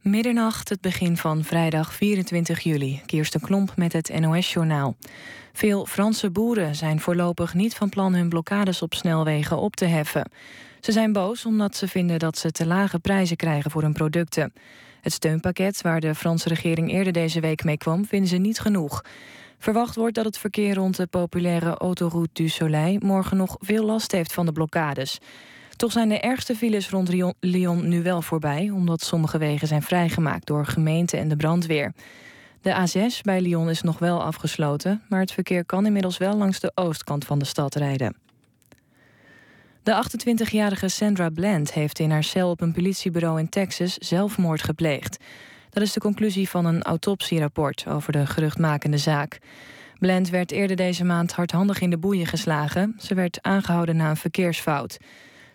Middernacht, het begin van vrijdag 24 juli. Kirsten Klomp met het NOS-journaal. Veel Franse boeren zijn voorlopig niet van plan hun blokkades op snelwegen op te heffen. Ze zijn boos omdat ze vinden dat ze te lage prijzen krijgen voor hun producten. Het steunpakket waar de Franse regering eerder deze week mee kwam, vinden ze niet genoeg. Verwacht wordt dat het verkeer rond de populaire autoroute du Soleil morgen nog veel last heeft van de blokkades. Toch zijn de ergste files rond Lyon nu wel voorbij, omdat sommige wegen zijn vrijgemaakt door gemeente en de brandweer. De A6 bij Lyon is nog wel afgesloten, maar het verkeer kan inmiddels wel langs de oostkant van de stad rijden. De 28-jarige Sandra Bland heeft in haar cel op een politiebureau in Texas zelfmoord gepleegd. Dat is de conclusie van een autopsierapport over de geruchtmakende zaak. Bland werd eerder deze maand hardhandig in de boeien geslagen. Ze werd aangehouden na een verkeersfout.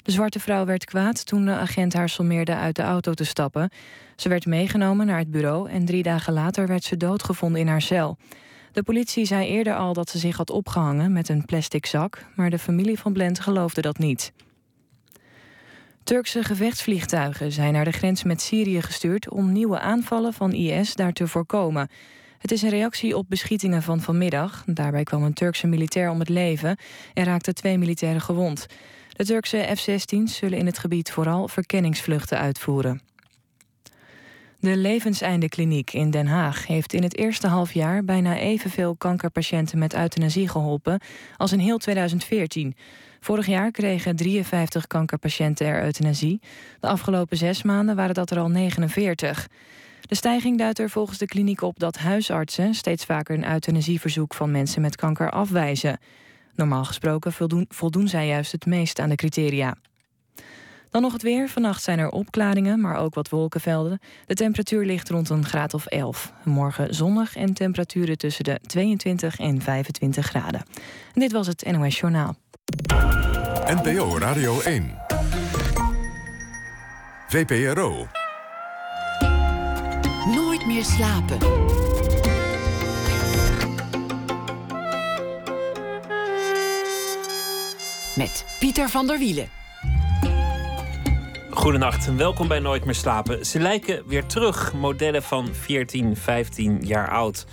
De zwarte vrouw werd kwaad toen de agent haar sommeerde uit de auto te stappen. Ze werd meegenomen naar het bureau en drie dagen later werd ze doodgevonden in haar cel. De politie zei eerder al dat ze zich had opgehangen met een plastic zak, maar de familie van Blend geloofde dat niet. Turkse gevechtsvliegtuigen zijn naar de grens met Syrië gestuurd om nieuwe aanvallen van IS daar te voorkomen. Het is een reactie op beschietingen van vanmiddag. Daarbij kwam een Turkse militair om het leven en raakten twee militairen gewond. De Turkse F-16's zullen in het gebied vooral verkenningsvluchten uitvoeren. De Levenseindekliniek in Den Haag heeft in het eerste halfjaar bijna evenveel kankerpatiënten met euthanasie geholpen als in heel 2014. Vorig jaar kregen 53 kankerpatiënten er euthanasie. De afgelopen zes maanden waren dat er al 49. De stijging duidt er volgens de kliniek op dat huisartsen steeds vaker een euthanasieverzoek van mensen met kanker afwijzen. Normaal gesproken voldoen, voldoen zij juist het meest aan de criteria. Dan nog het weer. Vannacht zijn er opklaringen, maar ook wat wolkenvelden. De temperatuur ligt rond een graad of 11. Morgen zonnig en temperaturen tussen de 22 en 25 graden. En dit was het NOS Journaal. NPO Radio 1. VPRO. Nooit meer slapen. Met Pieter van der Wielen. Goedenacht en welkom bij Nooit meer slapen. Ze lijken weer terug, modellen van 14, 15 jaar oud.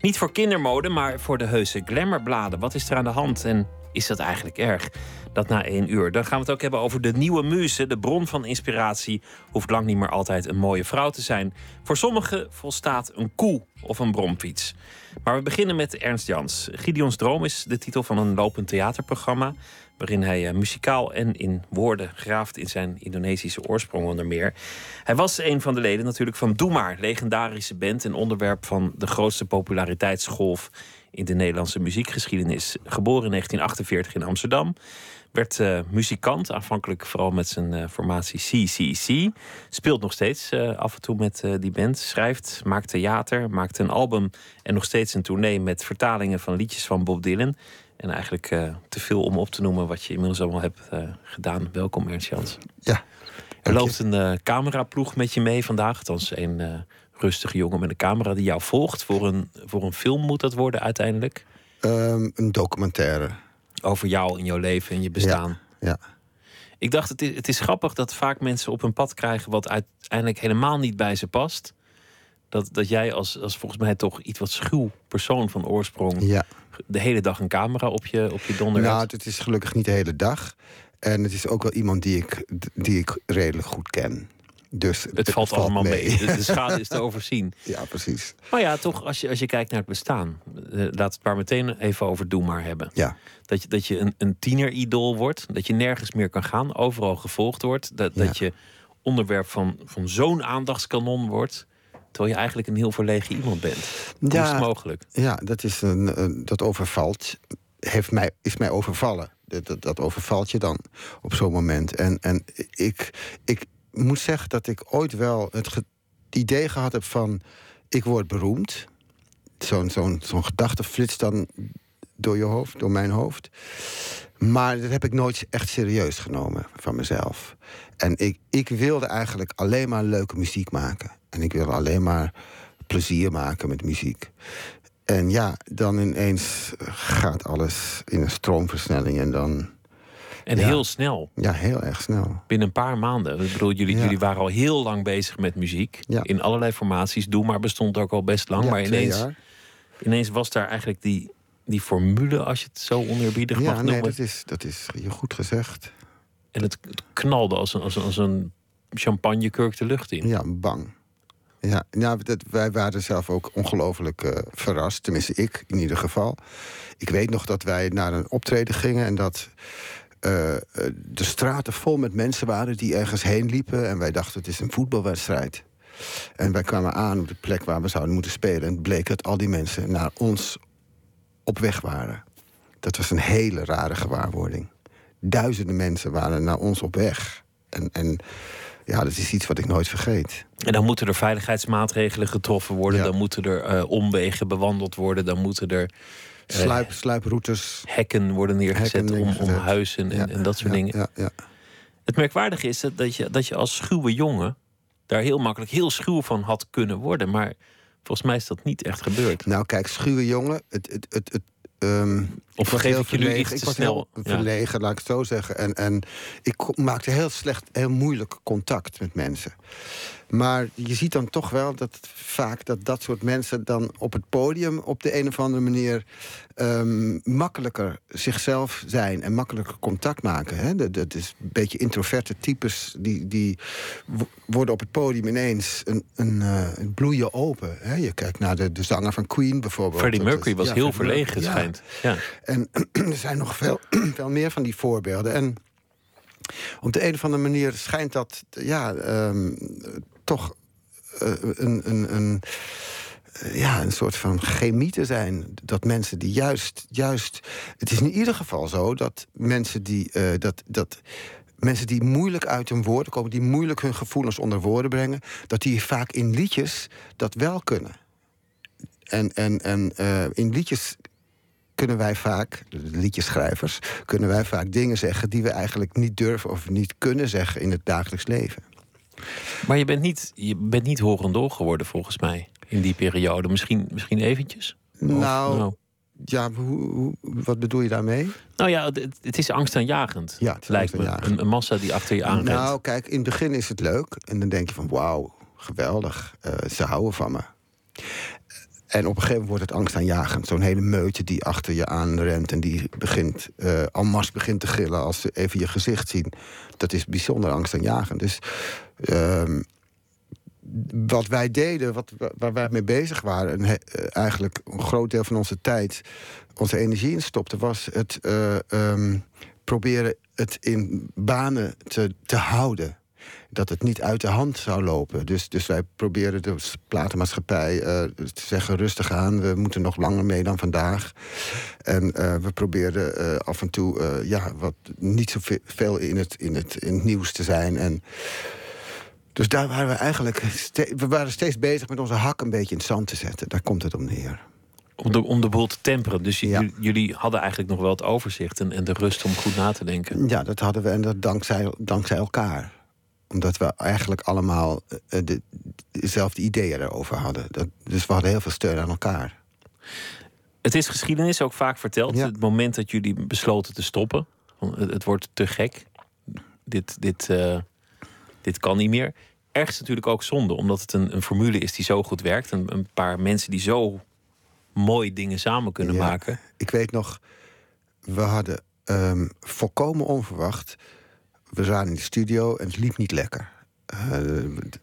Niet voor kindermode, maar voor de heuse glamourbladen. Wat is er aan de hand en is dat eigenlijk erg? Dat na één uur. Dan gaan we het ook hebben over de nieuwe muze. De bron van inspiratie hoeft lang niet meer altijd een mooie vrouw te zijn. Voor sommigen volstaat een koe of een bromfiets. Maar we beginnen met Ernst Jans. Gideons Droom is de titel van een lopend theaterprogramma waarin hij uh, muzikaal en in woorden graaft in zijn Indonesische oorsprong onder meer. Hij was een van de leden natuurlijk van Doe Maar, legendarische band en onderwerp van de grootste populariteitsgolf in de Nederlandse muziekgeschiedenis. Geboren in 1948 in Amsterdam. Werd uh, muzikant, aanvankelijk vooral met zijn uh, formatie CCC. Speelt nog steeds af en toe met die band. Schrijft, maakt theater, maakt een album en nog steeds een tournee met vertalingen van liedjes van Bob Dylan. En eigenlijk uh, te veel om op te noemen wat je inmiddels allemaal hebt uh, gedaan. Welkom Ernst Jans. Ja. Er loopt een uh, cameraploeg met je mee vandaag. Althans een rustige jongen met een camera die jou volgt. Voor een, voor een film moet dat worden uiteindelijk? Um, een documentaire. Over jou en jouw leven en je bestaan. Ja. ja. Ik dacht, het is, het is grappig dat vaak mensen op een pad krijgen... wat uiteindelijk helemaal niet bij ze past dat, dat jij als, als volgens mij toch iets wat schuw persoon van oorsprong ja. de hele dag een camera op je, op je donder Nou, het is gelukkig niet de hele dag. En het is ook wel iemand die ik, die ik redelijk goed ken. Dus het, het valt, valt, allemaal mee. De, de, schade is te overzien. Ja, precies. Maar ja, toch, als je, als je kijkt naar het bestaan. Uh, laat het maar meteen even over Doe maar hebben. Ja. Dat je, dat je een, een tieneridool wordt. Dat je nergens meer kan gaan. Overal gevolgd wordt. Dat, ja. dat je onderwerp van, van zo'n aandachtskanon wordt. Terwijl je eigenlijk een heel verlegen iemand bent. Hoe ja, is het mogelijk? Ja, dat, is een, een, dat overvalt. Heeft mij, is mij overvallen. Dat, dat overvalt je dan op zo'n moment. En, en ik, ik moet zeggen dat ik ooit wel het ge idee gehad heb van... ik word beroemd. Zo'n zo'n zo'n gedachte flitst dan door je hoofd, door mijn hoofd. Maar dat heb ik nooit echt serieus genomen van mezelf. En ik, ik wilde eigenlijk alleen maar leuke muziek maken. En ik wilde alleen maar plezier maken met muziek. En ja, dan ineens gaat alles in een stroomversnelling en dan. En Ja. heel snel. Ja, heel erg snel. Binnen een paar maanden. Ik bedoel, jullie, Ja. jullie waren al heel lang bezig met muziek. Ja. In allerlei formaties. Doe maar bestond ook al best lang. Ja, maar ineens, jaar. ineens was daar eigenlijk die, die formule, als je het zo oneerbiedig Ja, mag nee, noemen. dat is, dat is je goed gezegd. En het, knalde als een, als een, als champagnekurk de lucht in. Ja, bang. Ja, dat, wij waren zelf ook ongelooflijk eh, verrast. Tenminste, ik in ieder geval. Ik weet nog dat wij naar een optreden gingen en dat eh, eh, de straten vol met mensen waren die ergens heen liepen. En wij dachten, het is een voetbalwedstrijd. En wij kwamen aan op de plek waar we zouden moeten spelen. En het bleek dat al die mensen naar ons op weg waren. Dat was een hele rare gewaarwording. Duizenden mensen waren naar ons op weg. En, en ja, dat is iets wat ik nooit vergeet. En dan moeten er veiligheidsmaatregelen getroffen worden. Ja. Dan moeten er eh, omwegen bewandeld worden. Dan moeten er eh, Sluip, sluiproutes. hekken worden neergezet, Hekken om, huizen en, Ja, en dat soort ja, dingen. Ja, ja. Het merkwaardige is dat, dat, je, dat je als schuwe jongen daar heel makkelijk heel schuw van had kunnen worden. Maar volgens mij is dat niet echt gebeurd. Nou, kijk, schuwe jongen. Het, het, het, het, ehm, Of ik was heel verlegen. iets Ik te was snel? heel Ja. verlegen, laat ik het zo zeggen. En, en ik maakte heel slecht, heel moeilijk contact met mensen. Maar je ziet dan toch wel dat vaak dat dat soort mensen dan op het podium op de een of andere manier ehm, makkelijker zichzelf zijn en makkelijker contact maken. Hè? Dat, dat is een beetje introverte types die, die wo- worden op het podium ineens een, een, eh, een bloeien open. Hè? Je kijkt naar de, de zanger van Queen bijvoorbeeld. Freddie Mercury was ja, heel verlegen, ja. schijnt. Ja. En er zijn nog veel, veel meer van die voorbeelden. En op de een of andere manier schijnt dat ja, ehm, toch eh, een, een, een, ja, een soort van chemie te zijn. Dat mensen die juist, juist. Het is in ieder geval zo dat mensen die. eh, dat, dat Mensen die moeilijk uit hun woorden komen, die moeilijk hun gevoelens onder woorden brengen, dat die vaak in liedjes dat wel kunnen. En, en, en eh, in liedjes kunnen wij vaak, liedjeschrijvers, kunnen wij vaak dingen zeggen die we eigenlijk niet durven of niet kunnen zeggen in het dagelijks leven. Maar je bent niet, je bent niet horendol geworden volgens mij in die periode. Misschien, misschien eventjes? Of- Nou, Ja, hoe, hoe- wat bedoel je daarmee? Nou ja, het, het is angstaanjagend. Ja, het is lijkt me. angstaanjagend. Een massa die achter je aanrent. Nou, kijk, in het begin is het leuk. En dan denk je van, wauw, geweldig. eh, ze houden van me. En op een gegeven moment wordt het angstaanjagend. Zo'n hele meute die achter je aanrent... en die begint, eh en begint te gillen als ze even je gezicht zien. Dat is bijzonder angstaanjagend. Dus ehm, wat wij deden, wat, waar wij mee bezig waren... en eh, eigenlijk een groot deel van onze tijd onze energie in stopte... was het eh, ehm, proberen het in banen te, te houden. Dat het niet uit de hand zou lopen. Dus, dus wij proberen de platenmaatschappij eh, te zeggen: rustig aan, we moeten nog langer mee dan vandaag. En eh, we proberen eh, af en toe ja, wat, niet zoveel in het, in, het, in het nieuws te zijn. En dus daar waren we eigenlijk. we waren steeds bezig met onze hak een beetje in het zand te zetten. Daar komt het om neer. Om, de, om de boel te temperen. Dus Ja. jullie hadden eigenlijk nog wel het overzicht en, en de rust om goed na te denken. Ja, dat hadden we en dat dankzij, dankzij elkaar. Omdat we eigenlijk allemaal eh, de, dezelfde ideeën erover hadden. Dat, dus we hadden heel veel steun aan elkaar. Het is geschiedenis ook vaak verteld. Ja. Het moment dat jullie besloten te stoppen. Het, wordt te gek. Dit, dit, eh, dit kan niet meer. Ergens natuurlijk ook zonde, omdat het een, een formule is die zo goed werkt. Een, een paar mensen die zo mooi dingen samen kunnen Ja. maken. Ik weet nog, we hadden ehm, volkomen onverwacht. We zaten in de studio en het liep niet lekker. Eh, het-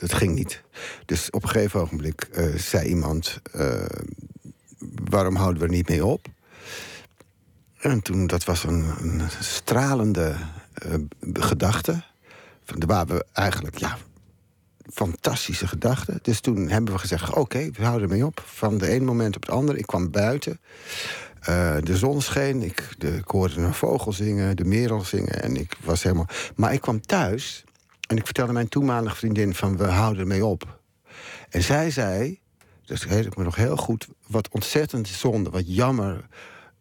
het ging niet. Dus op een gegeven ogenblik eh, zei iemand: eh, Waarom houden we er niet mee op? En toen, dat was een, een stralende eh, gedachte. Van, waar we eigenlijk, ja, fantastische gedachten. Dus toen hebben we gezegd: Oké, we houden ermee op. Van de ene moment op het andere. Ik kwam buiten. Eh, de zon scheen. Ik, de, ik hoorde een vogel zingen, de merel zingen. En ik was helemaal. Maar ik kwam thuis. En ik vertelde mijn toenmalige vriendin: van we houden ermee op. En zij zei. Dat weet ik me nog heel goed. Wat ontzettend zonde, wat jammer.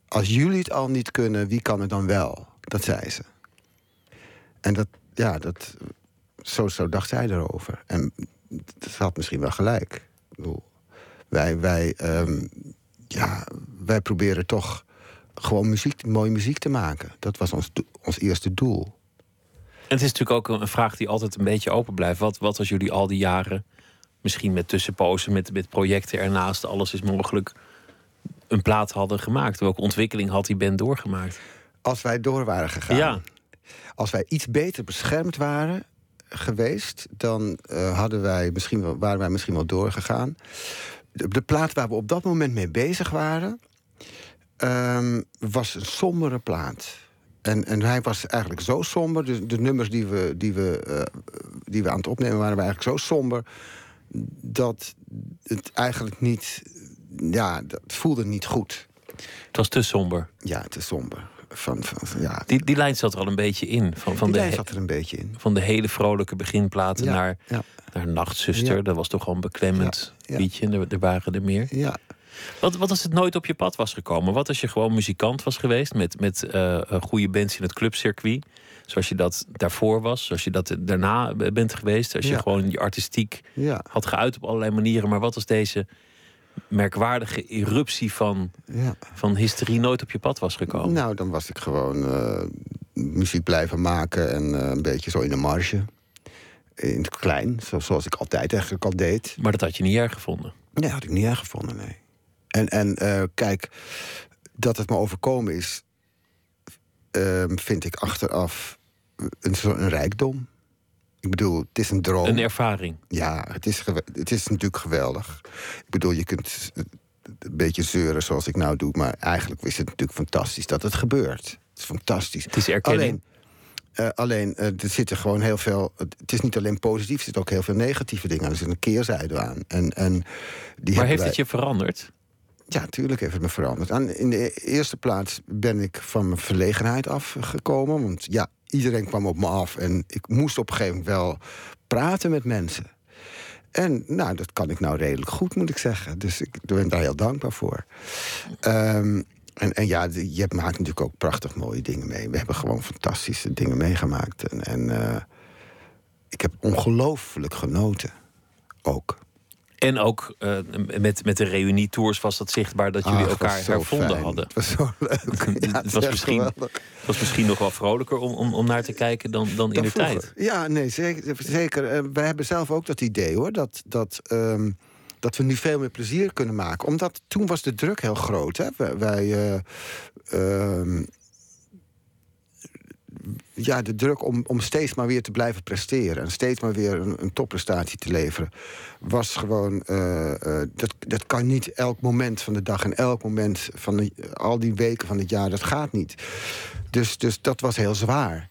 Als jullie het al niet kunnen, wie kan het dan wel? Dat zei ze. En dat, ja, dat, zo, zo dacht zij erover. En ze had misschien wel gelijk. Ik bedoel, wij, wij, ehm, ja, wij proberen toch gewoon muziek, mooie muziek te maken. Dat was ons, ons eerste doel. En het is natuurlijk ook een vraag die altijd een beetje open blijft. Wat, wat als jullie al die jaren, misschien met tussenpozen, met, met projecten ernaast, alles is mogelijk, een plaat hadden gemaakt? Welke ontwikkeling had die band doorgemaakt? Als wij door waren gegaan. Ja. Als wij iets beter beschermd waren geweest, dan uh, hadden wij misschien, waren wij misschien wel doorgegaan. De, de plaat waar we op dat moment mee bezig waren, um, was een sombere plaat. En, en hij was eigenlijk zo somber. Dus de nummers die we, die, we, uh, die we aan het opnemen waren, waren eigenlijk zo somber. dat het eigenlijk niet. Ja, dat voelde niet goed. Het was te somber. Ja, te somber. Van, van, ja. die, die lijn zat er al een beetje in. Van, van die de lijn zat er een beetje in. Van de hele vrolijke beginplaten Ja, naar, ja. Naar Nachtzuster. Ja. Dat was toch wel een beklemmend Ja, ja. liedje. Er, er waren er meer. Ja, Wat, wat als het nooit op je pad was gekomen? Wat als je gewoon muzikant was geweest met, met eh, een goede bands in het clubcircuit? Zoals je dat daarvoor was, zoals je dat daarna bent geweest. Als je gewoon je artistiek had geuit op allerlei manieren. Maar wat als deze merkwaardige eruptie van, ja. van hysterie nooit op je pad was gekomen? Nou, dan was ik gewoon eh, muziek blijven maken en eh, een beetje zo in de marge. In het klein, zo- zoals ik altijd eigenlijk al deed. Maar dat had je niet erg gevonden. Nee, had ik niet erg gevonden, nee. En, en eh, kijk, dat het me overkomen is, ehm, vind ik achteraf een, een rijkdom. Ik bedoel, het is een droom. Een ervaring. Ja, het is, het is natuurlijk geweldig. Ik bedoel, je kunt een beetje zeuren zoals ik nou doe... maar eigenlijk is het natuurlijk fantastisch dat het gebeurt. Het is fantastisch. Het is erkenning. Alleen, eh, alleen eh, er zitten gewoon heel veel... Het is niet alleen positief, er zitten ook heel veel negatieve dingen aan. Er zit een keerzijde aan. En, en die maar heeft wij- het je veranderd? ja, tuurlijk heeft het me veranderd. Aan, in de eerste plaats ben ik van mijn verlegenheid afgekomen. Want ja, iedereen kwam op me af. En ik moest op een gegeven moment wel praten met mensen. En nou, dat kan ik nou redelijk goed, moet ik zeggen. Dus ik ben daar heel dankbaar voor. Ehm, en, en ja, je maakt natuurlijk ook prachtig mooie dingen mee. We hebben gewoon fantastische dingen meegemaakt. En, en eh, ik heb ongelooflijk genoten. Ook. En ook eh, met, met de reunietours was dat zichtbaar dat jullie was elkaar zo hervonden fijn. hadden. Het was zo leuk. Ja, het was misschien, geweldig. het was misschien nog wel vrolijker om, om, om naar te kijken dan, dan in de vroeger. tijd. Ja, nee, zeker. zeker. Eh, wij hebben zelf ook dat idee hoor. Dat, dat, ehm, dat we nu veel meer plezier kunnen maken. Omdat toen was de druk heel groot. Hè? Wij, eh, ehm, ja, de druk om, om steeds maar weer te blijven presteren. En steeds maar weer een, een topprestatie te leveren. Was gewoon. eh, eh, dat, dat kan niet elk moment van de dag en elk moment van de, al die weken van het jaar. Dat gaat niet. Dus, dus dat was heel zwaar.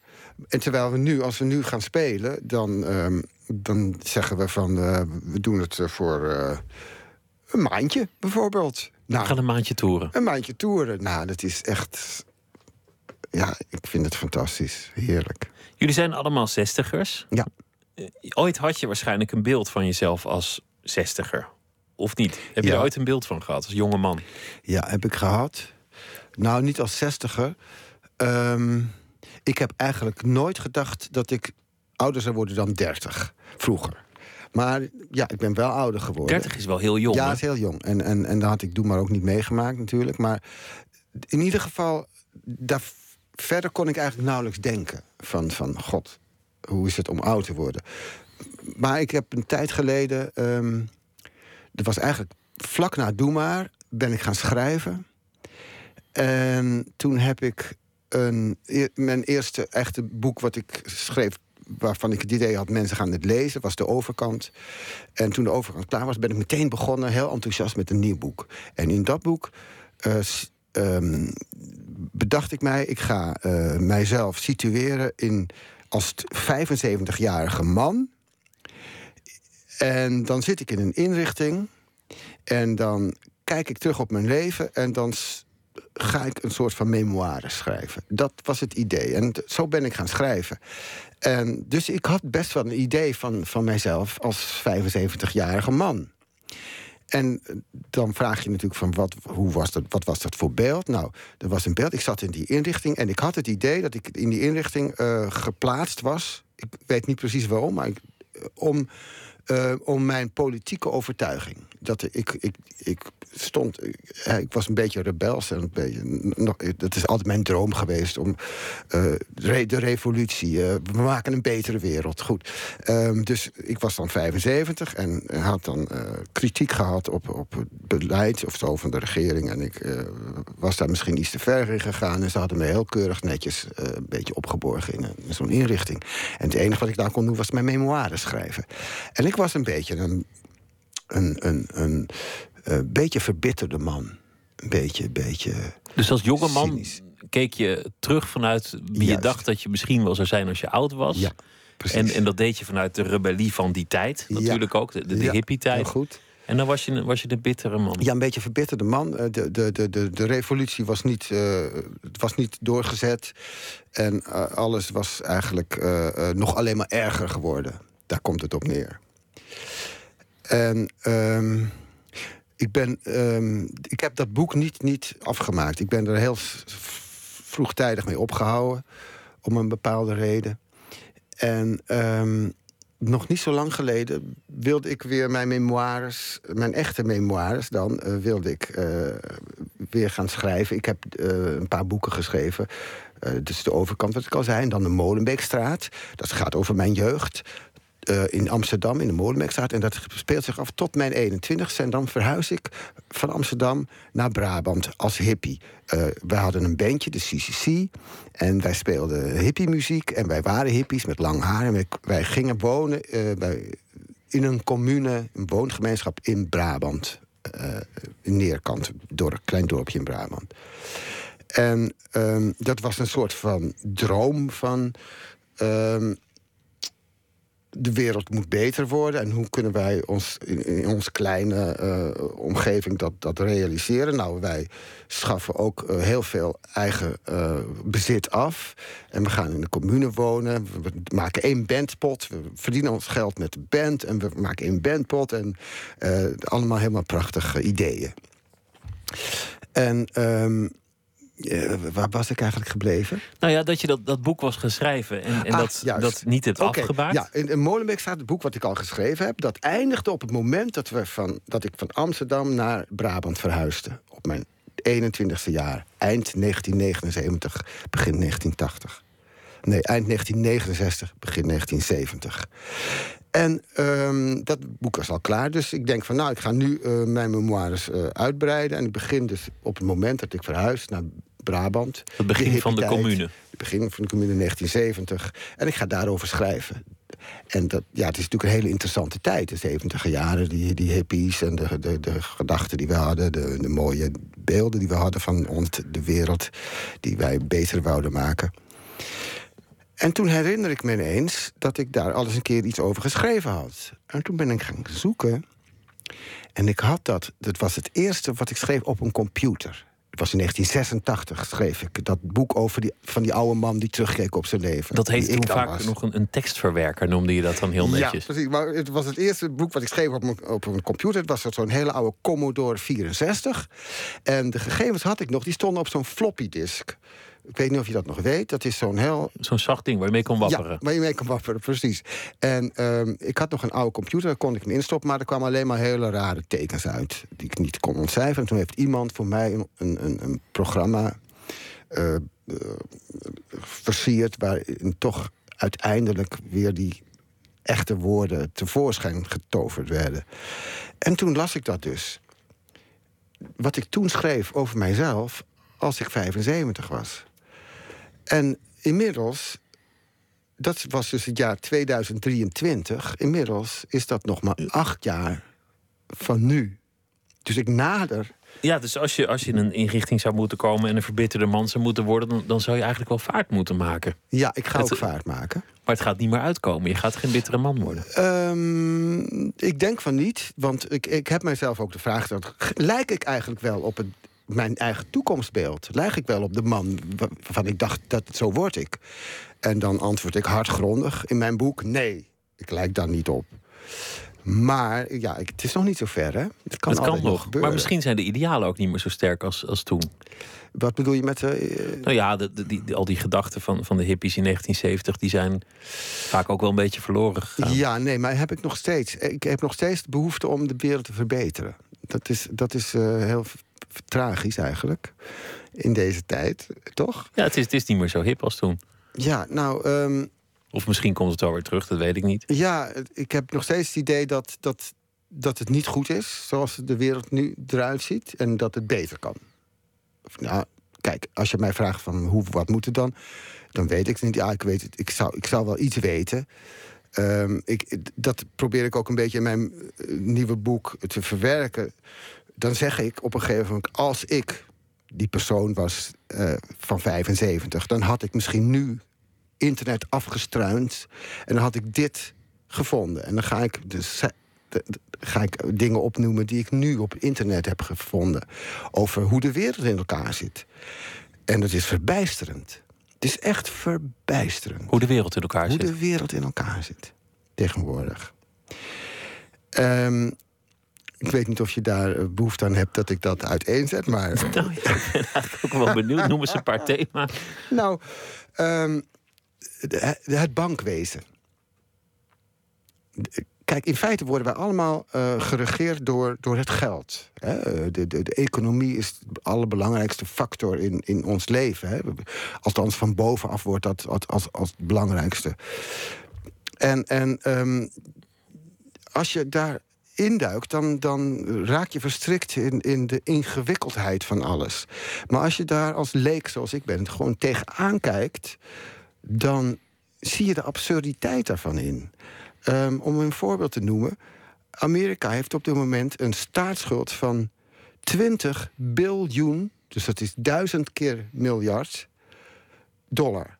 En terwijl we nu, als we nu gaan spelen, dan, ehm, dan zeggen we van eh, we doen het eh, voor eh, een maandje bijvoorbeeld. We Nou, gaan een maandje toeren. een maandje toeren. Nou, dat is echt. Ja, ik vind het fantastisch. Heerlijk. Jullie zijn allemaal zestigers. Ja. Ooit had je waarschijnlijk een beeld van jezelf als zestiger. Of niet? Heb je Ja. er ooit een beeld van gehad als jonge man? Ja, heb ik gehad. Nou, niet als zestiger. Ehm, ik heb eigenlijk nooit gedacht dat ik ouder zou worden dan 30. Vroeger. Maar ja, ik ben wel ouder geworden. 30 is wel heel jong. Ja, hè? het is heel jong. En, en, en dat had ik Doe maar ook niet meegemaakt natuurlijk. Maar in ieder geval, daar, verder kon ik eigenlijk nauwelijks denken. Van, van god, hoe is het om oud te worden? Maar ik heb een tijd geleden... dat was eigenlijk vlak na Doe maar, ben ik gaan schrijven. En toen heb ik een, e- mijn eerste echte boek wat ik schreef... waarvan ik het idee had, mensen gaan het lezen, was De Overkant. En toen de overkant klaar was, ben ik meteen begonnen, heel enthousiast met een nieuw boek. En in dat boek eh, ehm, bedacht ik mij, ik ga eh, mijzelf situeren in als 75-jarige man. En dan zit ik in een inrichting en dan kijk ik terug op mijn leven en dan ga ik een soort van memoire schrijven. Dat was het idee. En zo ben ik gaan schrijven. En dus ik had best wel een idee van, van mijzelf als 75-jarige man. En eh, dan vraag je natuurlijk van wat, hoe was dat, wat was dat voor beeld? Nou, er was een beeld. Ik zat in die inrichting en ik had het idee dat ik in die inrichting eh, geplaatst was. Ik weet niet precies waarom, maar ik, eh, om eh, om mijn politieke overtuiging. Dat ik, ik, ik stond, ik, ik was een beetje rebels. En een beetje, nog, dat is altijd mijn droom geweest om uh, de revolutie. We maken een betere wereld. Goed. Um, dus ik was dan 75 en had dan kritiek gehad op, op het beleid of zo van de regering. En ik was daar misschien iets te ver in gegaan. En ze hadden me heel keurig netjes een beetje opgeborgen in, in zo'n inrichting. En het enige wat ik daar kon doen was mijn memoires schrijven. En ik was een beetje een, een, een, een, een beetje verbitterde man. Een beetje, beetje. Dus als jonge man keek je terug vanuit wie je dacht dat je misschien wel zou zijn als je oud was. Ja, en, en dat deed je vanuit de rebellie van die tijd, natuurlijk ook, de, de, de hippie-tijd. goed. En dan was je, was je de bittere man. Ja, een beetje verbitterde man. De, de, de, de, de revolutie was niet, uh, was niet doorgezet. En uh, alles was eigenlijk uh, nog alleen maar erger geworden. Daar komt het op neer. En um, ik, ben, um, ik heb dat boek niet, niet afgemaakt. Ik ben er heel vroegtijdig mee opgehouden. Om een bepaalde reden. En um, nog niet zo lang geleden wilde ik weer mijn memoires, mijn echte memoires dan, uh, wilde ik uh, weer gaan schrijven. Ik heb uh, een paar boeken geschreven. dus de overkant, wat ik al zei. Dan de Molenbeekstraat. Dat gaat over mijn jeugd. Uh, in Amsterdam, in de Molenbeekstraat. En dat speelt zich af tot mijn 21ste. En dan verhuis ik van Amsterdam naar Brabant als hippie. Uh, wij hadden een bandje, de CCC. En wij speelden hippie-muziek. En wij waren hippies met lang haar. En wij, gingen wonen uh, bij, in een commune, een woongemeenschap in Brabant. Neerkant, door een klein dorpje in Brabant. En um, dat was een soort van droom van... Um, de wereld moet beter worden. En hoe kunnen wij ons in, onze kleine uh, omgeving dat, dat realiseren? Nou, wij schaffen ook uh, heel veel eigen uh, bezit af. En we gaan in de commune wonen. We maken één bandpot. We verdienen ons geld met de band. En we maken één bandpot. En allemaal helemaal prachtige ideeën. En um, uh, waar was ik eigenlijk gebleven? Nou ja, dat je dat, dat boek was geschreven en, en ah, dat, dat niet hebt okay, afgemaakt. Ja, in, in Molenbeek staat het boek wat ik al geschreven heb. Dat eindigde op het moment dat, we van, dat ik van Amsterdam naar Brabant verhuisde. Op mijn 21ste jaar. Eind 1979, begin 1980. Nee, eind 1969, begin 1970. En um, dat boek was al klaar. Dus ik denk van, nou, ik ga nu uh, mijn memoires uh, uitbreiden. En ik begin dus op het moment dat ik verhuis naar Brabant. Het begin van de commune. Het begin van de commune 1970. En ik ga daarover schrijven. En dat, ja, het is natuurlijk een hele interessante tijd, de 70 jaren. Die, die hippies en de, de, de gedachten die we hadden. De, de mooie beelden die we hadden van ons, de wereld die wij beter wouden maken. En toen herinner ik me ineens dat ik daar alles een keer iets over geschreven had. En toen ben ik gaan zoeken. En ik had dat, dat was het eerste wat ik schreef op een computer. Was in 1986 schreef ik dat boek over die, van die oude man die terugkeek op zijn leven. Dat heet toen vaak was. nog een, een, tekstverwerker, noemde je dat dan heel netjes. Ja, precies. Maar het was het eerste boek wat ik schreef op, op een computer. Het was zo'n hele oude Commodore 64. En de gegevens had ik nog, die stonden op zo'n floppy disk. Ik weet niet of je dat nog weet. Dat is zo'n heel... Zo'n zacht ding waar je mee kon wapperen. Ja, waar je mee kon wapperen, precies. En um, ik had nog een oude computer, daar kon ik hem instoppen... maar er kwamen alleen maar hele rare tekens uit... die ik niet kon ontcijferen. En toen heeft iemand voor mij een, een, een programma uh, uh, versierd... waarin toch uiteindelijk weer die echte woorden tevoorschijn getoverd werden. En toen las ik dat dus. Wat ik toen schreef over mijzelf als ik 75 was. En inmiddels, dat was dus het jaar 2023, inmiddels is dat nog maar acht jaar van nu. Dus ik nader. Ja, dus als je, als je in een inrichting zou moeten komen en een verbitterde man zou moeten worden, dan, dan zou je eigenlijk wel vaart moeten maken. Ja, ik ga ook vaart maken. Maar het gaat niet meer uitkomen. Je gaat geen bittere man worden. Um, ik denk van niet, want ik, ik heb mijzelf ook de vraag gesteld: lijk ik eigenlijk wel op het mijn eigen toekomstbeeld. Lijk ik wel op de man waarvan ik dacht dat zo word ik. En dan antwoord ik hardgrondig in mijn boek: nee, ik lijk daar niet op. Maar ja, het is nog niet zo ver, hè? Het kan, het kan nog. Maar misschien zijn de idealen ook niet meer zo sterk als, als toen. Wat bedoel je met... Uh, nou ja, de, die, al die gedachten van, van de hippies in 1970... die zijn vaak ook wel een beetje verloren gegaan. Ja, nee, maar heb ik nog steeds. Ik heb nog steeds de behoefte om de wereld te verbeteren. Dat is, dat is uh, heel tragisch eigenlijk. In deze tijd, toch? Ja, het is, het is niet meer zo hip als toen. Ja, nou... Um, of misschien komt het alweer terug, dat weet ik niet. Ja, ik heb nog steeds het idee dat, dat, dat het niet goed is zoals de wereld nu eruit ziet en dat het beter kan. Nou, kijk, als je mij vraagt van hoe, wat moet het dan, dan weet ik het niet. Ja, ik weet het. Ik zou, ik zou wel iets weten. Um, ik, dat probeer ik ook een beetje in mijn eh, nieuwe boek te verwerken. Dan zeg ik op een gegeven moment, als ik die persoon was uh, van 75, dan had ik misschien nu internet afgestruind. En dan had ik dit gevonden. En dan ga ik, dus, ga ik dingen opnoemen die ik nu op internet heb gevonden. Over hoe de wereld in elkaar zit. En dat is verbijsterend. Het is echt verbijsterend. Hoe de wereld in elkaar zit. Hoe de wereld in elkaar zit. Tegenwoordig. Um, ik weet niet of je daar eh, behoefte aan hebt dat ik dat uiteenzet, maar. Nou, ja, ik ben eigenlijk ook wel benieuwd. Noem eens een paar thema's. Nou, um, het bankwezen. Kijk, in feite worden wij allemaal uh, geregeerd door, door het geld. Hè? De, de, de, economie is de allerbelangrijkste factor in, in ons leven. Hè? Althans, van bovenaf wordt dat als, als, als het belangrijkste. En, en um, als je daar induikt, dan, dan raak je verstrikt in, in de ingewikkeldheid van alles. Maar als je daar als leek, zoals ik ben, gewoon tegenaan kijkt dan zie je de absurditeit daarvan in. Um, om een voorbeeld te noemen. Amerika heeft op dit moment een staatsschuld van 20 biljoen, dus dat is duizend keer miljard dollar.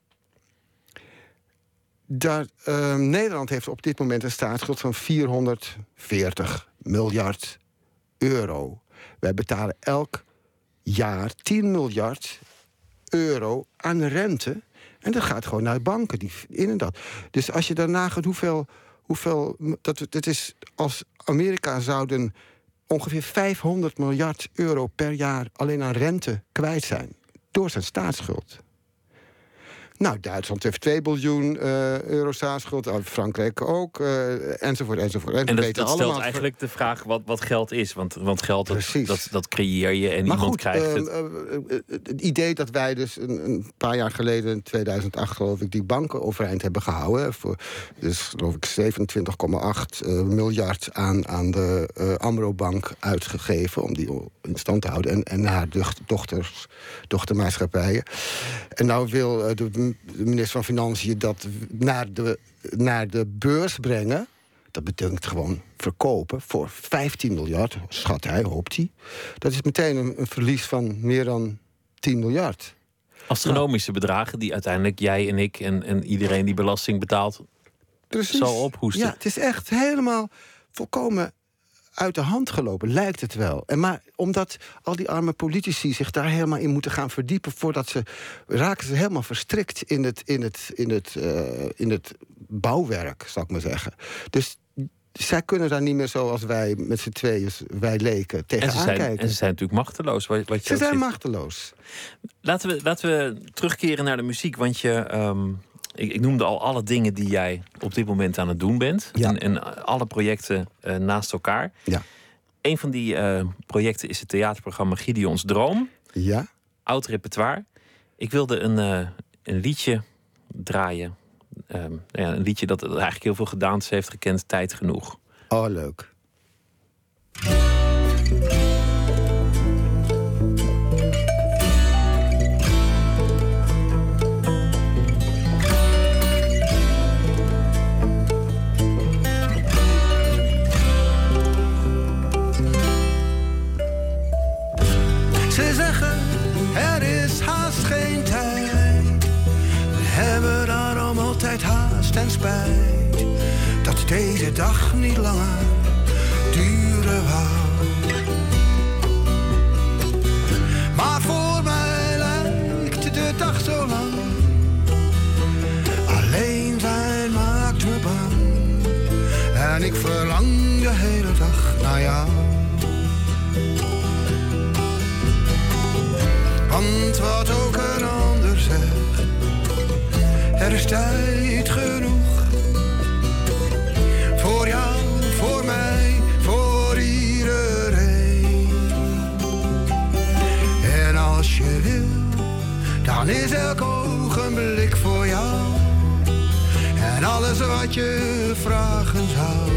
Uh, Nederland heeft op dit moment een staatsschuld van 440 miljard euro. Wij betalen elk jaar 10 miljard euro aan rente en dat gaat gewoon naar banken, die in en dat. Dus als je daarna gaat hoeveel. hoeveel dat, dat is als Amerika zouden ongeveer 500 miljard euro per jaar alleen aan rente kwijt zijn. Door zijn staatsschuld. Nou, Duitsland heeft 2 biljoen uh, euro staatsschuld, eh, Frankrijk ook, uh, enzovoort, enzovoort. En, en dat, dat stelt eigenlijk de vraag wat, wat geld is. Want, want geld, dat, dat, dat, creëer je en iemand krijgt het. het idee dat wij dus een, een, paar jaar geleden, in 2008 geloof ik... die banken overeind hebben gehouden... voor dus geloof ik 27,8 miljard aan, aan de Amro-bank uitgegeven... om die in stand te houden en, en haar dochters, dochtermaatschappijen. En nou wil de de minister van Financiën dat naar de, naar de beurs brengen. Dat betekent gewoon verkopen voor 15 miljard, schat hij, hoopt hij. Dat is meteen een, een verlies van meer dan 10 miljard. Astronomische bedragen die uiteindelijk jij en ik en, en iedereen die belasting betaalt Precies. zal ophoesten. Ja, het is echt helemaal volkomen uit de hand gelopen, lijkt het wel. En maar omdat al die arme politici zich daar helemaal in moeten gaan verdiepen... voordat ze raken ze helemaal verstrikt in het, in het, in het, uh, in het bouwwerk, zou ik maar zeggen. Dus zij kunnen daar niet meer zoals wij met z'n tweeën, wij leken, tegenaan kijken. En ze zijn natuurlijk machteloos. Wat, wat je ze zijn machteloos. Laten we, laten we terugkeren naar de muziek, want je... Um ik, ik, noemde al alle dingen die jij op dit moment aan het doen bent. En, en, alle projecten uh, naast elkaar. Ja. Een van die uh, projecten is het theaterprogramma Gideons Droom. Ja. Oud repertoire. Ik wilde een, uh, een liedje draaien. Um, ja, een liedje dat eigenlijk heel veel gedaan heeft gekend. Tijd genoeg. Oh, leuk. Dat deze dag niet langer duren wou. Maar voor mij lijkt de dag zo lang. Alleen zijn maakt me bang en ik verlang verlang de hele dag naar jou. Want wat ook een ander zegt, er is tijd is elk ogenblik voor jou. En alles wat je vragen zou.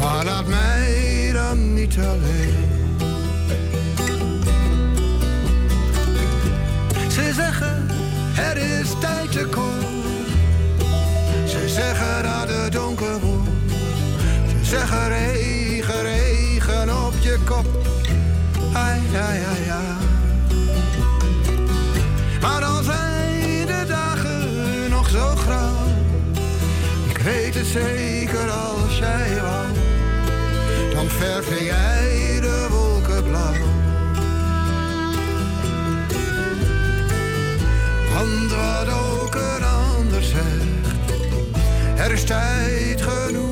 Maar laat mij dan niet alleen. Ze zeggen, er is tijd te kort. Ze zeggen dat het donker wordt. Ze zeggen regen, regen op je kop. Ai, ai, ai, ai. Maar dan zijn de dagen nog zo grauw. Ik weet het zeker als jij wou. Dan verf jij de wolken blauw. Want wat ook een ander zegt, er is tijd genoeg.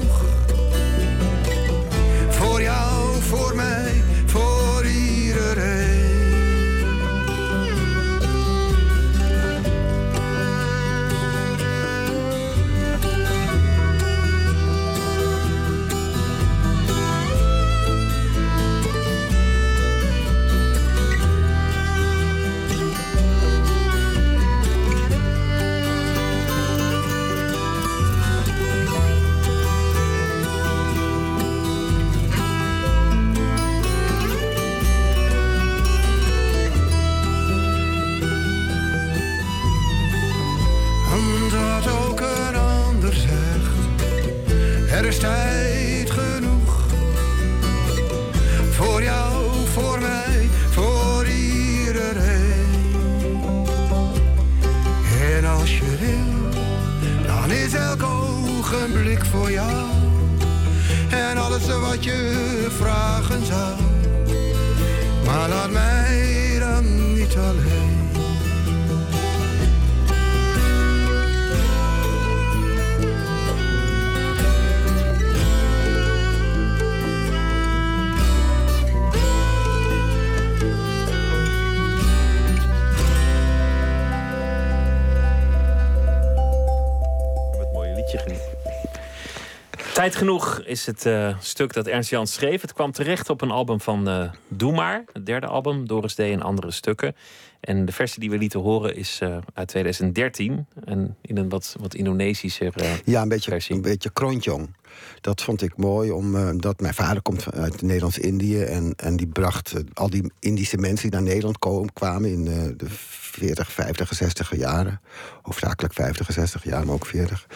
Is het eh, stuk dat Ernst Jans schreef. Het kwam terecht op een album van eh Doe Maar, het derde album, Doris D. en andere stukken. En de versie die we lieten horen is eh, uit 2013. En in een wat, wat Indonesischer eh, Ja, een beetje, versie. een beetje krontjong. Dat vond ik mooi, omdat mijn vader komt uit Nederlands-Indië. En, en die bracht eh, al die Indische mensen die naar Nederland komen, kwamen in eh, de 40, 50, 60 jaren. Hoofdzakelijk 50, 60 jaar, maar ook 40.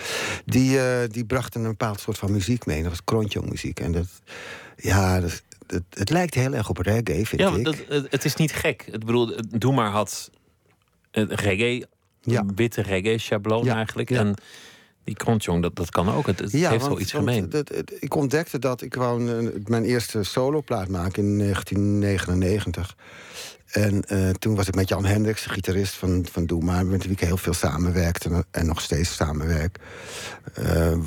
Die, eh, die brachten een bepaald soort van muziek mee. Dat was krontjong muziek. En dat, ja, dat, het, het lijkt heel erg op reggae, vind Ja, ik. dat, het, het is niet gek. Ik bedoel, Doe Maar had een reggae, Ja. witte reggae-schabloon Ja, eigenlijk. ja. En die krontjong, dat, dat kan ook. Het, het heeft wel iets gemeen. dat- het- ik ontdekte dat ik wou een- mijn eerste soloplaat maken in 1999. En eh, toen was ik met Jan Hendricks, de gitarist van, van Doe Maar... met wie ik heel veel samenwerkte en, nog steeds samenwerk. Eh,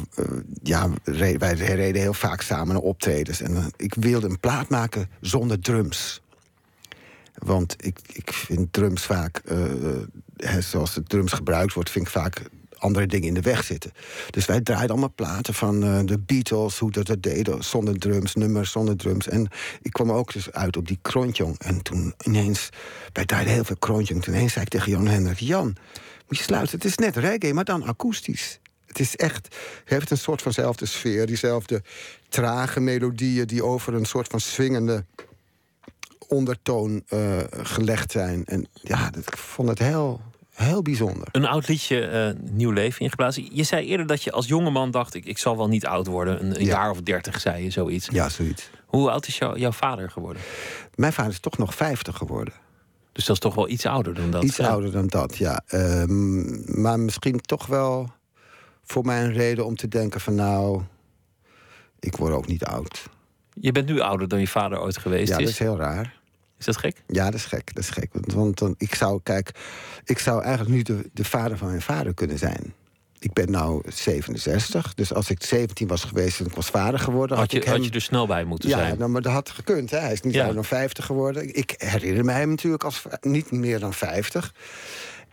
ja, wij reden heel vaak samen naar optredens. En eh, ik wilde een plaat maken zonder drums. Want ik, ik vind drums vaak, zoals de drums gebruikt wordt, vind ik vaak andere dingen in de weg zitten. Dus wij draaiden allemaal platen van eh, de Beatles, hoe dat dat deden, zonder drums, nummers zonder drums. En ik kwam ook dus uit op die krontjong. En toen ineens, wij draaiden heel veel krontjong. Toen ineens zei ik tegen Jan Hendrik, Jan, moet je sluiten, het is net reggae, maar dan akoestisch. Het is echt, heeft een soort vanzelfde sfeer, diezelfde trage melodieën die over een soort van swingende ondertoon eh, gelegd zijn. En ja, dat, ik vond het heel, heel bijzonder. Een oud liedje, eh, nieuw leven ingeblazen. Je zei eerder dat je als jongeman dacht... ik, ik zal wel niet oud worden. Een, een Ja. jaar of dertig, zei je zoiets. Ja, zoiets. Hoe oud is jou- jouw vader geworden? Mijn vader is toch nog 50 geworden. Dus dat is toch wel iets ouder dan dat. Iets Ja. ouder dan dat, ja. Ehm, maar misschien toch wel voor mij een reden om te denken van nou, ik word ook niet oud. Je bent nu ouder dan je vader ooit geweest Ja, is. dat is heel raar. Is dat gek? Ja, dat is gek. Dat is gek. Want, want dan, ik zou, kijk, ik zou eigenlijk nu de, de vader van mijn vader kunnen zijn. ik ben nou 67, dus als ik 17 was geweest en ik was vader geworden... Had je, ik hem... had je er snel bij moeten ja, zijn? nou, maar dat had gekund. Hè. Hij is niet Ja. ouder dan 50 geworden. Ik herinner me hem natuurlijk als niet meer dan 50.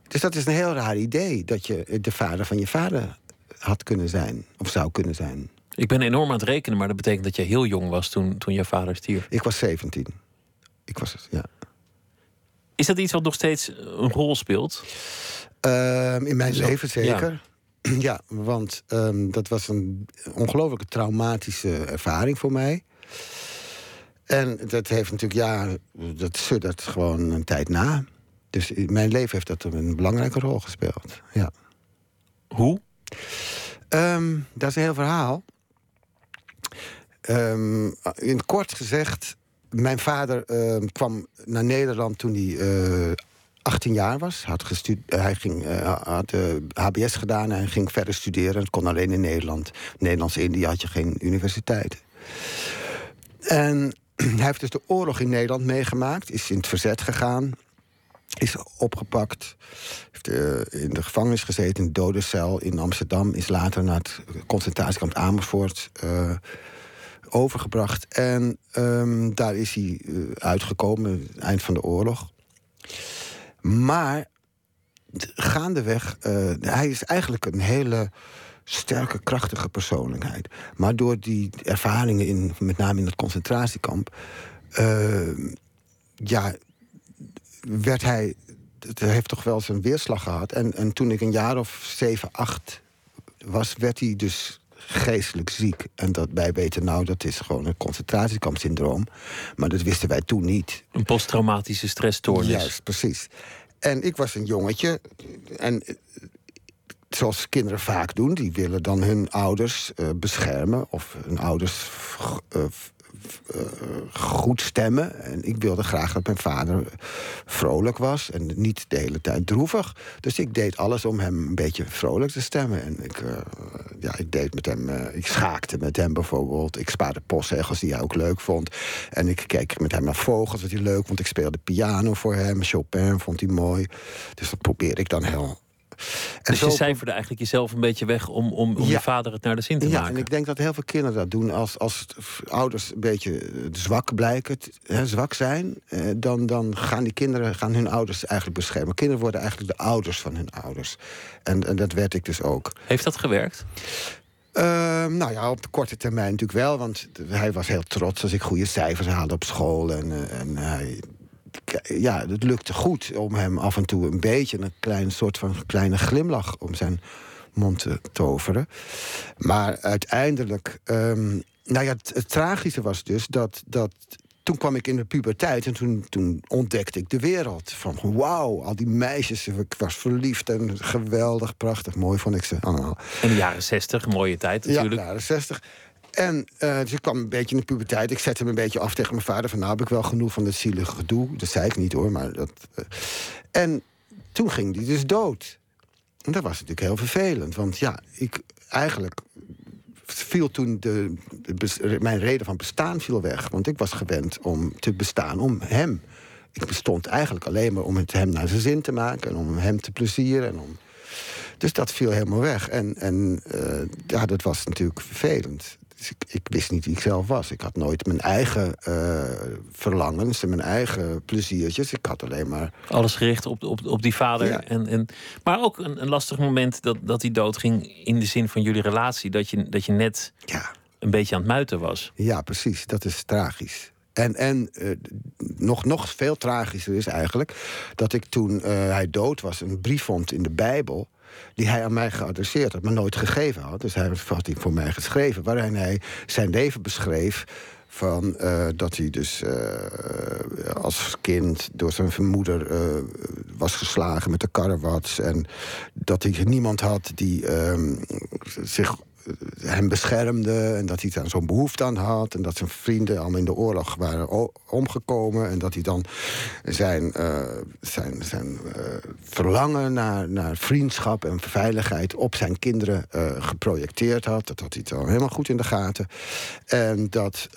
Dus dat is een heel raar idee, dat je de vader van je vader had kunnen zijn. Of zou kunnen zijn. Ik ben enorm aan het rekenen, maar dat betekent dat je heel jong was toen, toen je vader stierf. Ik was 17. Ik was het, ja. Is dat iets wat nog steeds een rol speelt? Ehm, in mijn leven zeker. Ja, want ehm, dat was een ongelooflijke traumatische ervaring voor mij. En dat heeft natuurlijk, ja, dat suddert gewoon een tijd na. Dus in mijn leven heeft dat een belangrijke rol gespeeld. Ja. Hoe? Ehm, dat is een heel verhaal. In het kort gezegd, mijn vader ehm, kwam naar Nederland toen hij eh 18 jaar was. Had eh, hij ging, eh, had eh, HBS gedaan en ging verder studeren. Het kon alleen in Nederland. Nederlands-Indië had je geen universiteit. En hij heeft dus de oorlog in Nederland meegemaakt. Is in het verzet gegaan. Is opgepakt. Heeft eh, in de gevangenis gezeten, in de dodencel in Amsterdam. Is later naar het concentratiekamp Amersfoort eh, overgebracht. En ehm, daar is hij eh, uitgekomen, eind van de oorlog. Maar gaandeweg, eh, hij is eigenlijk een hele sterke, krachtige persoonlijkheid. Maar door die ervaringen, in, met name in het concentratiekamp, eh, ja, werd hij. Het heeft toch wel zijn weerslag gehad. En, en toen ik een jaar of zeven, acht was, werd hij dus geestelijk ziek. En dat wij weten nou, dat is gewoon een concentratiekampsyndroom. Maar dat wisten wij toen niet. Een posttraumatische stressstoornis. Juist, precies. En ik was een jongetje. En eh, zoals kinderen vaak doen, die willen dan hun ouders eh, beschermen. Of hun ouders eh, eh, goed stemmen. En ik wilde graag dat mijn vader vrolijk was en niet de hele tijd droevig. Dus ik deed alles om hem een beetje vrolijk te stemmen. En ik, eh, ja, ik deed met hem, eh, ik schaakte met hem bijvoorbeeld. Ik spaarde postzegels die hij ook leuk vond. En ik keek met hem naar vogels, wat hij leuk vond. Ik speelde piano voor hem. Chopin vond hij mooi. Dus dat probeerde ik dan heel. En Dus zo- je cijferde eigenlijk jezelf een beetje weg om, om, om Ja. je vader het naar de zin te ja, maken. en ik denk dat heel veel kinderen dat doen. Als, als ouders een beetje eh, zwak blijken, hè, zwak zijn... Eh, dan, dan gaan die kinderen gaan hun ouders eigenlijk beschermen. Kinderen worden eigenlijk de ouders van hun ouders. En, en dat werd ik dus ook. Heeft dat gewerkt? Ehm, nou ja, op de korte termijn natuurlijk wel. Want hij was heel trots als ik goede cijfers haalde op school. En, eh, en hij, ja, het lukte goed om hem af en toe een beetje... een klein soort van kleine glimlach om zijn mond te toveren. Maar uiteindelijk... ehm, nou ja, het, het tragische was dus dat... dat toen kwam ik in de puberteit en toen, toen ontdekte ik de wereld. Van wauw, al die meisjes, ik was verliefd en geweldig, prachtig, mooi vond ik ze allemaal. In de jaren zestig, mooie tijd natuurlijk. Ja, jaren 60. En eh, dus ik kwam een beetje in de puberteit. Ik zette hem een beetje af tegen mijn vader. Van nou heb ik wel genoeg van dat zielige gedoe. Dat zei ik niet hoor. Maar dat, eh. En toen ging hij dus dood. En dat was natuurlijk heel vervelend. Want ja, ik eigenlijk viel toen de, mijn reden van bestaan viel weg. Want ik was gewend om te bestaan om hem. Ik bestond eigenlijk alleen maar om het hem naar zijn zin te maken... en om hem te plezieren. En om... Dus dat viel helemaal weg. En, en eh, ja, dat was natuurlijk vervelend. Dus ik, ik wist niet wie ik zelf was. Ik had nooit mijn eigen eh, verlangens en mijn eigen pleziertjes. Ik had alleen maar... Alles gericht op, op, op die vader. Ja. En, en, maar ook een, een lastig moment dat, dat hij doodging in de zin van jullie relatie. Dat je, dat je net Ja, een beetje aan het muiten was. Ja, precies. Dat is tragisch. En, en eh, nog, nog veel tragischer is eigenlijk dat ik toen eh, hij dood was een brief vond in de Bijbel. Die hij aan mij geadresseerd had, maar nooit gegeven had. Dus hij had die voor mij geschreven, waarin hij zijn leven beschreef. Van, eh, dat hij dus eh, als kind door zijn moeder eh, was geslagen met de karrewats. En dat hij niemand had die ehm, zich hem beschermde en dat hij daar zo'n behoefte aan had en dat zijn vrienden allemaal in de oorlog waren omgekomen en dat hij dan zijn, eh, zijn, zijn eh, verlangen naar, naar vriendschap en veiligheid op zijn kinderen eh, geprojecteerd had. Dat had hij dan helemaal goed in de gaten. En dat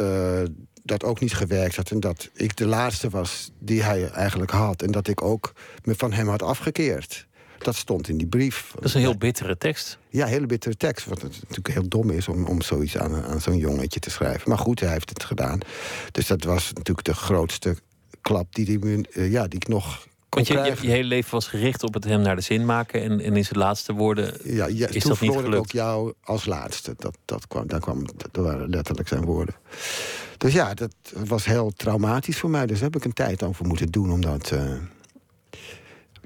dat ook niet gewerkt had en dat ik de laatste was die hij eigenlijk had en dat ik ook me van hem had afgekeerd. Dat stond in die brief. Dat is een heel bittere tekst. Ja, hele bittere tekst. Wat het natuurlijk heel dom is om, om zoiets aan, aan zo'n jongetje te schrijven. Maar goed, hij heeft het gedaan. Dus dat was natuurlijk de grootste klap die, die, uh, ja, die ik nog want je, je, je, hele leven was gericht op het hem naar de zin maken. En, en in zijn laatste woorden ja, ja, is toen dat niet gelukt. ook jou als laatste. Dat, dat kwam, daar kwam, dat waren letterlijk zijn woorden. Dus ja, dat was heel traumatisch voor mij. Dus daar heb ik een tijd over moeten doen om dat eh,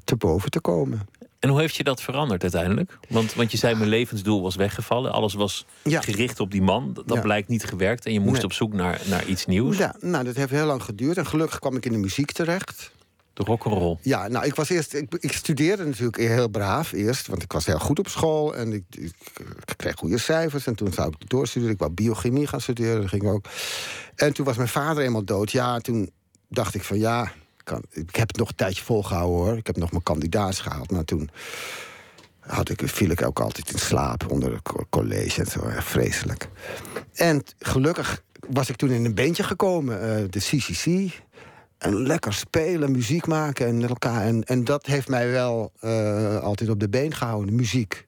te boven te komen. En hoe heeft je dat veranderd uiteindelijk? Want, want je zei, mijn levensdoel was weggevallen. Alles was Ja. gericht op die man. Dat Ja. blijkt niet gewerkt. En je moest Nee. op zoek naar, naar iets nieuws. Ja, nou, dat heeft heel lang geduurd. En gelukkig kwam ik in de muziek terecht. De rock'n'roll. Ja, nou, ik was eerst. Ik, ik studeerde natuurlijk heel braaf eerst, want ik was heel goed op school en ik, ik, ik kreeg goede cijfers. En toen zou ik doorstuderen. Ik wou biochemie gaan studeren, dat ging ook. En toen was mijn vader eenmaal dood. Ja, toen dacht ik van ja, kan, ik heb het nog een tijdje volgehouden hoor. Ik heb nog mijn kandidaats gehaald, maar toen had ik, viel ik ook altijd in slaap onder het co- college en zo. Echt vreselijk. En gelukkig was ik toen in een bandje gekomen, eh, de CCC. En lekker spelen, muziek maken en met elkaar. En, en dat heeft mij wel eh, altijd op de been gehouden, de muziek.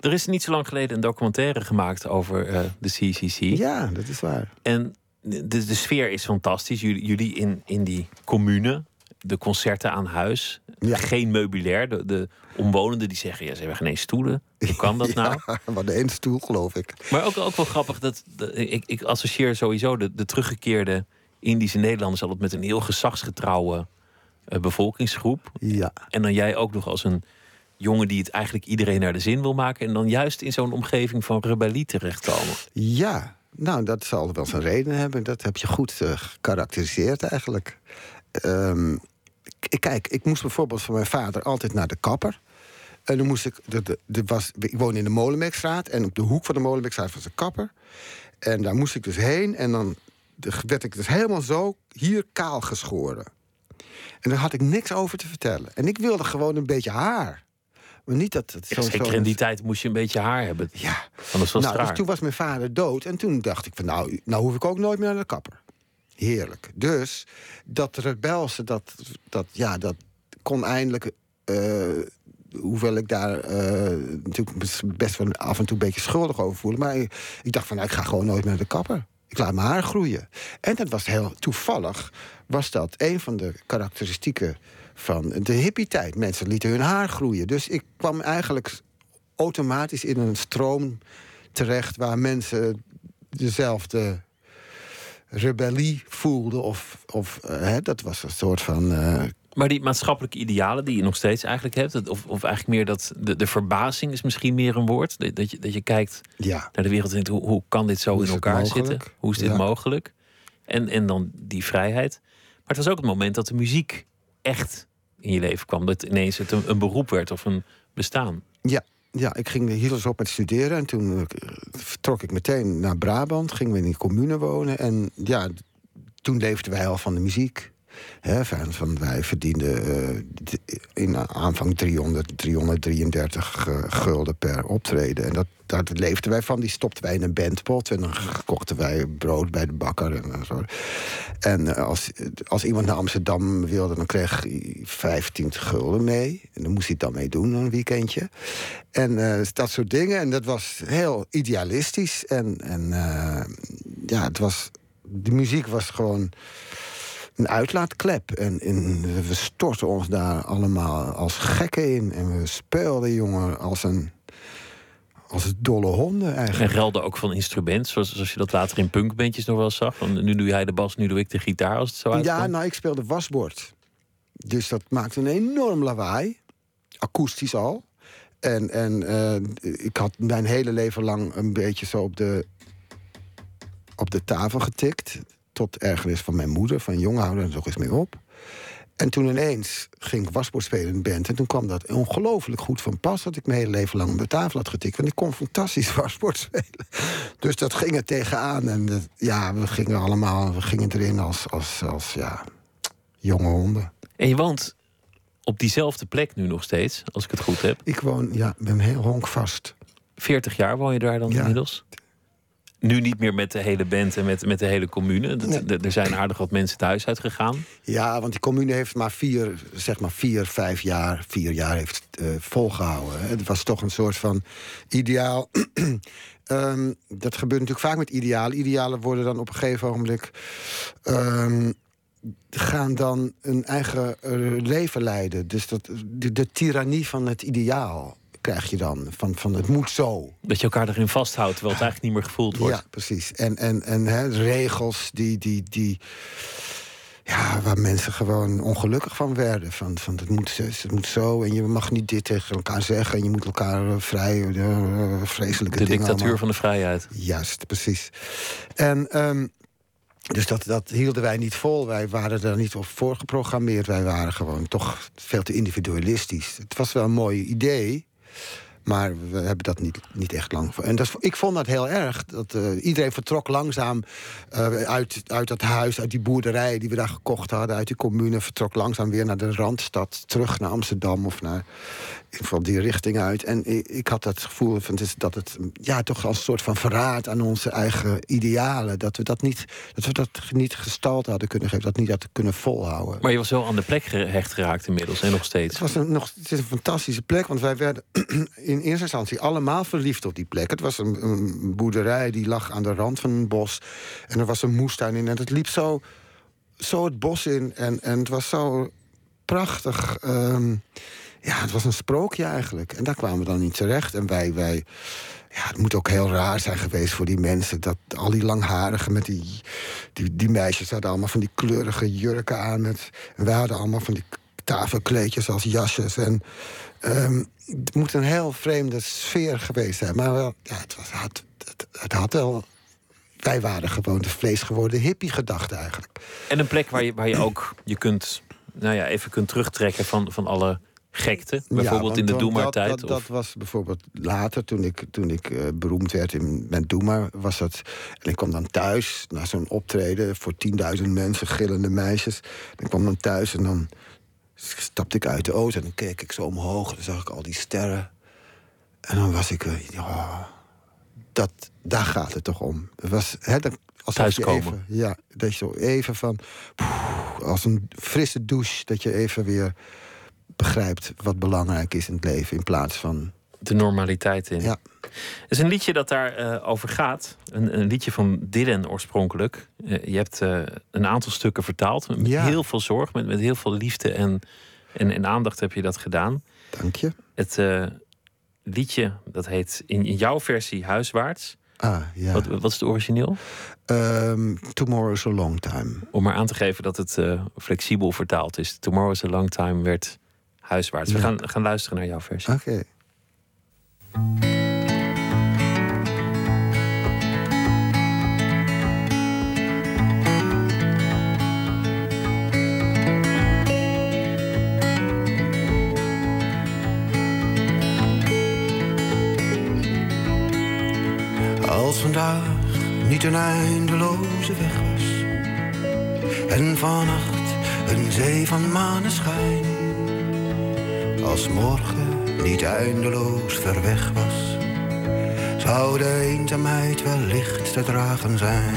Er is niet zo lang geleden een documentaire gemaakt over eh, de CCC. Ja, dat is waar. En de, de sfeer is fantastisch. Jullie, jullie in, in die commune, de concerten aan huis. Ja. Geen meubilair. De, de omwonenden die zeggen, ja, ze hebben geen eens stoelen. Hoe kan dat nou? Ja, maar de één stoel, geloof ik. Maar ook, ook wel grappig dat, dat- ik, ik associeer sowieso de, de teruggekeerde Indische Nederlanders altijd met een heel gezagsgetrouwe eh, bevolkingsgroep. Ja. En dan jij ook nog als een jongen die het eigenlijk iedereen naar de zin wil maken. En dan juist in zo'n omgeving van rebellie terechtkomen. Ja, nou, dat zal wel zijn reden hebben. Dat heb je goed eh, gekarakteriseerd eigenlijk. K- kijk, ik moest bijvoorbeeld van mijn vader altijd naar de kapper. En dan moest ik. De, de, de was, ik woon in de Molenbeekstraat. En op de hoek van de Molenbeekstraat was een kapper. En daar moest ik dus heen. En dan de- werd ik dus helemaal zo hier kaal geschoren. En daar had ik niks over te vertellen. En ik wilde gewoon een beetje haar. Maar niet dat het zo. Zeker in die tijd moest je een beetje haar hebben. Ja. Anders was Nou, dus raar. toen was mijn vader dood. En toen dacht ik van nou, nou hoef ik ook nooit meer naar de kapper. Heerlijk. Dus dat rebelse, dat, dat, ja, dat kon eindelijk... eh, hoewel ik daar eh, natuurlijk best wel af en toe een beetje schuldig over voelde. Maar ik, ik dacht van nou, ik ga gewoon nooit meer naar de kapper. Ik laat mijn haar groeien. En dat was heel toevallig, was dat een van de karakteristieken van de hippie-tijd. Mensen lieten hun haar groeien. Dus ik kwam eigenlijk automatisch in een stroom terecht waar mensen dezelfde rebellie voelden. Of, of eh, hè, dat was een soort van. eh, Maar die maatschappelijke idealen die je nog steeds eigenlijk hebt, of, of eigenlijk meer dat de, de verbazing is misschien meer een woord. Dat, dat, je, dat je kijkt ja, naar de wereld en denkt, hoe, hoe kan dit zo Hoe in elkaar zitten? Hoe is dit Ja. mogelijk? En, en dan die vrijheid. Maar het was ook het moment dat de muziek echt in je leven kwam. Dat ineens het een, een beroep werd of een bestaan. ja, ja, ik ging hier eens op met studeren. En toen eh, vertrok ik meteen naar Brabant. Gingen we in die commune wonen. En ja, toen leefden wij al van de muziek. Van, wij verdienden eh, in aanvang 300, 333 eh, gulden per optreden. En dat, daar leefden wij van. Die stopten wij in een bandpot. En dan kochten wij brood bij de bakker. En, en eh, als, als iemand naar Amsterdam wilde, dan kreeg hij 15 gulden mee. En dan moest hij het dan mee doen, een weekendje. En dat soort dingen. En dat was heel idealistisch. En, en ja, het was, de muziek was gewoon een uitlaatklep. En, en we stortten ons daar allemaal als gekken in. En we speelden, jongen, als een... Als dolle honden En eigenlijk. ruilde ook van instrument, zoals, zoals je dat later in punkbandjes nog wel zag. Van, nu doe jij de bas, nu doe ik de gitaar, als het zo uitkwam. Ja, nou, ik speelde wasbord. Dus dat maakte een enorm lawaai. Akoestisch al. En, en eh, ik had mijn hele leven lang een beetje zo op de, op de tafel getikt. Tot ergernis van mijn moeder. Van jong, hou er nog eens mee op. En toen ineens ging ik wasbord spelen in een band. En toen kwam dat ongelooflijk goed van pas... dat ik mijn hele leven lang op de tafel had getikt. Want ik kon fantastisch wasbord spelen. Dus dat ging er tegenaan. En dat- ja, we gingen allemaal we gingen erin als, als, als ja, jonge honden. En je woont op diezelfde plek nu nog steeds, als ik het goed heb. Ik woon, ja, ben heel honkvast. 40 jaar woon je daar dan Ja. inmiddels. Nu niet meer met de hele band en met, met de hele commune. Er zijn aardig wat mensen thuis uitgegaan. Ja, want die commune heeft maar vier, zeg maar vier, vijf jaar, vier jaar heeft uh, volgehouden. Het was toch een soort van ideaal. um, dat gebeurt natuurlijk vaak met idealen. Idealen worden dan op een gegeven ogenblik. Um, gaan dan een eigen uh, leven leiden. Dus dat, de, de tirannie van het ideaal krijg je dan. Van, van het moet zo. Dat je elkaar erin vasthoudt, terwijl het eigenlijk niet meer gevoeld wordt. Ja, precies. En, en, en hè, regels die, die, die. Ja, waar mensen gewoon ongelukkig van werden. Van, van het, moet, het moet zo en je mag niet dit tegen elkaar zeggen. En je moet elkaar eh, vrij, uh, vreselijke de dingen. Dictatuur van de vrijheid. Juist, precies. En um, dus dat, dat hielden wij niet vol. Wij waren daar niet op voorgeprogrammeerd. Wij waren gewoon toch veel te individualistisch. Het was wel een mooi idee. Maar we hebben dat niet, niet echt lang voor. En dat, ik vond dat heel erg. Dat, uh, iedereen vertrok langzaam uh, uit, uit dat huis, uit die boerderij die we daar gekocht hadden, uit die commune, vertrok langzaam weer naar de randstad, terug naar Amsterdam of naar geval die richting uit. En ik, ik had het gevoel van dat het ja, toch als een soort van verraad aan onze eigen idealen. Dat we dat niet, dat we dat niet gestalte hadden kunnen geven, dat niet hadden kunnen volhouden. Maar je was wel aan de plek gehecht geraakt inmiddels en nog steeds. Het, was een, nog, het is een fantastische plek, want wij werden in eerste instantie allemaal verliefd op die plek. Het was een, een boerderij die lag aan de rand van een bos. En er was een moestuin in en het liep zo, zo het bos in. En, en het was zo prachtig. Um, ja, het was een sprookje eigenlijk. En daar kwamen we dan niet terecht. En wij, wij ja, het moet ook heel raar zijn geweest voor die mensen. Dat al die langharigen met die, die, die meisjes hadden allemaal van die kleurige jurken aan. En wij hadden allemaal van die tafelkleedjes als jasjes. En um, het moet een heel vreemde sfeer geweest zijn. Maar wel, ja, het, was, het, het had wel wij waren gewoon de vleesgeworden hippie-gedachte eigenlijk. En een plek waar je, waar je ook je kunt, nou ja, even kunt terugtrekken van, van alle gekte? Bijvoorbeeld in de Doema-tijd? Dat, dat, dat, was bijvoorbeeld later, toen ik, toen ik uh, beroemd werd in mijn Doema, was dat. En ik kwam dan thuis naar zo'n optreden voor 10.000 mensen, gillende meisjes. En ik kwam dan thuis en dan stapte ik uit de auto en dan keek ik zo omhoog en dan zag ik al die sterren. En dan was ik, ja, dat, daar gaat het toch om. Het was, hè, dan, als Thuiskomen. Even, ja, dat je zo even van, poeh, als een frisse douche, dat je even weer begrijpt wat belangrijk is in het leven in plaats van. De normaliteit in. Ja. Het is een liedje dat daarover uh, over gaat. Een, een, liedje van Dylan oorspronkelijk. Uh, je hebt uh, een aantal stukken vertaald. Met ja. heel veel zorg, met, met heel veel liefde en, en, en aandacht heb je dat gedaan. Dank je. Het liedje, dat heet in, in jouw versie Huiswaarts. Ah, ja. Wat, wat is het origineel? Um, tomorrow is a long time. Om maar aan te geven dat het flexibel vertaald is. Tomorrow is a long time werd huiswaarts. We gaan, gaan luisteren naar jouw versie. Oké. Okay. Als vandaag niet een eindeloze weg was en vannacht een zee van maneschijn als morgen niet eindeloos ver weg was, zou de eenzaamheid wellicht te dragen zijn.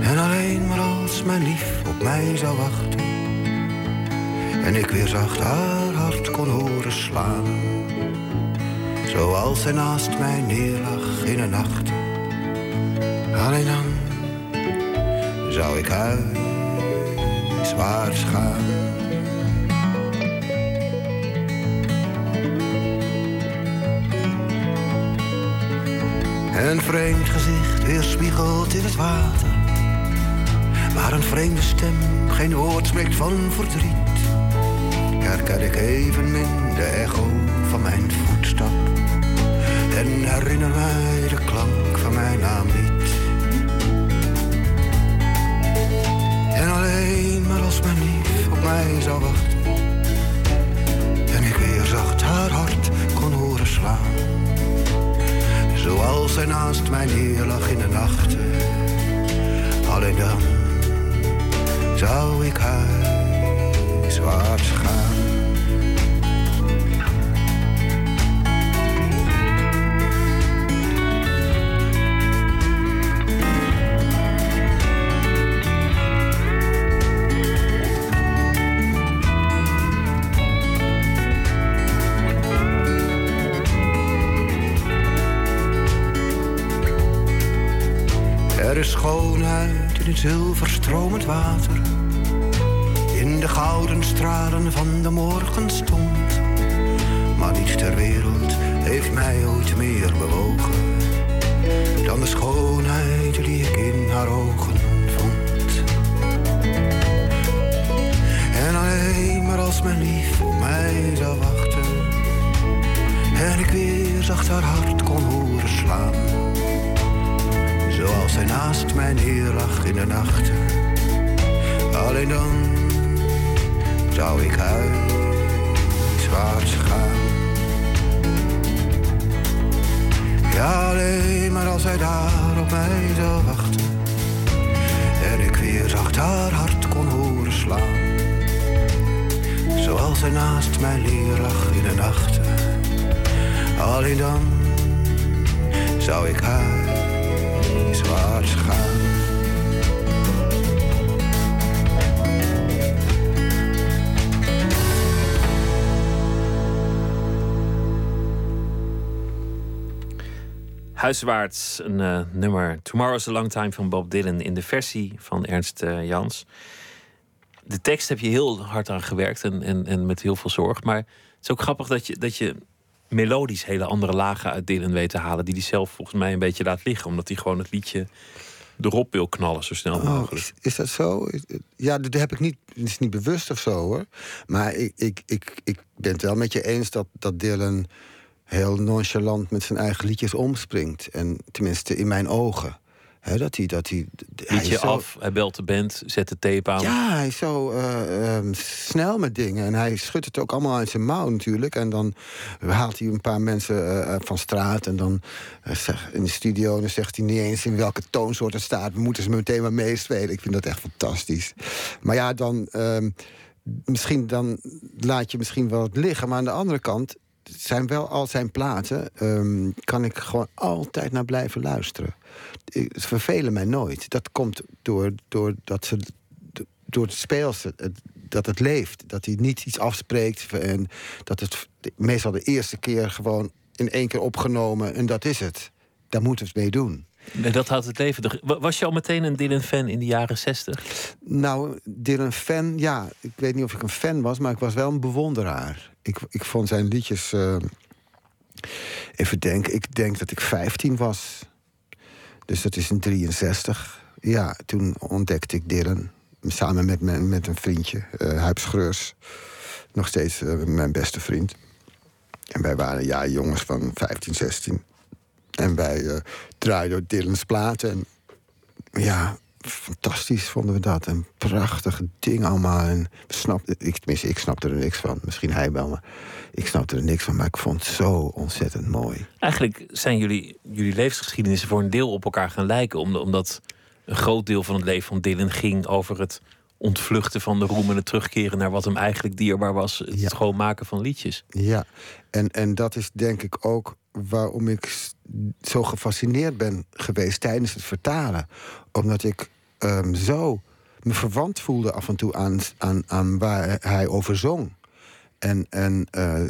En alleen maar als mijn lief op mij zou wachten, en ik weer zacht haar hart kon horen slaan, zoals zij naast mij neerlag in een nacht. Alleen dan zou ik huilen zwaar gaan. Een vreemd gezicht weerspiegelt in het water. Waar een vreemde stem geen woord spreekt van verdriet. Herken ik evenmin de echo van mijn voetstap. En herinner mij de klank van mijn naam niet. Als mijn lief op mij zou wachten. En ik weer zacht haar hart kon horen slaan. Zoals zij naast mij neerlag in de nachten. Alleen dan zou ik huiswaarts gaan. Is schoonheid in het zilverstromend water. In de gouden stralen van de morgenstond. Maar niets ter wereld heeft mij ooit meer bewogen. Dan de schoonheid die ik in haar ogen vond. En alleen maar als mijn lief op mij zou wachten. En ik weer zacht haar hart kon horen slaan. Zoals hij naast mij neerlag in de nachten. Alleen dan zou ik huiswaarts gaan. Ja, alleen maar als hij daar op mij zou wachten. En ik weer zacht haar hart kon horen slaan. Zoals hij naast mij neerlag in de nachten. Alleen dan zou ik huiswaarts een uh, nummer Tomorrow's a Long Time van Bob Dylan in de versie van Ernst uh, Jans. De tekst heb je heel hard aan gewerkt en, en, en met heel veel zorg. Maar het is ook grappig dat je, dat je melodisch hele andere lagen uit Dylan weet te halen. Die hij zelf volgens mij een beetje laat liggen. Omdat hij gewoon het liedje erop wil knallen zo snel mogelijk. Oh, is, is, dat zo? Ja, dat heb ik niet, is niet bewust of zo hoor. Maar ik, ik, ik, ik ben het wel met je eens dat, dat Dylan heel nonchalant met zijn eigen liedjes omspringt. En tenminste in mijn ogen. He, dat hij, dat hij, zo... af, hij belt de band, zet de tape aan. Ja, hij is zo uh, um, snel met dingen. En hij schudt het ook allemaal uit zijn mouw natuurlijk. En dan haalt hij een paar mensen uh, van straat. En dan uh, in de studio dan zegt hij niet eens in welke toonsoort het staat. We moeten ze meteen maar meespelen. Ik vind dat echt fantastisch. Maar ja, dan... Um, misschien dan laat je misschien wel het liggen. Maar aan de andere kant zijn wel al zijn platen. Um, kan ik gewoon altijd naar blijven luisteren. Ze vervelen mij nooit. Dat komt door, door, dat ze, door het speelse, dat het leeft. Dat hij niet iets afspreekt. En dat het meestal de eerste keer gewoon in één keer opgenomen. En dat is het. Daar moeten we het mee doen. En dat houdt het leven. Was je al meteen een Dylan-fan in de jaren zestig? Nou, Dylan-fan, ja. Ik weet niet of ik een fan was, maar ik was wel een bewonderaar. Ik, ik vond zijn liedjes. Uh, even denken, ik denk dat ik 15 was. Dus dat is in 63. Ja, toen ontdekte ik Dylan. Samen met, mijn, met een vriendje, uh. Nog steeds uh, mijn beste vriend. En wij waren ja, jongens van 15, 16. En wij uh, draaiden Dylan's platen. En ja, fantastisch vonden we dat. Een prachtig ding allemaal. En snapte, ik, tenminste, ik snapte er niks van. Misschien hij wel, maar ik snapte er niks van. Maar ik vond het zo ontzettend mooi. Eigenlijk zijn jullie, jullie levensgeschiedenissen voor een deel op elkaar gaan lijken. Omdat een groot deel van het leven van Dylan ging over het ontvluchten van de roem en het terugkeren naar wat hem eigenlijk dierbaar was. Het ja. gewoon maken van liedjes. Ja, en, en dat is denk ik ook waarom ik zo gefascineerd ben geweest tijdens het vertalen. Omdat ik um, zo me verwant voelde af en toe aan, aan, aan waar hij over zong. En, en uh,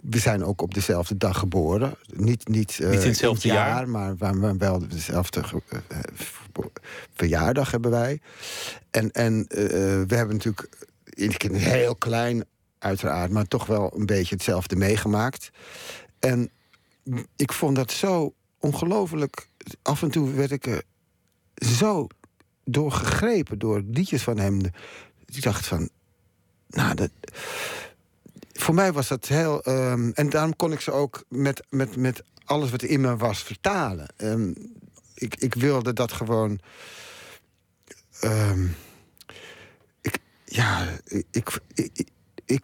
we zijn ook op dezelfde dag geboren. Niet, niet, uh, niet in hetzelfde jaar, jaar, maar waar wel dezelfde uh, verjaardag hebben wij. En, en we hebben natuurlijk in heel klein, uiteraard, maar toch wel een beetje hetzelfde meegemaakt. En ik vond dat zo ongelooflijk. Af en toe werd ik er zo doorgegrepen door liedjes van hem. Ik dacht van, nou, dat, voor mij was dat heel. Um, en daarom kon ik ze ook met, met, met alles wat in me was vertalen. Um, ik, ik wilde dat gewoon. Um, ik, ja, ik, ik,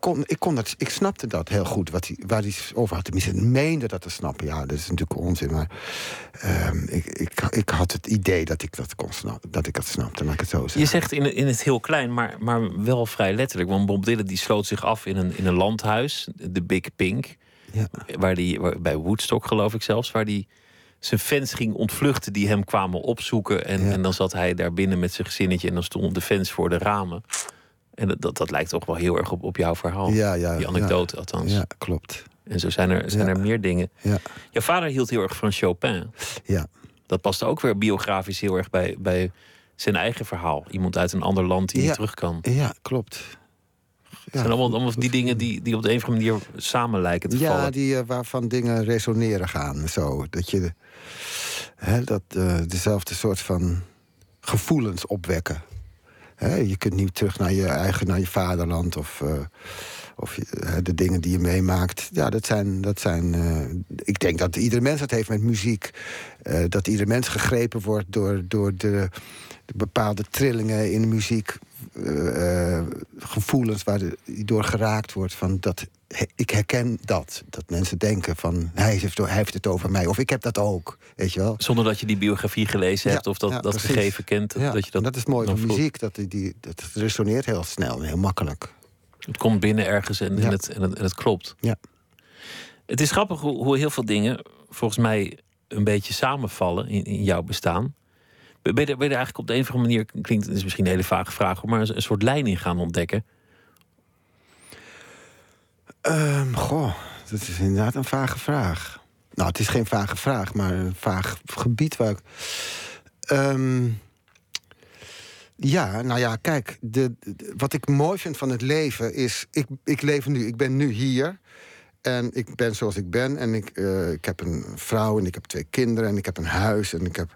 kon, ik, kon dat, ik snapte dat heel goed, wat hij, waar hij over had. Tenminste, meende dat te snappen. Ja, dat is natuurlijk onzin. Maar um, ik, ik, ik had het idee dat ik dat kon snappen. Dat ik dat snapte, laat ik het zo zeggen. Je zegt in, in het heel klein, maar, maar wel vrij letterlijk. Want Bob Dylan die sloot zich af in een, in een landhuis, de Big Pink. Ja. Waar die, waar, bij Woodstock geloof ik zelfs, waar die zijn fans ging ontvluchten die hem kwamen opzoeken. En, Ja. en dan zat hij daar binnen met zijn gezinnetje en dan stonden de fans voor de ramen. En dat, dat, dat lijkt toch wel heel erg op, op jouw verhaal. Ja, ja, Die anekdote ja. althans. Ja, klopt. En zo zijn er, zijn Ja. er meer dingen. Ja, Jouw vader hield heel erg van Chopin. ja. Dat past ook weer biografisch heel erg bij, bij zijn eigen verhaal. Iemand uit een ander land die Ja. niet terug kan. Ja, klopt. Het zijn allemaal, allemaal die dingen die, die op de een of andere manier samen lijken te Ja, vallen. die, eh, waarvan dingen resoneren gaan. Zo, dat je hè, dat, eh, dezelfde soort van gevoelens opwekken. Je kunt niet terug naar je eigen, naar je vaderland of, eh, of de dingen die je meemaakt. Ja, dat zijn. Dat zijn eh, ik denk dat iedere mens dat heeft met muziek. Eh, dat ieder mens gegrepen wordt door, door de, de bepaalde trillingen in de muziek. gevoelens waar door geraakt wordt. Van dat, ik herken dat. Dat mensen denken van hij heeft, hij heeft het over mij. Of ik heb dat ook. Weet je wel? Zonder dat je die biografie gelezen hebt Ja, of dat, ja, dat gegeven kent. Ja, dat je dat, en dat is mooi van muziek. Dat, die, dat resoneert heel snel en heel makkelijk. Het komt binnen ergens en, en, het, en, het, en het klopt. Ja. Het is grappig hoe, hoe heel veel dingen volgens mij een beetje samenvallen in, in jouw bestaan. Ben je, er, ben je er eigenlijk op de een of andere manier, klinkt het is misschien een hele vage vraag, maar een, een soort lijn in gaan ontdekken? Ehm, goh, dat is inderdaad een vage vraag. Nou, het is geen vage vraag, maar een vaag gebied waar ik. Ehm, ja, nou ja, kijk, de, wat ik mooi vind van het leven is. Ik, ik leef nu, ik ben nu hier. En ik ben zoals ik ben. En ik, eh, ik heb een vrouw en ik heb twee kinderen en ik heb een huis en ik heb.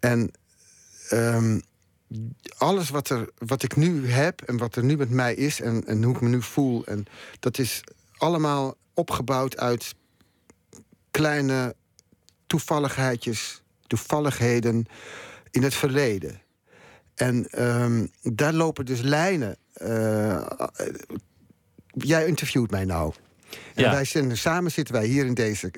En ehm, alles wat, er, wat ik nu heb en wat er nu met mij is en, en hoe ik me nu voel, en dat is allemaal opgebouwd uit kleine toevalligheidjes, toevalligheden in het verleden. En ehm, daar lopen dus lijnen. eh, jij interviewt mij nou. En wij zijn, samen zitten wij hier in deze,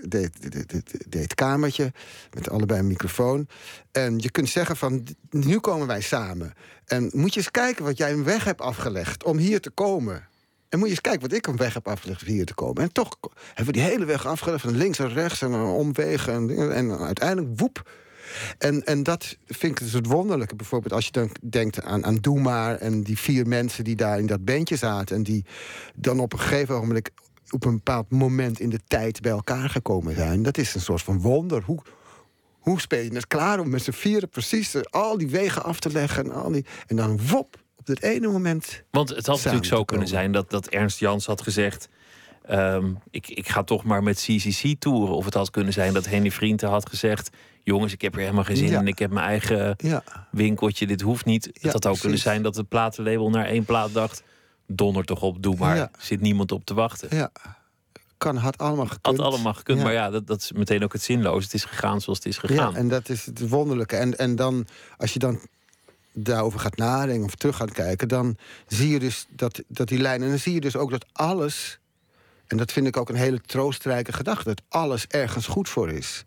dit, kamertje. Met allebei een microfoon. En je kunt zeggen van, nu komen wij samen. En moet je eens kijken wat jij een weg hebt afgelegd om hier te komen. En moet je eens kijken wat ik een weg heb afgelegd om hier te komen. En toch hebben we die hele weg afgelegd van links en rechts en omwegen. En, en uiteindelijk woep. En, en dat vind ik dus het wonderlijke. Bijvoorbeeld als je dan denkt aan, aan Doe Maar... en die vier mensen die daar in dat bandje zaten... en die dan op een gegeven ogenblik... op een bepaald moment in de tijd bij elkaar gekomen zijn. Dat is een soort van wonder. Hoe, hoe speel je het klaar om met z'n vieren precies al die wegen af te leggen... en, al die, en dan wop, op dat ene moment... Want het had natuurlijk zo kunnen zijn dat, dat Ernst Jans had gezegd... ehm, ik, ik ga toch maar met CCC toeren. Of het had kunnen zijn dat Henny Vrienden had gezegd... jongens, ik heb er helemaal geen zin Ja. in. Ik heb mijn eigen Ja, winkeltje, dit hoeft niet. Ja, het had ook kunnen zijn dat het platenlabel naar één plaat dacht... donder toch op, doe maar. Ja. Zit niemand op te wachten. ja. Kan, had allemaal gekund. Had allemaal gekund, Ja. maar ja, dat, dat is meteen ook het zinloos. Het is gegaan zoals het is gegaan. Ja, en dat is het wonderlijke. En, en dan, als je dan daarover gaat nadenken of terug gaat kijken, dan zie je dus dat, dat die lijn. En dan zie je dus ook dat alles. En dat vind ik ook een hele troostrijke gedachte. Dat alles ergens goed voor is.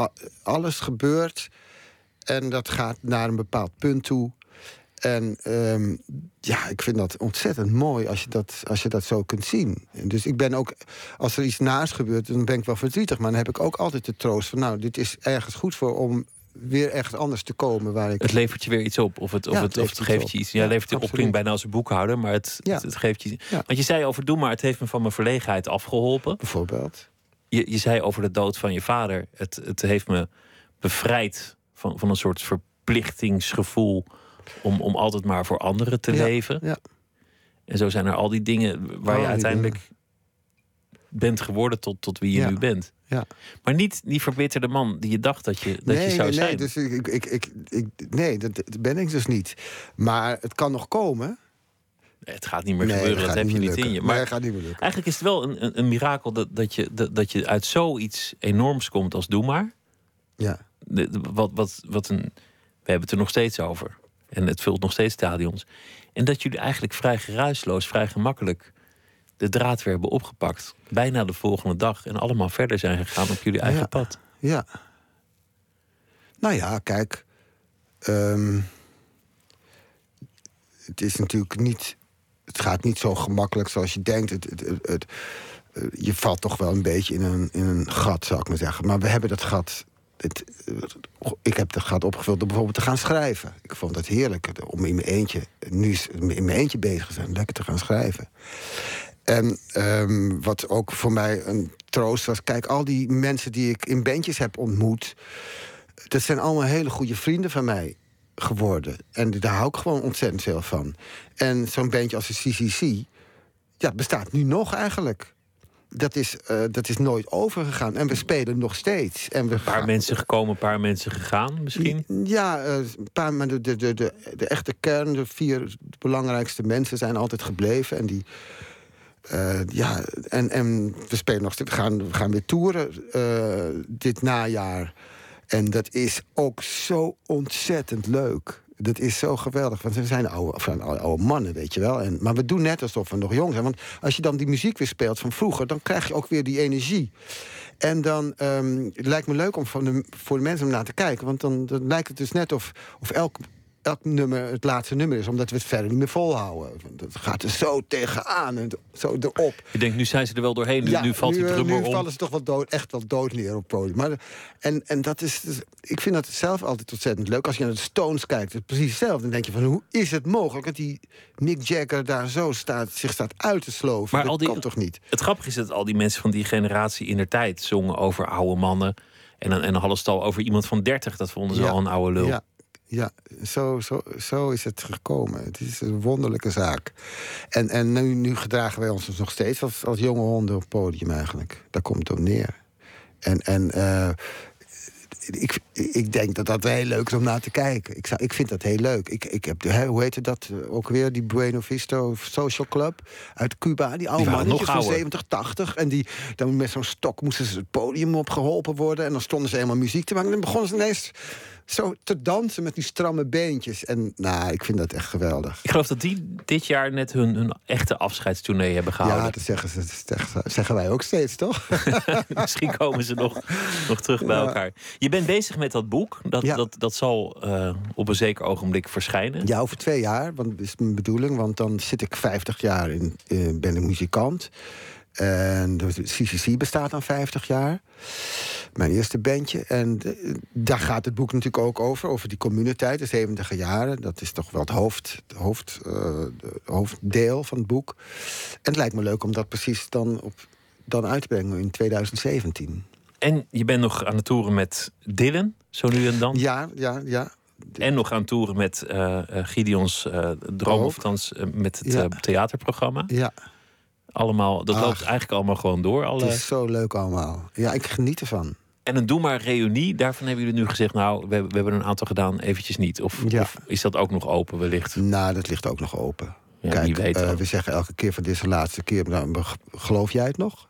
A- alles gebeurt en dat gaat naar een bepaald punt toe. En ehm, ja, ik vind dat ontzettend mooi als je dat, als je dat zo kunt zien. En Dus ik ben ook, als er iets naast gebeurt, dan ben ik wel verdrietig. Maar dan heb ik ook altijd de troost van, nou, dit is ergens goed voor om weer ergens anders te komen waar ik. Het levert je weer iets op. Of het, of Ja, het, het of het geeft iets je iets. Ja, Ja, levert je op. absoluut. Klinkt bijna als een boekhouder, maar het, Ja. het, het geeft je. Want je zei over Doe maar, het heeft me van mijn verlegenheid afgeholpen. Bijvoorbeeld. Je, je zei over de dood van je vader. Het, het heeft me bevrijd van, van een soort verplichtingsgevoel. Om, om altijd maar voor anderen te Ja, leven. ja. En zo zijn er al die dingen waar Al je uiteindelijk bent geworden tot, tot wie je Ja. nu bent. Ja. Maar niet die verbitterde man die je dacht dat je, dat nee, je zou nee, zijn. nee, dus ik, ik, ik, ik, nee, dat, ben ik dus niet. Maar het kan nog komen. Nee, het gaat niet meer gebeuren, dat, heb je niet in je. Maar gaat niet meer lukken. eigenlijk is het wel een, een, een mirakel dat, dat, je, dat, dat je uit zoiets enorms komt als Doe maar. Ja. De- de- wat, wat, wat een, we hebben het er nog steeds over. En het vult nog steeds stadions. En dat jullie eigenlijk vrij geruisloos, vrij gemakkelijk de draad weer hebben opgepakt. Bijna de volgende dag. En allemaal verder zijn gegaan op jullie eigen Ja. pad. Ja. Nou ja, kijk. ehm, het is natuurlijk niet. Het gaat niet zo gemakkelijk zoals je denkt. Het, het, het, het- eh, je valt toch wel een beetje in een, in een gat, zou ik maar zeggen. Maar we hebben dat gat. Het, eh, ik heb dat gat opgevuld door bijvoorbeeld te gaan schrijven. Ik vond het heerlijk om in mijn eentje, nu in mijn eentje bezig te zijn, lekker te gaan schrijven. En ehm, wat ook voor mij een troost was, kijk, al die mensen die ik in bandjes heb ontmoet. dat zijn allemaal hele goede vrienden van mij geworden. En daar hou ik gewoon ontzettend veel van. En zo'n bandje als de CCC, ja, het bestaat nu nog eigenlijk. Dat is, eh, dat is nooit overgegaan. En we spelen nog steeds. En we Een paar gaan- mensen gekomen, een paar mensen gegaan misschien. Ja, eh, een paar, maar de, de, de, de, de echte kern, de vier belangrijkste mensen zijn altijd gebleven. En die. eh, ja, en, en we spelen nog steeds. We gaan, we gaan weer toeren dit najaar. En dat is ook zo ontzettend leuk. Dat is zo geweldig. Want we zijn oude, of, oude, mannen, weet je wel. En, maar we doen net alsof we nog jong zijn. Want als je dan die muziek weer speelt van vroeger... dan krijg je ook weer die energie. En dan ehm, het lijkt me leuk om van de, voor de mensen om naar te kijken. Want dan, dan lijkt het dus net of, of elk, elk nummer het laatste nummer is. Omdat we het verder niet meer volhouden. Het gaat er zo tegenaan en zo erop. Je denkt, nu zijn ze er wel doorheen. Nu, nu valt die eh, drummer nu om. vallen ze toch wel dood, echt wel dood neer op het podium. Maar, en, en dat is, dus- ik vind dat zelf altijd ontzettend leuk. Als je naar de Stones kijkt, het precies hetzelfde. Dan denk je van, hoe is het mogelijk dat die Mick Jagger daar zo staat, zich staat uit te sloven? Maar dat al die- kan toch niet? Het grappige is dat al die mensen van die generatie in der tijd zongen over oude mannen. En dan, en het over iemand van 30. Dat vonden ze Ja. al een oude lul. Ja, ja zo, zo, zo is het gekomen. Het is een wonderlijke zaak. En, en nu, nu gedragen wij ons dus nog steeds als, als jonge honden op het podium eigenlijk. Daar komt het op neer. En, en eh, ik, ik denk dat dat wel heel leuk is om naar te kijken. Ik, zou, ik vind dat heel leuk. Ik, ik heb, hè, hoe heette dat eh, ook weer? Die Bueno Visto Social Club uit Cuba. Die oude waren mannetjes nog van ouder. 70, 80. En die dan met zo'n stok moesten ze het podium opgeholpen worden. En dan stonden ze helemaal muziek te maken. En dan begonnen ze ineens zo te dansen met die stramme beentjes. En nou, ik vind dat echt geweldig. Ik geloof dat die dit jaar net hun, hun echte afscheidstournee hebben gehouden. Ja, dat zeggen, ze, dat zeggen- zeggen wij ook steeds, toch? Misschien komen ze nog, nog terug bij Ja. elkaar. Je bent bezig met dat boek. Dat, Ja. dat, dat zal eh, op een zeker ogenblik verschijnen. Ja, over twee jaar, want dat is mijn bedoeling. Want dan zit ik 50 jaar in, eh, ben ik muzikant. En de CCC bestaat dan 50 jaar. Mijn eerste bandje. En eh, daar gaat het boek natuurlijk ook over. Over die communiteit, de 70 jaren. Dat is toch wel het, hoofd, het hoofd, de hoofddeel van het boek. En het lijkt me leuk om dat precies dan, op, dan uit te brengen in 2017. En je bent nog aan het toeren met Dylan, zo nu en dan. Ja, ja, ja. En nog aan het toeren met eh, Gideons eh, Droom, of met het Ja. theaterprogramma. Ja, Allemaal, dat Ach. loopt eigenlijk allemaal gewoon door. Alle... het is zo leuk allemaal. Ja, ik geniet ervan. En een Doe maar reunie, daarvan hebben jullie nu gezegd... nou, we, we hebben een aantal gedaan, eventjes niet. Of, Ja. of is dat ook nog open wellicht? Nou, dat ligt ook nog open. Ja, Kijk, we zeggen elke keer van dit is de laatste keer. Nou, geloof jij het nog?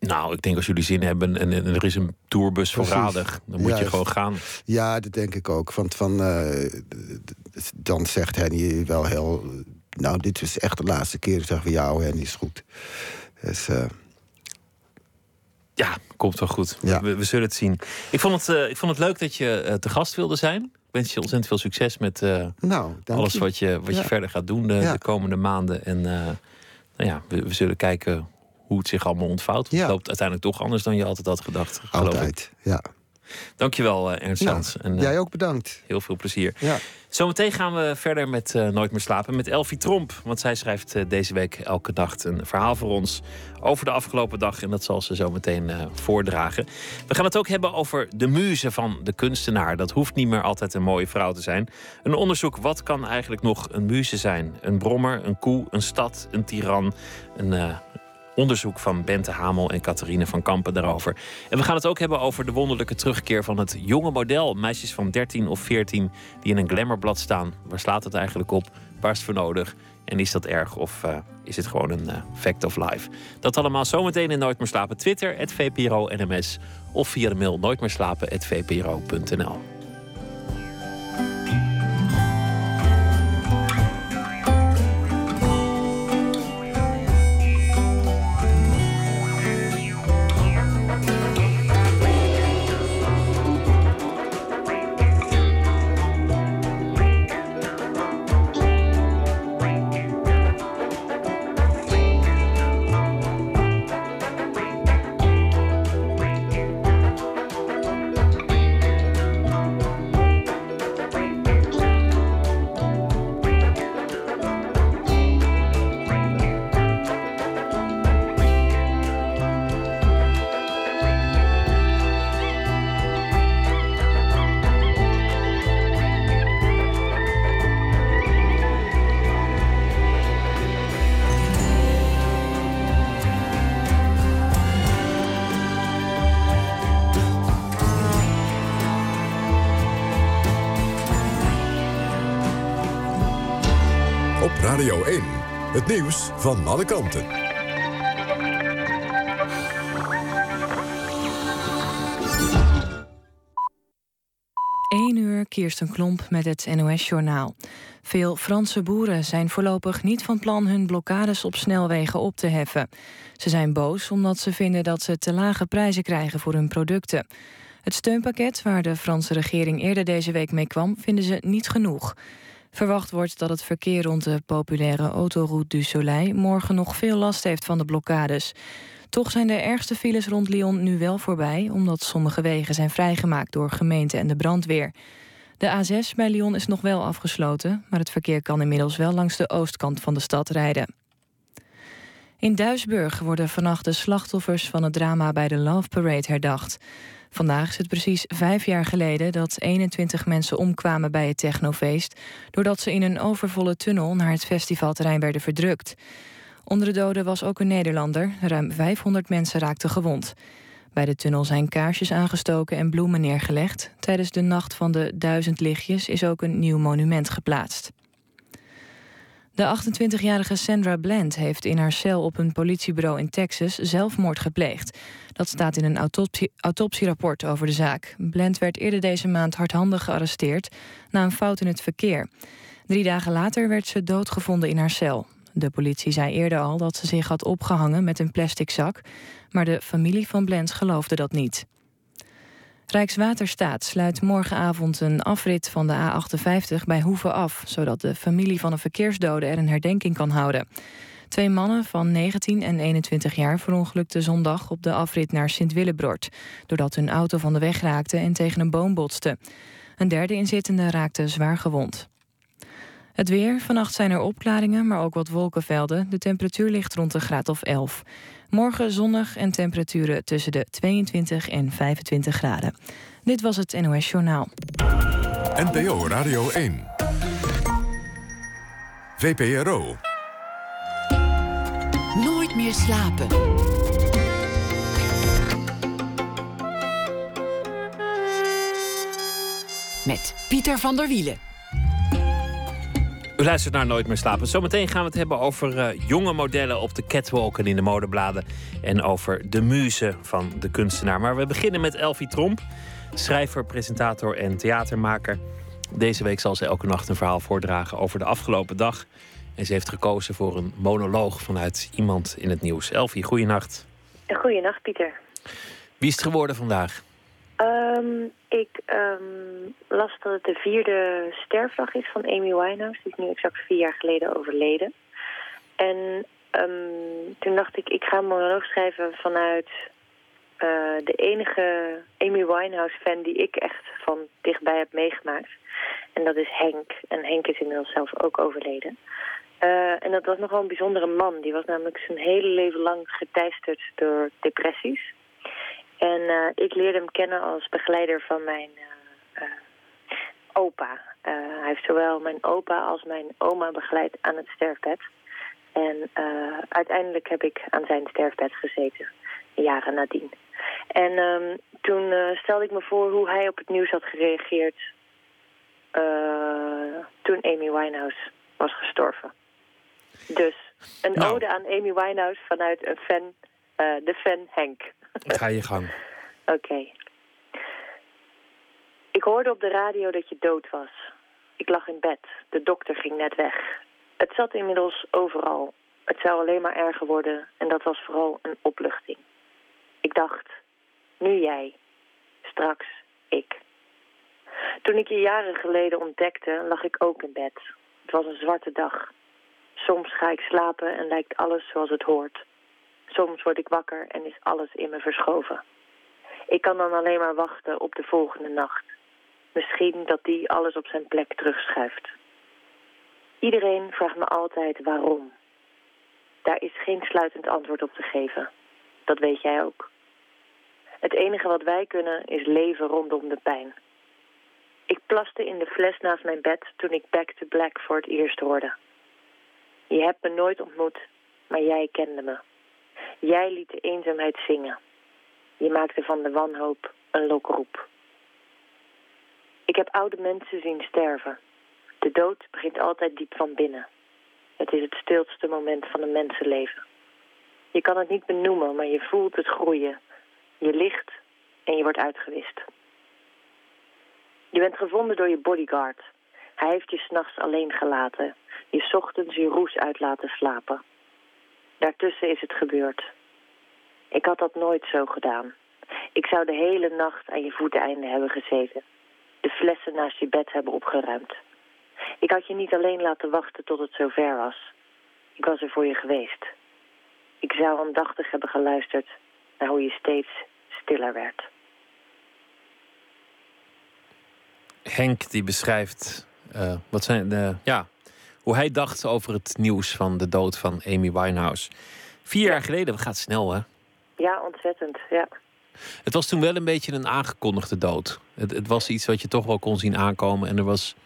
Nou, ik denk als jullie zin hebben en, en er is een tourbus voorradig... dan moet je gewoon gaan. Ja, dat denk ik ook. Want van, eh, dan zegt Henny wel heel... Nou, dit is echt de laatste keer. Dan zeggen we, ja, hoor, Henny is goed. Dus, eh, Ja, komt wel goed. Ja. We, we zullen het zien. Ik vond het, eh, ik vond het leuk dat je te gast wilde zijn. Ik wens je ontzettend veel succes met nou, alles wat je, wat je verder gaat doen de, Ja. de komende maanden. En nou ja, we, we zullen kijken hoe het zich allemaal ontvouwt. Ja. Het loopt uiteindelijk toch anders dan je altijd had gedacht. geloof ik. Altijd, ja. Dankjewel, eh, Ernst Nou. En Jij ook bedankt. heel veel plezier. Ja. Zometeen gaan we verder met eh, Nooit meer slapen met Elfie Tromp. Want zij schrijft deze week elke nacht een verhaal voor ons over de afgelopen dag. En dat zal ze zo meteen voordragen. We gaan het ook hebben over de muze van de kunstenaar. Dat hoeft niet meer altijd een mooie vrouw te zijn. Een onderzoek, wat kan eigenlijk nog een muze zijn? Een brommer, een koe, een stad, een tiran, een... Onderzoek van Bente Hamel en Catharine van Kampen daarover. En we gaan het ook hebben over de wonderlijke terugkeer van het jonge model. Meisjes van 13 of 14 die in een glamourblad staan. Waar slaat het eigenlijk op? Waar is het voor nodig? En is dat erg of eh, is het gewoon een eh, fact of life? Dat allemaal zometeen in Nooit meer slapen. Twitter, het VPRO NMS. Of via de mail nooitmeerslapen.vpro.nl. nieuws van alle kanten. 1 uur, Kirsten Klomp met het NOS-journaal. Veel Franse boeren zijn voorlopig niet van plan hun blokkades op snelwegen op te heffen. Ze zijn boos omdat ze vinden dat ze te lage prijzen krijgen voor hun producten. Het steunpakket waar de Franse regering eerder deze week mee kwam, vinden ze niet genoeg. Verwacht wordt dat het verkeer rond de populaire autoroute du Soleil morgen nog veel last heeft van de blokkades. Toch zijn de ergste files rond Lyon nu wel voorbij, omdat sommige wegen zijn vrijgemaakt door gemeente en de brandweer. De A6 bij Lyon is nog wel afgesloten, maar het verkeer kan inmiddels wel langs de oostkant van de stad rijden. In Duisburg worden vannacht de slachtoffers van het drama bij de Love Parade herdacht. Vandaag is het precies vijf jaar geleden dat 21 mensen omkwamen bij het technofeest... doordat ze in een overvolle tunnel naar het festivalterrein werden verdrukt. Onder de doden was ook een Nederlander. Ruim 500 mensen raakten gewond. Bij de tunnel zijn kaarsjes aangestoken en bloemen neergelegd. Tijdens de Nacht van de Duizend Lichtjes is ook een nieuw monument geplaatst. De 28-jarige Sandra Bland heeft in haar cel op een politiebureau in Texas zelfmoord gepleegd. Dat staat in een autopsie, autopsierapport over de zaak. Bland werd eerder deze maand hardhandig gearresteerd na een fout in het verkeer. Drie dagen later werd ze doodgevonden in haar cel. De politie zei eerder al dat ze zich had opgehangen met een plastic zak, maar de familie van Bland geloofde dat niet. Rijkswaterstaat sluit morgenavond een afrit van de A58 bij Hoeven af, zodat de familie van een verkeersdode er een herdenking kan houden. Twee mannen van 19 en 21 jaar verongelukten zondag op de afrit naar Sint-Willebrord, doordat hun auto van de weg raakte en tegen een boom botste. Een derde inzittende raakte zwaar gewond. Het weer. Vannacht zijn er opklaringen, maar ook wat wolkenvelden. De temperatuur ligt rond de graad of 11. Morgen zonnig en temperaturen tussen de 22 en 25 graden. Dit was het NOS Journaal. NPO Radio 1. VPRO. Nooit meer slapen. Met Pieter van der Wielen. U luistert naar Nooit meer slapen. Zometeen gaan we het hebben over uh, jonge modellen op de catwalk en in de modebladen. En over de muze van de kunstenaar. Maar we beginnen met Elfie Tromp, schrijver, presentator en theatermaker. Deze week zal ze elke nacht een verhaal voordragen over de afgelopen dag. En ze heeft gekozen voor een monoloog vanuit iemand in het nieuws. Elfie, goeienacht. Goeienacht, Pieter. Wie is het geworden vandaag? Um, ik um, las dat het de vierde sterfdag is van Amy Winehouse. Die is nu exact vier jaar geleden overleden. En um, toen dacht ik, ik ga een monoloog schrijven vanuit uh, de enige Amy Winehouse-fan die ik echt van dichtbij heb meegemaakt. En dat is Henk. En Henk is inmiddels zelf ook overleden. Uh, en dat was nogal een bijzondere man. Die was namelijk zijn hele leven lang geteisterd door depressies. En uh, ik leerde hem kennen als begeleider van mijn uh, uh, opa. hij heeft zowel mijn opa als mijn oma begeleid aan het sterfbed. En uiteindelijk heb ik aan zijn sterfbed gezeten, jaren nadien. En um, toen stelde ik me voor hoe hij op het nieuws had gereageerd toen Amy Winehouse was gestorven. Dus een nou. ode aan Amy Winehouse vanuit een fan, de fan Henk. Ga je gang. Oké. Ik hoorde op de radio dat je dood was. Ik lag in bed. De dokter ging net weg. Het zat inmiddels overal. Het zou alleen maar erger worden en dat was vooral een opluchting. Ik dacht, nu jij, straks ik. Toen ik je jaren geleden ontdekte, lag ik ook in bed. Het was een zwarte dag. Soms ga ik slapen en lijkt alles zoals het hoort. Soms word ik wakker en is alles in me verschoven. Ik kan dan alleen maar wachten op de volgende nacht. Misschien dat die alles op zijn plek terugschuift. Iedereen vraagt me altijd waarom. Daar is geen sluitend antwoord op te geven. Dat weet jij ook. Het enige wat wij kunnen is leven rondom de pijn. Ik plaste in de fles naast mijn bed toen ik Back to Black voor het eerst hoorde. Je hebt me nooit ontmoet, maar jij kende me. Jij liet de eenzaamheid zingen. Je maakte van de wanhoop een lokroep. Ik heb oude mensen zien sterven. De dood begint altijd diep van binnen. Het is het stilste moment van een mensenleven. Je kan het niet benoemen, maar je voelt het groeien. Je ligt en je wordt uitgewist. Je bent gevonden door je bodyguard. Hij heeft je s'nachts alleen gelaten. Je ochtends je roes uit laten slapen. Daartussen is het gebeurd. Ik had dat nooit zo gedaan. Ik zou de hele nacht aan je voeteinde hebben gezeten. De flessen naast je bed hebben opgeruimd. Ik had je niet alleen laten wachten tot het zover was. Ik was er voor je geweest. Ik zou aandachtig hebben geluisterd naar hoe je steeds stiller werd. Henk die beschrijft uh, wat zijn de, ja, hoe hij dacht over het nieuws van de dood van Amy Winehouse. Vier jaar geleden, we gaat snel hè? Ja, ontzettend, ja. Het was toen wel een beetje een aangekondigde dood. Het, het, was iets wat je toch wel kon zien aankomen. En er was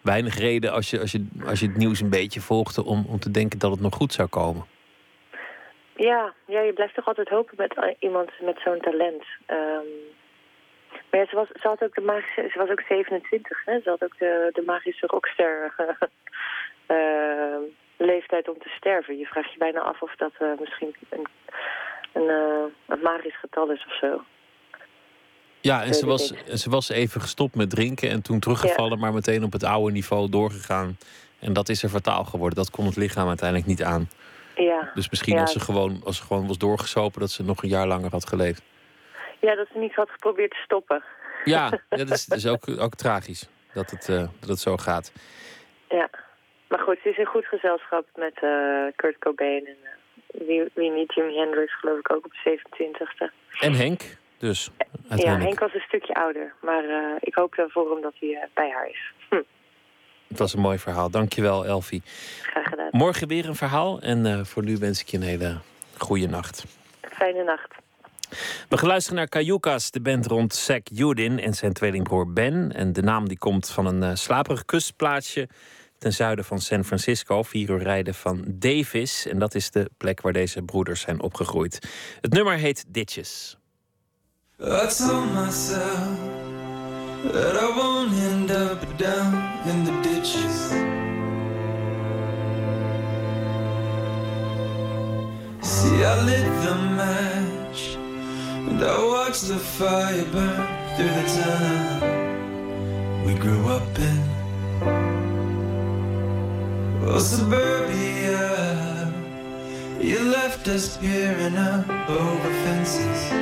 weinig reden als je, als je, als je het nieuws een beetje volgde om, om te denken dat het nog goed zou komen. Ja, ja je blijft toch altijd hopen met eh, iemand met zo'n talent. Um, maar ja, ze, was, ze had ook de magische, ze was ook 27, hè? Ze had ook de, de magische rockster uh, leeftijd om te sterven. Je vraagt je bijna af of dat uh, misschien een, een, uh, een magisch getal is of zo. Ja, en ze was, ze was even gestopt met drinken en toen teruggevallen, maar meteen op het oude niveau doorgegaan. En dat is er fataal geworden. Dat kon het lichaam uiteindelijk niet aan. Ja. Dus misschien als, ze gewoon, als ze gewoon was doorgesopen, dat ze nog een jaar langer had geleefd. Ja, dat ze niet had geprobeerd te stoppen. Ja, dat is, dat is ook, ook tragisch dat het, uh, dat het zo gaat. Ja, maar goed, ze is in goed gezelschap met uh, Kurt Cobain en uh, wie, wie niet, Jimi Hendrix geloof ik ook op de 27e. En Henk dus, Ja, Henk was een stukje ouder, maar ik hoop dan voor hem dat hij bij haar is. Hm. Het was een mooi verhaal. Dankjewel, Elfie. Graag gedaan. Morgen weer een verhaal en voor nu wens ik je een hele goede nacht. Fijne nacht. We gaan luisteren naar Cayucas, de band rond Zack Judin en zijn tweelingbroer Ben. En de naam die komt van een uh, slaperig kustplaatsje ten zuiden van San Francisco, vier uur rijden van Davis. En dat is de plek waar deze broeders zijn opgegroeid. Het nummer heet Ditches. I told myself that I won't end up down in the ditches. See, I lit the match. And I watched the fire burn through the town we grew up in. Oh, suburbia, you left us peering up over fences.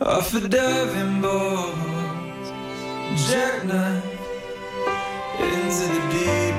Off a diving board, jackknife into the deep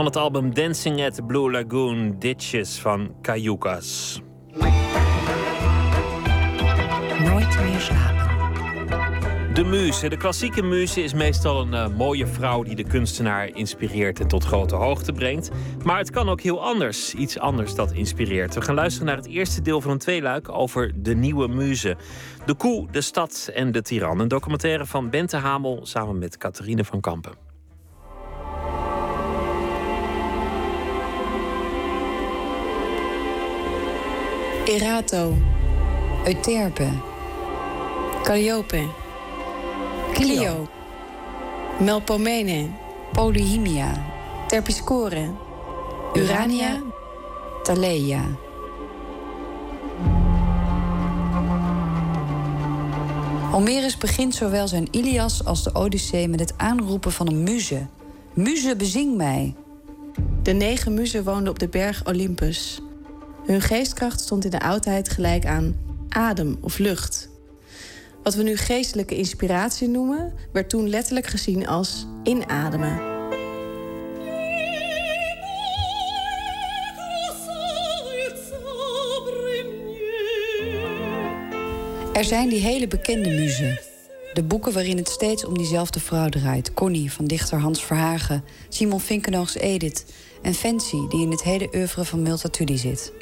Van het album Dancing at the Blue Lagoon, Ditches van Cayucas. Nooit meer slapen. De muze. De klassieke muze is meestal een uh, mooie vrouw die de kunstenaar inspireert en tot grote hoogte brengt. Maar het kan ook heel anders. Iets anders dat inspireert. We gaan luisteren naar het eerste deel van een tweeluik over de nieuwe muze. De koe, de stad en de tiran. Een documentaire van Bente Hamel samen met Catharine van Kampen. Erato. Euterpe. Calliope. Clio. Melpomene. Polyhymia. Terpiscore. Urania. Thaleia. Homerus begint zowel zijn Ilias als de Odyssee met het aanroepen van een muze. Muze, bezing mij. De negen muzen woonden op de berg Olympus. Hun geestkracht stond in de oudheid gelijk aan adem of lucht. Wat we nu geestelijke inspiratie noemen, werd toen letterlijk gezien als inademen. Er zijn die hele bekende muzen. De boeken waarin het steeds om diezelfde vrouw draait. Connie van dichter Hans Verhagen, Simon Finkenoogs Edith... en Fancy, die in het hele oeuvre van Multatuli zit.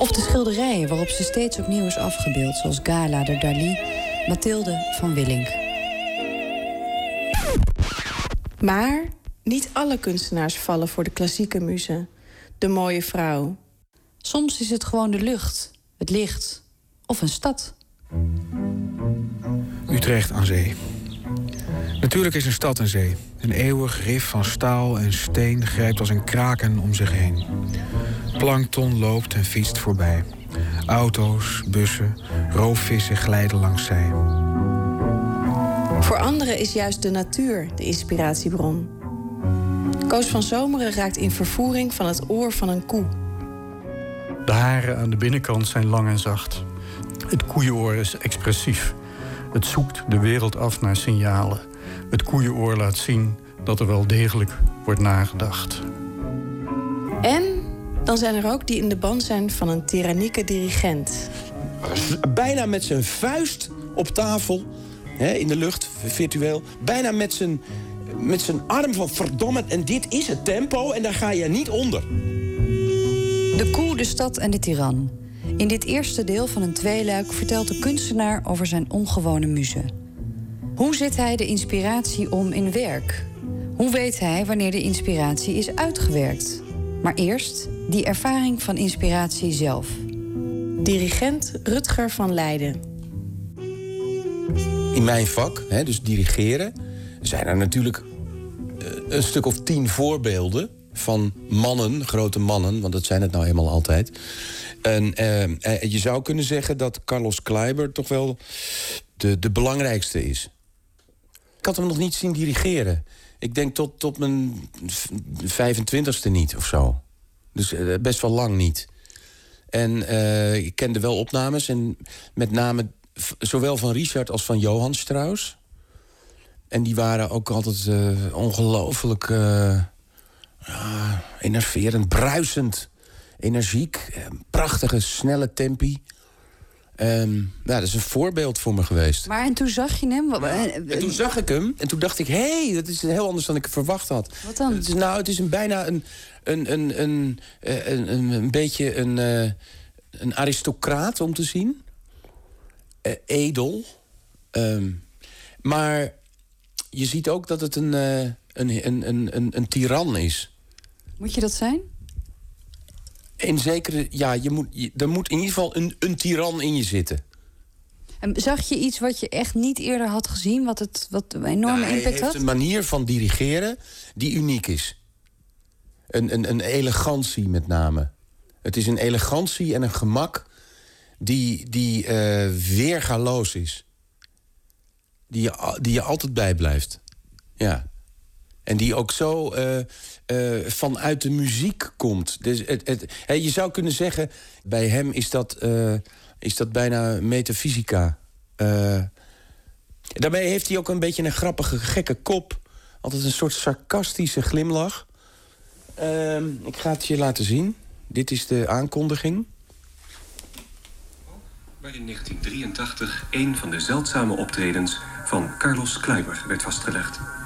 Of de schilderijen waarop ze steeds opnieuw is afgebeeld, zoals Gala door Dali, Mathilde van Willink. Maar niet alle kunstenaars vallen voor de klassieke muze, de mooie vrouw. Soms is het gewoon de lucht, het licht of een stad. Utrecht aan zee. Natuurlijk is een stad een zee. Een eeuwig rif van staal en steen grijpt als een kraken om zich heen. Plankton loopt en fietst voorbij. Auto's, bussen, roofvissen glijden langs zee. Voor anderen is juist de natuur de inspiratiebron. Koos van Zomeren raakt in vervoering van het oor van een koe. De haren aan de binnenkant zijn lang en zacht. Het koeienoor is expressief. Het zoekt de wereld af naar signalen. Het koeienoor laat zien dat er wel degelijk wordt nagedacht. En dan zijn er ook die in de band zijn van een tyrannieke dirigent. Bijna met zijn vuist op tafel, hè, in de lucht, virtueel. Bijna met zijn, met zijn arm van verdomme, en dit is het tempo en daar ga je niet onder. De koe, de stad en de tiran. In dit eerste deel van een tweeluik vertelt de kunstenaar over zijn ongewone muze. Hoe zet hij de inspiratie om in werk? Hoe weet hij wanneer de inspiratie is uitgewerkt? Maar eerst die ervaring van inspiratie zelf. Dirigent Rutger van Leiden. In mijn vak, hè, dus dirigeren, zijn er natuurlijk eh, een stuk of tien voorbeelden van mannen, grote mannen, want dat zijn het nou helemaal altijd. En eh, eh, je zou kunnen zeggen dat Carlos Kleiber toch wel de, de belangrijkste is. Ik had hem nog niet zien dirigeren. Ik denk tot, tot mijn 25ste niet of zo. Dus eh, best wel lang niet. En uh, ik kende wel opnames. En met name zowel van Richard als van Johan Strauss. En die waren ook altijd uh, ongelooflijk uh, enerverend, bruisend, energiek. prachtige, snelle tempi. Um, ja, dat is een voorbeeld voor me geweest. Maar en toen zag je hem? En toen zag ik hem en toen dacht ik... hé, hey, dat is heel anders dan ik verwacht had. Wat dan? Het is, nou, het is een, bijna een, een, een, een, een, een, een beetje een... Uh, een aristocraat om te zien. Eh, edel. Ehm, maar je ziet ook dat het een, uh, een, een, een, een, een tiran is. Moet je dat zijn? In zekere, ja, je moet, je, er moet in ieder geval een, een tiran in je zitten. En zag je iets wat je echt niet eerder had gezien, wat, het, wat een enorme Nou, impact hij heeft had? een manier van dirigeren die uniek is. Een, een, een elegantie met name. Het is een elegantie en een gemak die, die eh, weergaloos is. Die je, die je altijd bijblijft. Ja. En die ook zo eh, eh, vanuit de muziek komt. Dus het, het, je zou kunnen zeggen, bij hem is dat, eh, is dat bijna metafysica. Daarbij heeft hij ook een beetje een grappige, gekke kop. Altijd een soort sarcastische glimlach. Ehm, ik ga het je laten zien. Dit is de aankondiging. waar in 1983 een van de zeldzame optredens van Carlos Kleiber werd vastgelegd.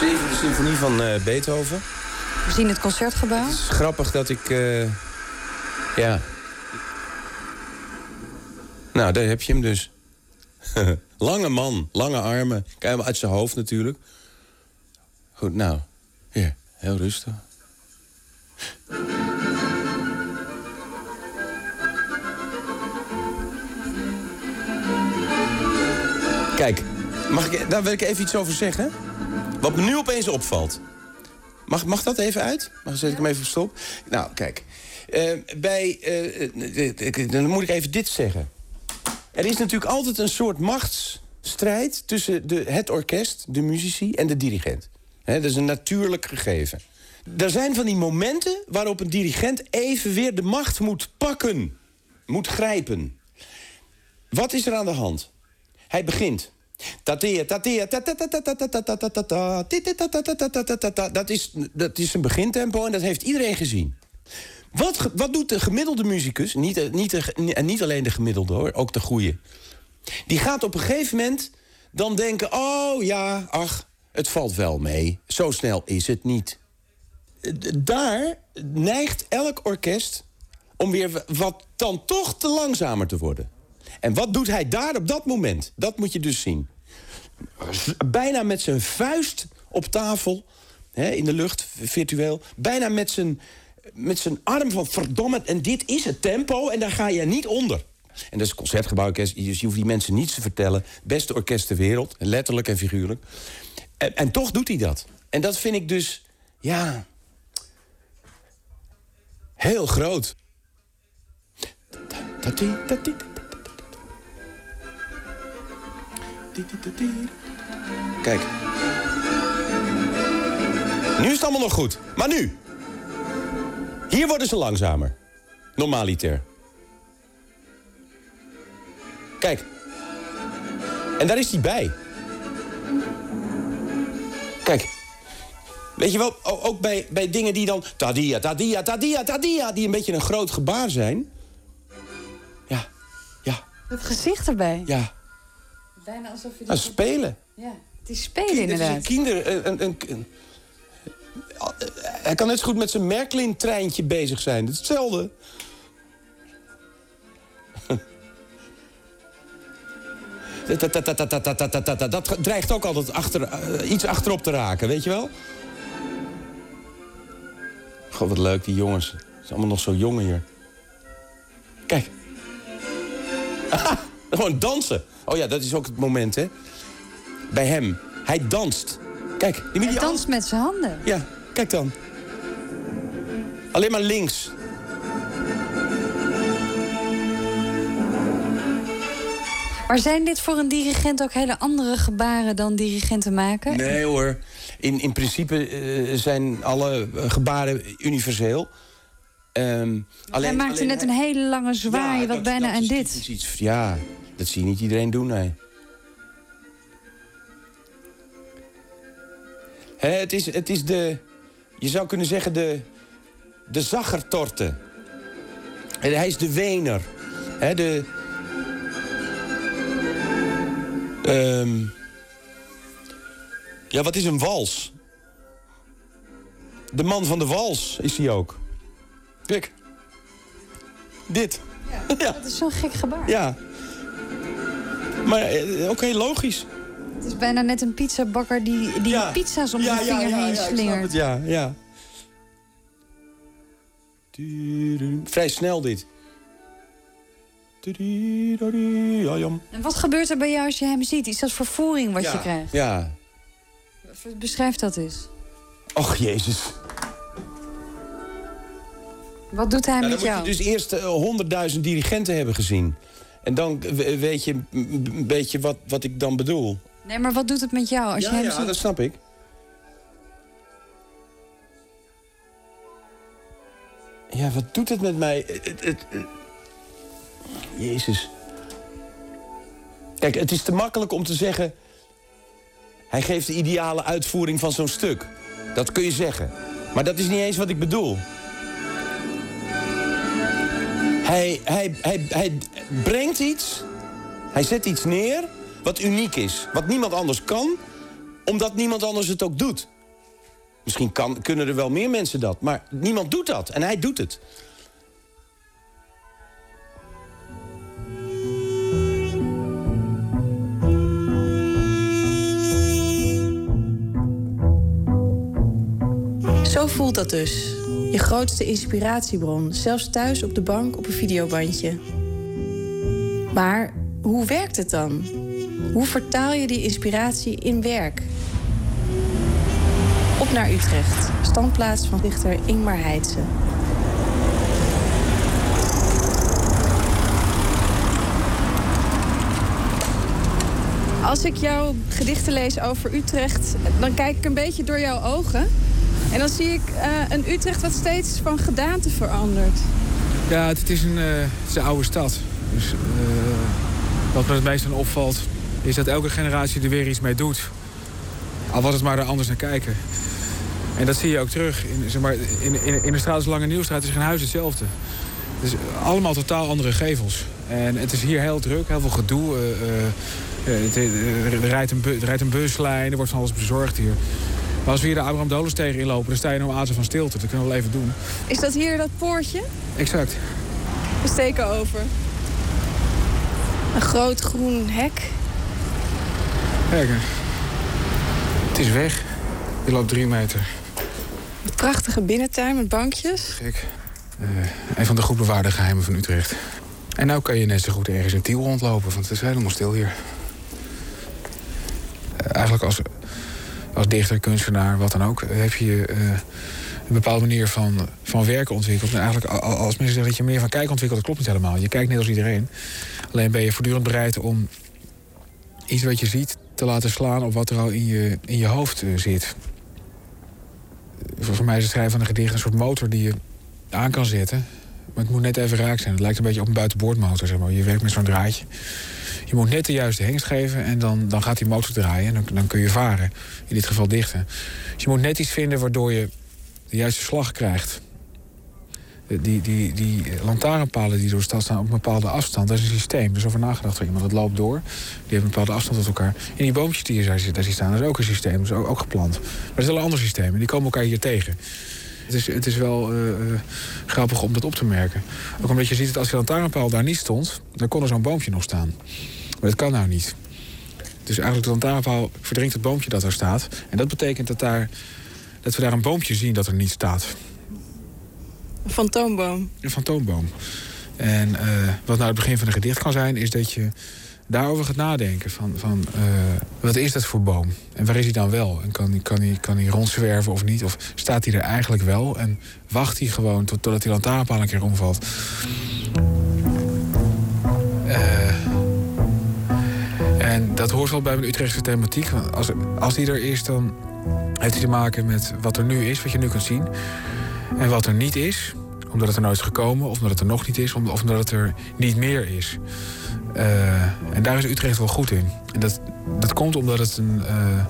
Zevende symfonie van eh, Beethoven. We zien het concertgebouw. Het is grappig dat ik... eh, ja. Nou, daar heb je hem dus. lange man, lange armen. Kijk hem uit zijn hoofd natuurlijk. Goed, nou. Hier, heel rustig. Kijk, mag ik, daar wil ik even iets over zeggen. Wat me nu opeens opvalt. Mag, mag dat even uit? Mag zet ik hem even op stop? Nou, kijk. Eh, bij, eh, eh, dan moet ik even dit zeggen. Er is natuurlijk altijd een soort machtsstrijd tussen de, het orkest, de muzici en de dirigent. Hè, dat is een natuurlijk gegeven. Er zijn van die momenten waarop een dirigent even weer de macht moet pakken. Moet grijpen. Wat is er aan de hand? Hij begint. Dat is, dat is een begintempo en dat heeft iedereen gezien. Wat, wat doet de gemiddelde muzikus, niet, niet, en niet alleen de gemiddelde hoor, ook de goede. Die gaat op een gegeven moment dan denken: oh ja, ach, het valt wel mee. Zo snel is het niet. Daar neigt elk orkest om weer wat dan toch te langzamer te worden. En wat doet hij daar op dat moment? Dat moet je dus zien. Bijna met zijn vuist op tafel, hè, in de lucht, virtueel. Bijna met zijn, met zijn arm van verdomme, en dit is het tempo en daar ga je niet onder. En dat is het concertgebouworkest, dus je hoeft die mensen niets te vertellen. Beste orkest ter wereld, letterlijk en figuurlijk. En, toch doet hij dat. En dat vind ik dus, ja... heel groot. Kijk. Nu is het allemaal nog goed. Maar nu. Hier worden ze langzamer. Normaliter. Kijk. En daar is hij bij. Kijk. Weet je wel, ook bij, bij dingen die dan... Tadia, tadia, tadia, tadia... die een beetje een groot gebaar zijn. Het gezicht erbij. Ja, Bijna alsof je... nou, spelen. Ja, het is spelen Het is inderdaad. een kinder... Een, een, een- hij kan net zo goed met zijn Märklin-treintje bezig zijn. Het is hetzelfde. Dat dreigt ook altijd achter, eh, iets achterop te raken, weet je wel? God, wat leuk, die jongens. Ze zijn allemaal nog zo jong hier. Kijk. Aha, gewoon dansen. Oh ja, dat is ook het moment, hè? Bij hem. Hij danst. Kijk, die Hij danst met zijn handen. Ja, kijk dan. Alleen maar links. Maar zijn dit voor een dirigent ook hele andere gebaren dan dirigenten maken? Nee hoor. In, in principe eh, zijn alle eh, gebaren universeel. Ehm, Hij maakte alleen net een hele lange zwaai, Ja, wat dat- bijna dat aan is dit. Iets, ja, dat zie je niet iedereen doen, nee. Hè, het, is, het is de... Je zou kunnen zeggen de... De zaggertorte. En Hij is de wener. Hè, de... Ehm, ja, wat is een wals? De man van de wals is hij ook. Kijk. Dit. Ja. Dat is zo'n gek gebaar. Ja. Maar eh, oké, logisch. Het is bijna net een pizzabakker die, die pizza's om Ja, zijn ja, vinger ja, heen ja, slingert. het, ja, ja. Vrij snel dit. En wat gebeurt er bij jou als je hem ziet? Is dat vervoering wat Ja. je krijgt? Ja. Beschrijf dat eens. Och, jezus. Wat doet hij Nou, dan met moet jou? je dus eerst eh, honderdduizend dirigenten hebben gezien. En dan we- weet je een beetje wat, wat ik dan bedoel. Nee, maar wat doet het met jou als je ja, hem ja, ziet? dat snap ik. Ja, wat doet het met mij? Het- het- Jezus. Kijk, het is te makkelijk om te zeggen... hij geeft de ideale uitvoering van zo'n stuk. Dat kun je zeggen. Maar dat is niet eens wat ik bedoel. Hij, hij, hij, hij brengt iets, hij zet iets neer wat uniek is. Wat niemand anders kan, omdat niemand anders het ook doet. Misschien kan, kunnen er wel meer mensen dat, maar niemand doet dat. En hij doet het. Zo voelt dat dus. Je grootste inspiratiebron, zelfs thuis op de bank op een videobandje. Maar hoe werkt het dan? Hoe vertaal je die inspiratie in werk? Op naar Utrecht, standplaats van dichter Ingmar Heitse. Als ik jouw gedichten lees over Utrecht, dan kijk ik een beetje door jouw ogen. En dan zie ik eh, een Utrecht wat steeds van gedaante verandert. Ja, het is een, eh, is een oude stad. Dus eh, wat me het meest aan opvalt, is dat elke generatie er weer iets mee doet. Al was het maar er anders naar kijken. En dat zie je ook terug. In, zeg maar, in, in, in de straat als Lange Nieuwstraat is geen huis hetzelfde. Het is allemaal totaal andere gevels. En het is hier heel druk, heel veel gedoe. rijdt een er rijdt een buslijn, er wordt van alles bezorgd hier. Maar als we hier de Abraham Dolens tegen inlopen, dan sta je nou oase van stilte. Dat kunnen we wel even doen. Is dat hier dat poortje? Exact. We steken over. Een groot groen hek. Kijk, het is weg. Je loopt drie meter. Een prachtige binnentuin met bankjes. Gek. Eh, een van de goed bewaarde geheimen van Utrecht. En nou kan je net zo goed ergens in Tiel rondlopen, want het is helemaal stil hier. Eh, eigenlijk als, als dichter, kunstenaar, wat dan ook, heb je eh, een bepaalde manier van, van werken ontwikkeld. En eigenlijk als mensen zeggen dat je meer van kijk ontwikkelt, dat klopt niet helemaal. Je kijkt net als iedereen. Alleen ben je voortdurend bereid om iets wat je ziet te laten slaan op wat er al in je, in je hoofd eh, zit. Voor voor mij is het schrijven van een gedicht een soort motor die je aan kan zetten. Maar het moet net even raak zijn. Het lijkt een beetje op een buitenboordmotor. Zeg maar. Je werkt met zo'n draadje. Je moet net de juiste hengst geven en dan, dan gaat die motor draaien. En dan, dan kun je varen. In dit geval dichten. Dus je moet net iets vinden waardoor je de juiste slag krijgt. Eh, Die, die, die lantaarnpalen die door de stad staan op een bepaalde afstand, dat is een systeem. Er is over nagedacht door iemand. Dat loopt door. Die heeft een bepaalde afstand tot elkaar. En die boompjes die daar ziet staan, dat is ook een systeem. Dat is ook, ook geplant. Maar dat is wel een ander systeem. En die komen elkaar hier tegen. Het is, het is wel eh, eh, grappig om dat op te merken. Ook omdat je ziet dat als die lantaarnpaal daar niet stond... dan kon er zo'n boompje nog staan. Maar dat kan nou niet. Dus eigenlijk de lantaarnpaal verdringt het boompje dat er staat. En dat betekent dat, daar, dat we daar een boompje zien dat er niet staat. Een fantoomboom. Een fantoomboom. En eh, wat nou het begin van een gedicht kan zijn... is dat je daarover gaat nadenken. Van, van eh, wat is dat voor boom? En waar is hij dan wel? En kan, hij- kan, hij, kan hij rondzwerven of niet? Of staat hij er eigenlijk wel? En wacht hij gewoon tot, totdat die lantaarnpaal een keer omvalt? Eh, en dat hoort wel bij mijn Utrechtse thematiek. Want Als, als die er is, dan heeft hij te maken met wat er nu is, wat je nu kunt zien. En wat er niet is, omdat het er nooit is gekomen, of omdat het er nog niet is, of omdat het er niet meer is. Eh, en daar is Utrecht wel goed in. En dat, dat komt omdat het een eh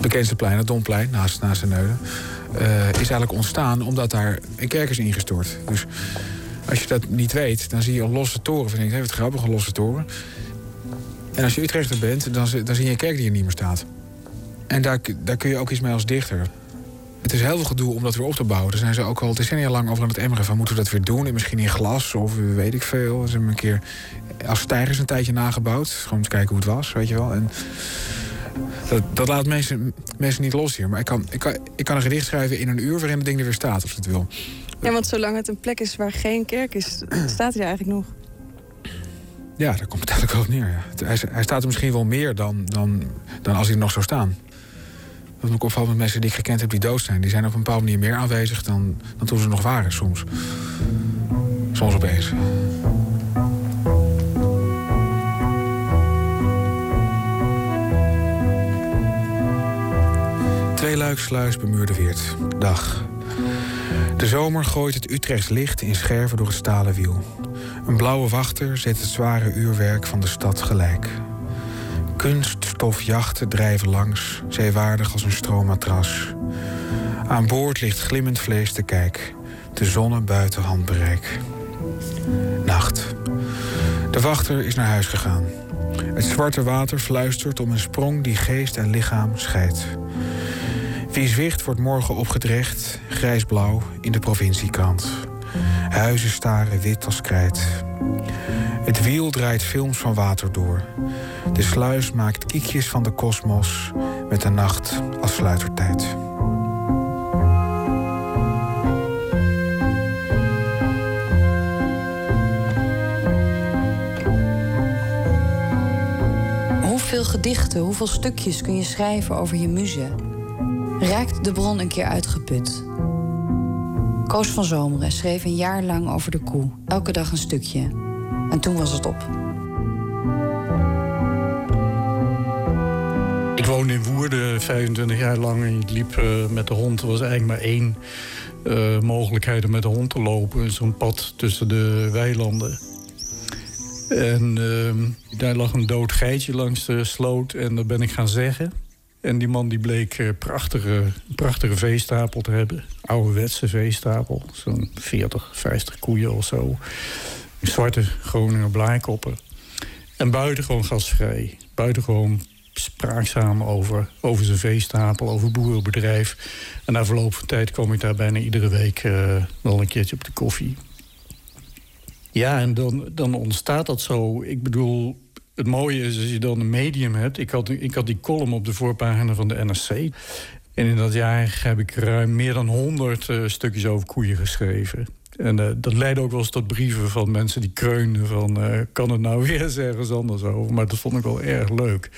bekendste plein, het Domplein, naast, naast de Neuden, eh, is eigenlijk ontstaan omdat daar een kerk is ingestort. Dus als je dat niet weet, dan zie je een losse toren. Van, denkt, hé, wat grappig, een losse toren. En als je Utrechter bent, dan, dan zie je een kerk die er niet meer staat. En daar, daar kun je ook iets mee als dichter. Het is heel veel gedoe om dat weer op te bouwen. Daar zijn ze ook al decennia lang over aan het emmeren van... moeten we dat weer doen? En misschien in glas of weet ik veel. Ze hebben een keer als stijgers een tijdje nagebouwd. Gewoon te kijken hoe het was, weet je wel. En dat, dat laat mensen, mensen niet los hier. Maar ik kan, ik, kan, ik kan een gedicht schrijven in een uur waarin het ding er weer staat, als het wil. Ja, want zolang het een plek is waar geen kerk is, staat hij eigenlijk nog. Ja, daar komt het eigenlijk wel neer. Ja. Hij, hij, staat er misschien wel meer dan, dan, dan als hij er nog zou staan. Wat me opvalt met mensen die ik gekend heb die dood zijn. Die zijn op een bepaalde manier meer aanwezig dan, dan toen ze nog waren soms. Soms opeens. Tweeluiksluis bemuurde Weert. Dag. De zomer gooit het Utrechts licht in scherven door het stalen wiel. Een blauwe wachter zet het zware uurwerk van de stad gelijk. Kunststofjachten drijven langs, zeewaardig als een stroommatras. Aan boord ligt glimmend vlees te kijk, de zonne buiten handbereik. Nacht. De wachter is naar huis gegaan. Het zwarte water fluistert om een sprong die geest en lichaam scheidt. Wie zwicht wordt morgen opgedrecht, grijsblauw in de provinciekrant. Huizen staren wit als krijt. Het wiel draait films van water door. De sluis maakt kiekjes van de kosmos met de nacht als sluitertijd. Hoeveel gedichten, hoeveel stukjes kun je schrijven over je muze? Raakt de bron een keer uitgeput? Koos van Zomeren schreef een jaar lang over de koe. Elke dag een stukje. En toen was het op. Ik woonde in Woerden 25 jaar lang en ik liep uh, met de hond. Er was eigenlijk maar één uh, mogelijkheid om met de hond te lopen. Zo'n pad tussen de weilanden. En uh, daar lag een dood geitje langs de sloot. En dat ben ik gaan zeggen. En die man die bleek prachtige, prachtige veestapel te hebben. Ouderwetse veestapel. Zo'n 40, 50 koeien of zo. Zwarte Groninger blaaikoppen. En buitengewoon gastvrij. Buitengewoon spraakzaam over, over zijn veestapel, over boerenbedrijf. En na verloop van tijd kom ik daar bijna iedere week uh, wel een keertje op de koffie. Ja, en dan, dan ontstaat dat zo. Ik bedoel, het mooie is als je dan een medium hebt. Ik had, ik had die column op de voorpagina van de NRC. En in dat jaar heb ik ruim meer dan 100 uh, stukjes over koeien geschreven. En uh, dat leidde ook wel eens tot brieven van mensen die kreunden van... Uh, kan het nou weer eens ergens anders over? Maar dat vond ik wel erg leuk.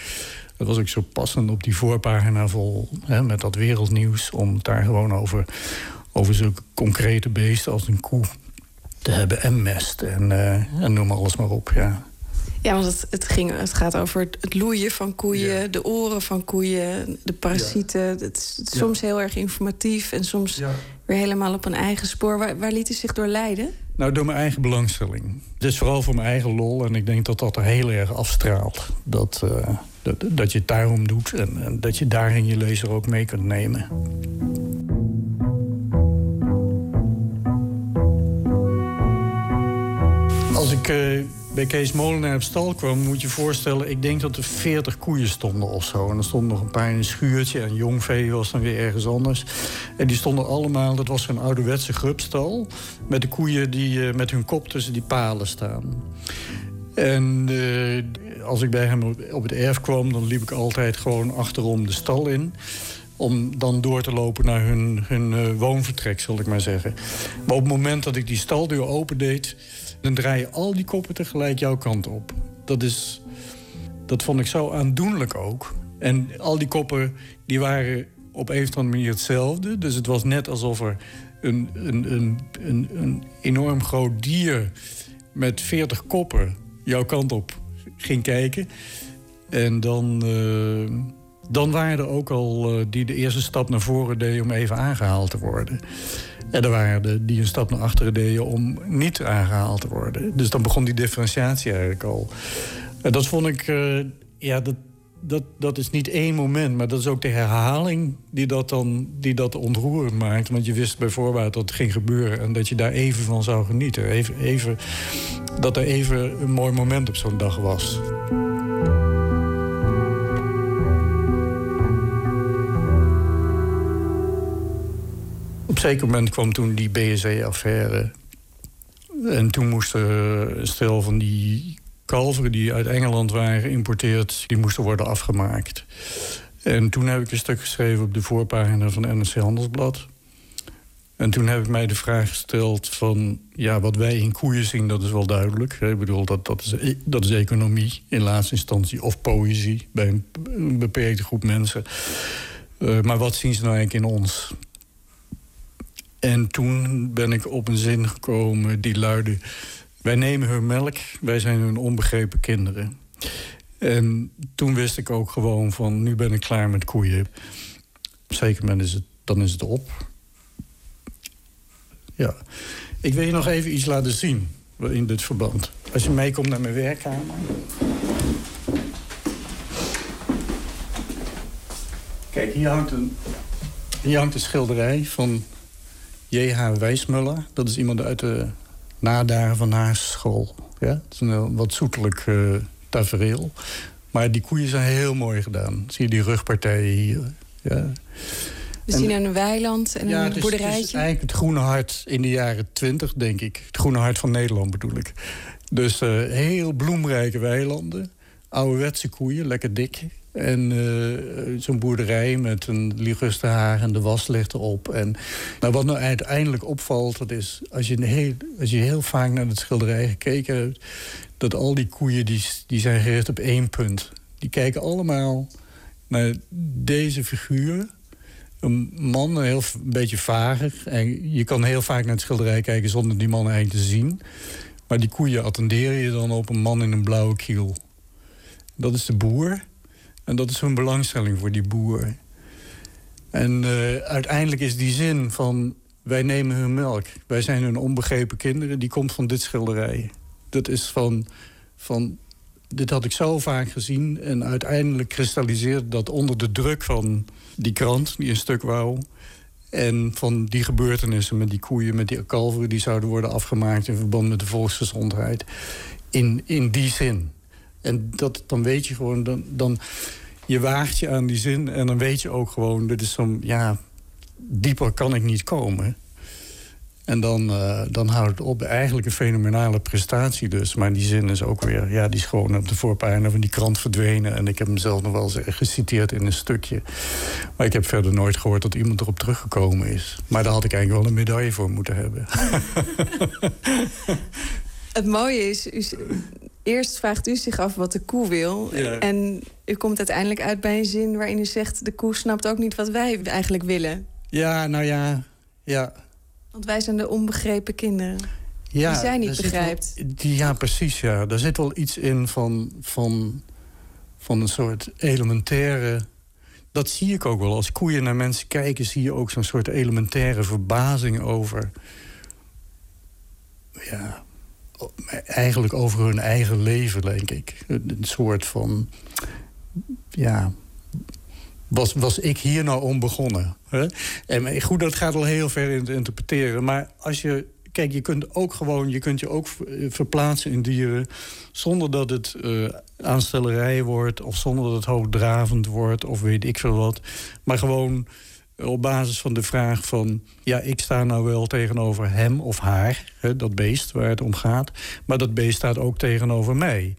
Dat was ook zo passend op die voorpagina vol hè, met dat wereldnieuws... om het daar gewoon over, over zulke concrete beesten als een koe te hebben en mest. En, en noem alles maar op, ja. Ja, want het, het, ging, het gaat over het loeien van koeien, ja. de oren van koeien, de parasieten. Ja. Het is soms heel erg informatief en soms weer helemaal op een eigen spoor. Waar, waar liet u zich door leiden? Nou, door mijn eigen belangstelling. Het is vooral voor mijn eigen lol en ik denk dat dat er heel erg afstraalt. Dat, uh, dat, dat je het daarom doet en, en dat je daarin je lezer ook mee kunt nemen. Als ik uh, bij Kees Molenaar op stal kwam, moet je voorstellen... ik denk dat er 40 koeien stonden of zo. En er stonden nog een paar in een schuurtje. En jongvee was dan weer ergens anders. En die stonden allemaal, dat was zo'n ouderwetse grubstal... met de koeien die uh, met hun kop tussen die palen staan. En uh, als ik bij hem op het erf kwam... dan liep ik altijd gewoon achterom de stal in om dan door te lopen naar hun, hun uh, woonvertrek, zal ik maar zeggen. Maar op het moment dat ik die staldeur opendeed dan draaien al die koppen tegelijk jouw kant op. Dat, is, dat vond ik zo aandoenlijk ook. En al die koppen die waren op een of andere manier hetzelfde. Dus het was net alsof er een, een, een, een, een enorm groot dier met veertig koppen jouw kant op ging kijken. En dan, uh, dan waren er ook al uh, die de eerste stap naar voren deden om even aangehaald te worden. En er waren die een stap naar achteren deden om niet aangehaald te worden. Dus dan begon die differentiatie eigenlijk al. En dat vond ik, uh, ja, dat, dat, dat is niet één moment, maar dat is ook de herhaling die dat dan die dat ontroerend maakt. Want je wist bijvoorbeeld dat het ging gebeuren en dat je daar even van zou genieten. Even, even, dat er even een mooi moment op zo'n dag was. Zeker moment kwam toen die BSE-affaire. En toen moesten een stel van die kalveren die uit Engeland waren geïmporteerd... die moesten worden afgemaakt. En toen heb ik een stuk geschreven op de voorpagina van NRC Handelsblad. En toen heb ik mij de vraag gesteld van... ja, wat wij in koeien zien, dat is wel duidelijk. Ik bedoel, dat, dat, is, e- dat is economie in laatste instantie. Of poëzie bij een, beperkte groep mensen. Uh, maar wat zien ze nou eigenlijk in ons? En toen ben ik op een zin gekomen die luidde... wij nemen hun melk, wij zijn hun onbegrepen kinderen. En toen wist ik ook gewoon van, nu ben ik klaar met koeien. Op zeker moment is het, dan is het op. Ja. Ik wil je nog even iets laten zien in dit verband. Als je meekomt naar mijn werkkamer. Kijk, hier hangt een, hier hangt een schilderij van J.H. Wijsmuller. Dat is iemand uit de nadagen van haar school. Ja? Het is een wat zoetelijk uh, tafereel. Maar die koeien zijn heel mooi gedaan. Zie je die rugpartijen hier? Ja. We zien een weiland en een boerderijtje. Het is eigenlijk het groene hart in de jaren twintig, denk ik. Het groene hart van Nederland bedoel ik. Dus uh, heel bloemrijke weilanden. Ouderwetse koeien, lekker dik. En uh, zo'n boerderij met een ligusterhaar en de was ligt erop. En nou, wat nou uiteindelijk opvalt, dat is... Als je, heel, als je heel vaak naar het schilderij gekeken hebt... dat al die koeien die, die zijn gericht op één punt. Die kijken allemaal naar deze figuur een man, heel, een beetje vager. En je kan heel vaak naar het schilderij kijken zonder die man eigenlijk te zien. Maar die koeien attendeer je dan op een man in een blauwe kiel. Dat is de boer. En dat is hun belangstelling voor die boer. En uh, uiteindelijk is die zin van... wij nemen hun melk, wij zijn hun onbegrepen kinderen... die komt van dit schilderij. Dat is van, van dit had ik zo vaak gezien. En uiteindelijk kristalliseert dat onder de druk van die krant, die een stuk wou. En van die gebeurtenissen met die koeien, met die kalveren... die zouden worden afgemaakt in verband met de volksgezondheid. In, in die zin. En dat, dan weet je gewoon, dan, dan je waagt je aan die zin... en dan weet je ook gewoon, dit is zo'n, ja, dieper kan ik niet komen. En dan, uh, dan houdt het op. Eigenlijk een fenomenale prestatie dus. Maar die zin is ook weer... Ja, die is gewoon op de voorpagina van die krant verdwenen. En ik heb hem zelf nog wel eens geciteerd in een stukje. Maar ik heb verder nooit gehoord dat iemand erop teruggekomen is. Maar daar had ik eigenlijk wel een medaille voor moeten hebben. het mooie is... eerst vraagt u zich af wat de koe wil. En u komt uiteindelijk uit bij een zin waarin u zegt... de koe snapt ook niet wat wij eigenlijk willen. Ja, nou ja... ja want wij zijn de onbegrepen kinderen. Ja, die zij niet begrijpt. ja, precies. Ja. Daar zit wel iets in van, van, van een soort elementaire... Dat zie ik ook wel. Als koeien naar mensen kijken... zie je ook zo'n soort elementaire verbazing over... Ja, eigenlijk over hun eigen leven, denk ik. Een soort van... Ja, was, was ik hier nou om begonnen? Hè? En goed, dat gaat al heel ver in te interpreteren. Maar als je. Kijk, je kunt ook gewoon, je kunt je ook verplaatsen in dieren zonder dat het uh, aanstellerij wordt, of zonder dat het hoogdravend wordt, of weet ik veel wat. Maar gewoon op basis van de vraag van... ja, ik sta nou wel tegenover hem of haar, hè, dat beest waar het om gaat... maar dat beest staat ook tegenover mij.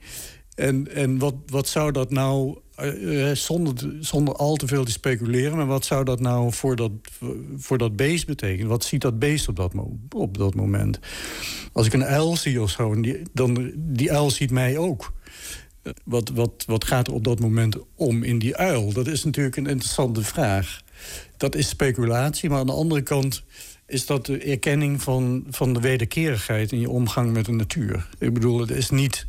En, en wat, wat zou dat nou uh, zonder, zonder al te veel te speculeren... maar wat zou dat nou voor dat, voor dat beest betekenen? Wat ziet dat beest op dat, op dat moment? Als ik een uil zie of zo, die, dan die uil ziet mij ook. Wat, wat, wat gaat er op dat moment om in die uil? Dat is natuurlijk een interessante vraag. Dat is speculatie, maar aan de andere kant is dat de erkenning van, van de wederkerigheid in je omgang met de natuur. Ik bedoel, het is niet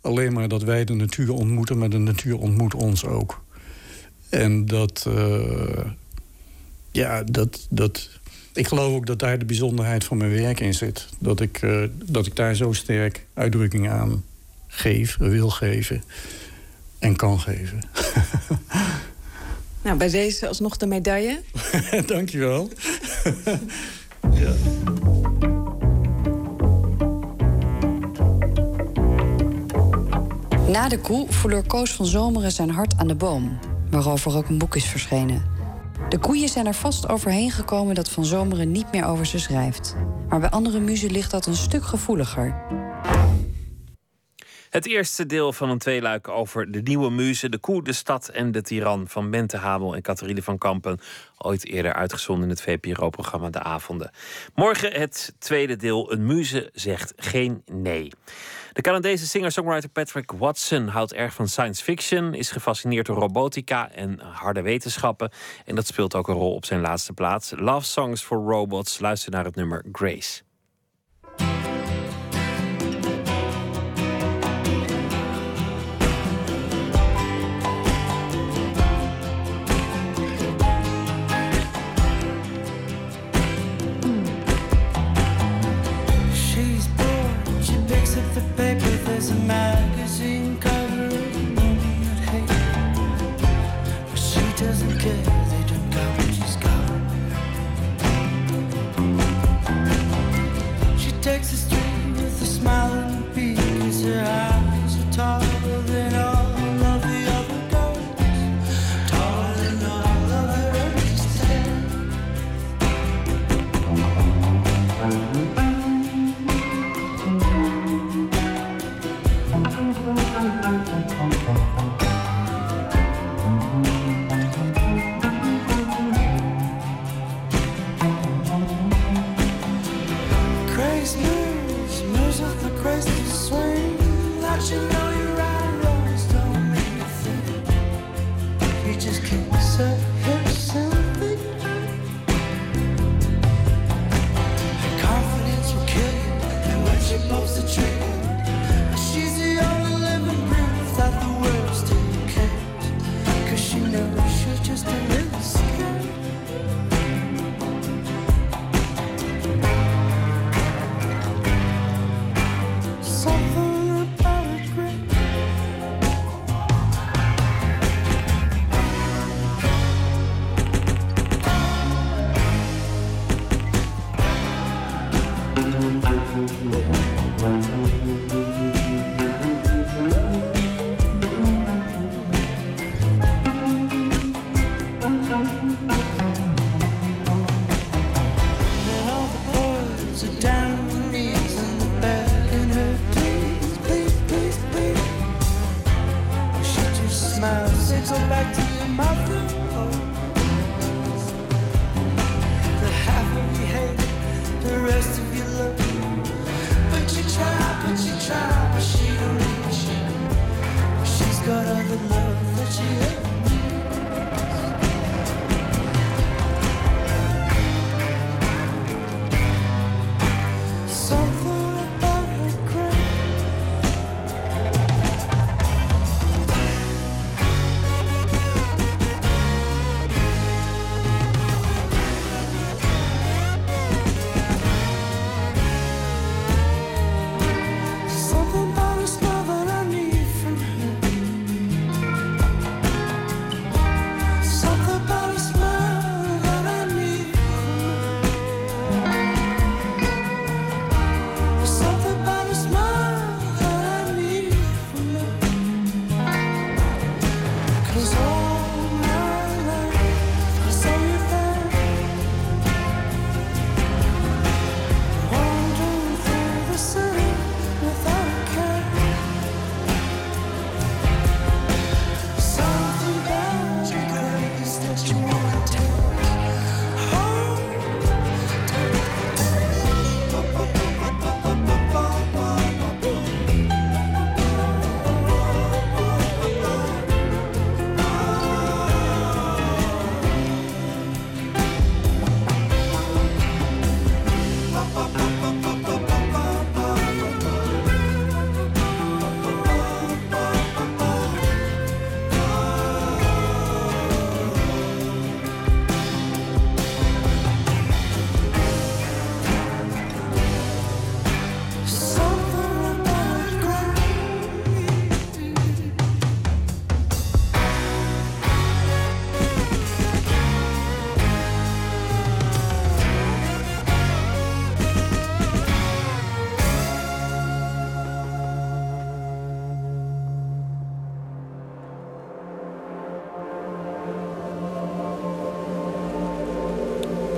alleen maar dat wij de natuur ontmoeten, maar de natuur ontmoet ons ook. En dat, uh, ja, dat, dat, ik geloof ook dat daar de bijzonderheid van mijn werk in zit. Dat ik, uh, dat ik daar zo sterk uitdrukking aan geef, wil geven en kan geven. nou, bij deze alsnog de medaille. Dankjewel. ja. Na de koe verloor Koos van Zomeren zijn hart aan de boom, waarover ook een boek is verschenen. De koeien zijn er vast overheen gekomen dat Van Zomeren niet meer over ze schrijft. Maar bij andere muzen ligt dat een stuk gevoeliger. Het eerste deel van een tweeluik over de nieuwe muze, de koe, de stad en de tiran van Bente Habel en Catharine van Kampen. Ooit eerder uitgezonden in het VPRO-programma De Avonden. Morgen het tweede deel, een muze zegt geen nee. De Canadese singer-songwriter Patrick Watson houdt erg van science fiction, is gefascineerd door robotica en harde wetenschappen. En dat speelt ook een rol op zijn laatste plaats. Love Songs for Robots. Luister naar het nummer Grace. the paper, there's a magazine cover of woman that hate. But she doesn't care, they don't she's got. She takes the street with a smile and a beat, her eye.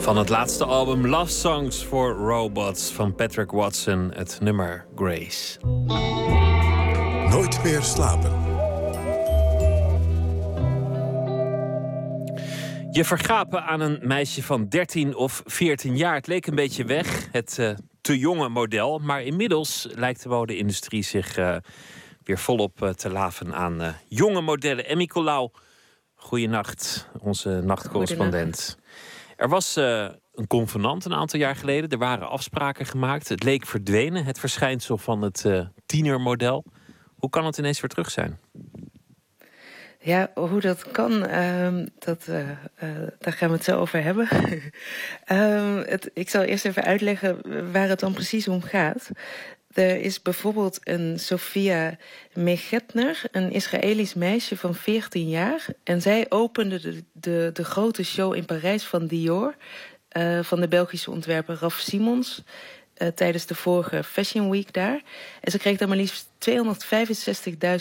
Van het laatste album Love Songs for Robots van Patrick Watson, het nummer Grace. Nooit meer slapen. Je vergapen aan een meisje van 13 of 14 jaar. Het leek een beetje weg, het uh, te jonge model. Maar inmiddels lijkt de mode-industrie zich uh, weer volop uh, te laven aan jonge modellen. Emmy Colau, goeienacht, onze nachtcorrespondent. Er was een convenant een aantal jaar geleden. Er waren afspraken gemaakt. Het leek verdwenen, het verschijnsel van het tienermodel. Hoe kan het ineens weer terug zijn? Ja, hoe dat kan, um, dat, uh, uh, daar gaan we het zo over hebben. um, het, ik zal eerst even uitleggen waar het dan precies om gaat. Er is bijvoorbeeld een Sofia Megetner, een Israëlisch meisje van 14 jaar. En zij opende de, de, de grote show in Parijs van Dior... Uh, van de Belgische ontwerper Raf Simons uh, tijdens de vorige Fashion Week daar. En ze kreeg daar maar liefst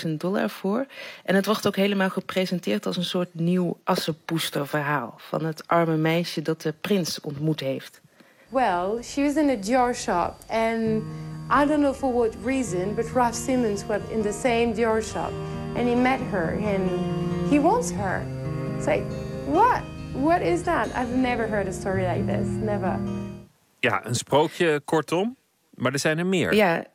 265.000 dollar voor. En het wordt ook helemaal gepresenteerd als een soort nieuw assenpoesterverhaal... van het arme meisje dat de prins ontmoet heeft. Well, she was in a Dior shop and I don't know for what reason, but Ralph Simmons was in the same Dior shop and he met her and he wants her. It's like, what? What is that? I've never heard a story like this. Never. Ja, een sprookje kortom. Maar er zijn er meer. Ja,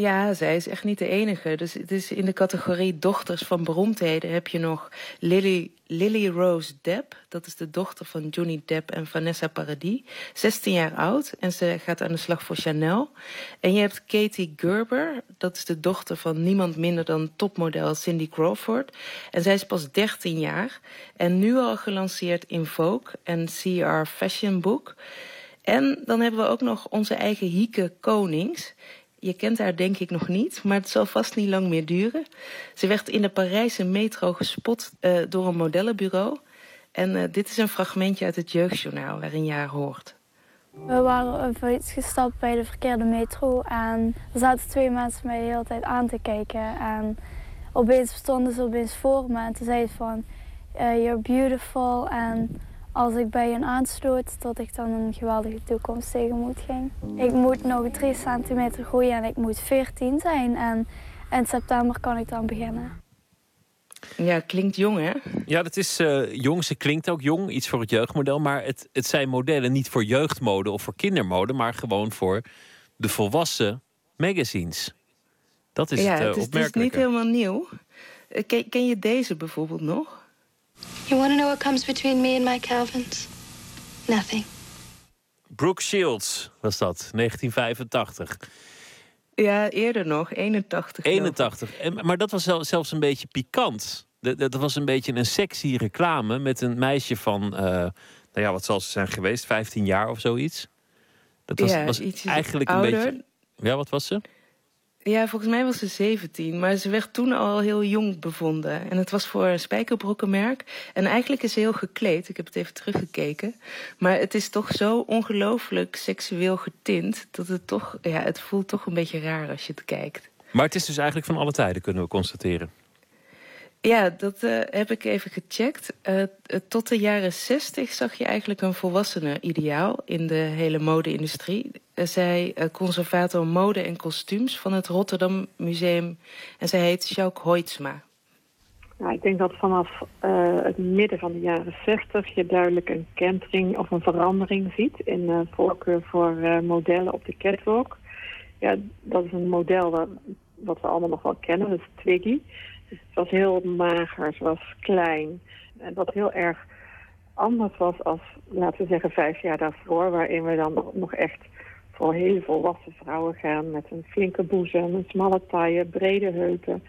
ja, zij is echt niet de enige. Dus het is in de categorie dochters van beroemdheden heb je nog Lily, Lily Rose Depp. Dat is de dochter van Johnny Depp en Vanessa Paradis. 16 jaar oud en ze gaat aan de slag voor Chanel. En je hebt Katie Gerber. Dat is de dochter van niemand minder dan topmodel Cindy Crawford. En zij is pas 13 jaar. En nu al gelanceerd in Vogue en CR Fashion Book. En dan hebben we ook nog onze eigen Hieke Konings. Je kent haar denk ik nog niet, maar het zal vast niet lang meer duren. Ze werd in de Parijse metro gespot uh, door een modellenbureau. En uh, dit is een fragmentje uit het jeugdjournaal waarin je haar hoort. We waren even gestapt bij de verkeerde metro en er zaten twee mensen mij de hele tijd aan te kijken. En opeens stonden ze opeens voor me en toen zei ze van, uh, you're beautiful en als ik bij een aansloot, dat ik dan een geweldige toekomst tegemoet ging. Ik moet nog 3 centimeter groeien en ik moet 14 zijn. En in september kan ik dan beginnen. Ja, klinkt jong hè? Ja, dat is uh, jong. Ze klinkt ook jong, iets voor het jeugdmodel. Maar het, het zijn modellen niet voor jeugdmode of voor kindermode, maar gewoon voor de volwassen magazines. Dat is ja, het, uh, het is, opmerkelijke. Het is niet helemaal nieuw. Eh, ken, ken je deze bijvoorbeeld nog? You want to know what comes between me and my Calvins? Nothing. Brooke Shields was dat, 1985. Ja, eerder nog, 81. 81. En, maar dat was zelfs een beetje pikant. Dat was een beetje een sexy reclame met een meisje van, uh, nou ja, wat zal ze zijn geweest, 15 jaar of zoiets. Dat was, ja, was eigenlijk ouder. een beetje. Ja, wat was ze? Ja, volgens mij was ze 17, maar ze werd toen al heel jong bevonden. En het was voor een spijkerbrokkenmerk. En eigenlijk is ze heel gekleed. Ik heb het even teruggekeken. Maar het is toch zo ongelooflijk seksueel getint dat het toch, ja, het voelt toch een beetje raar als je het kijkt. Maar het is dus eigenlijk van alle tijden, kunnen we constateren. Ja, dat uh, heb ik even gecheckt. Uh, tot de jaren 60 zag je eigenlijk een volwassene ideaal in de hele mode-industrie. Zij conservator mode en kostuums van het Rotterdam Museum. En zij heet Sjouk Hoitsma. Nou, ik denk dat vanaf het midden van de jaren 60 je duidelijk een kentering of een verandering ziet in voorkeur voor modellen op de catwalk. Ja, dat is een model wat we allemaal nog wel kennen, dat is Twiggy. Het was heel mager, ze was klein. En wat heel erg anders was als, laten we zeggen, vijf jaar daarvoor... waarin we dan nog echt voor heel volwassen vrouwen gaan... met een flinke boezem, een smalle taille, brede heupen.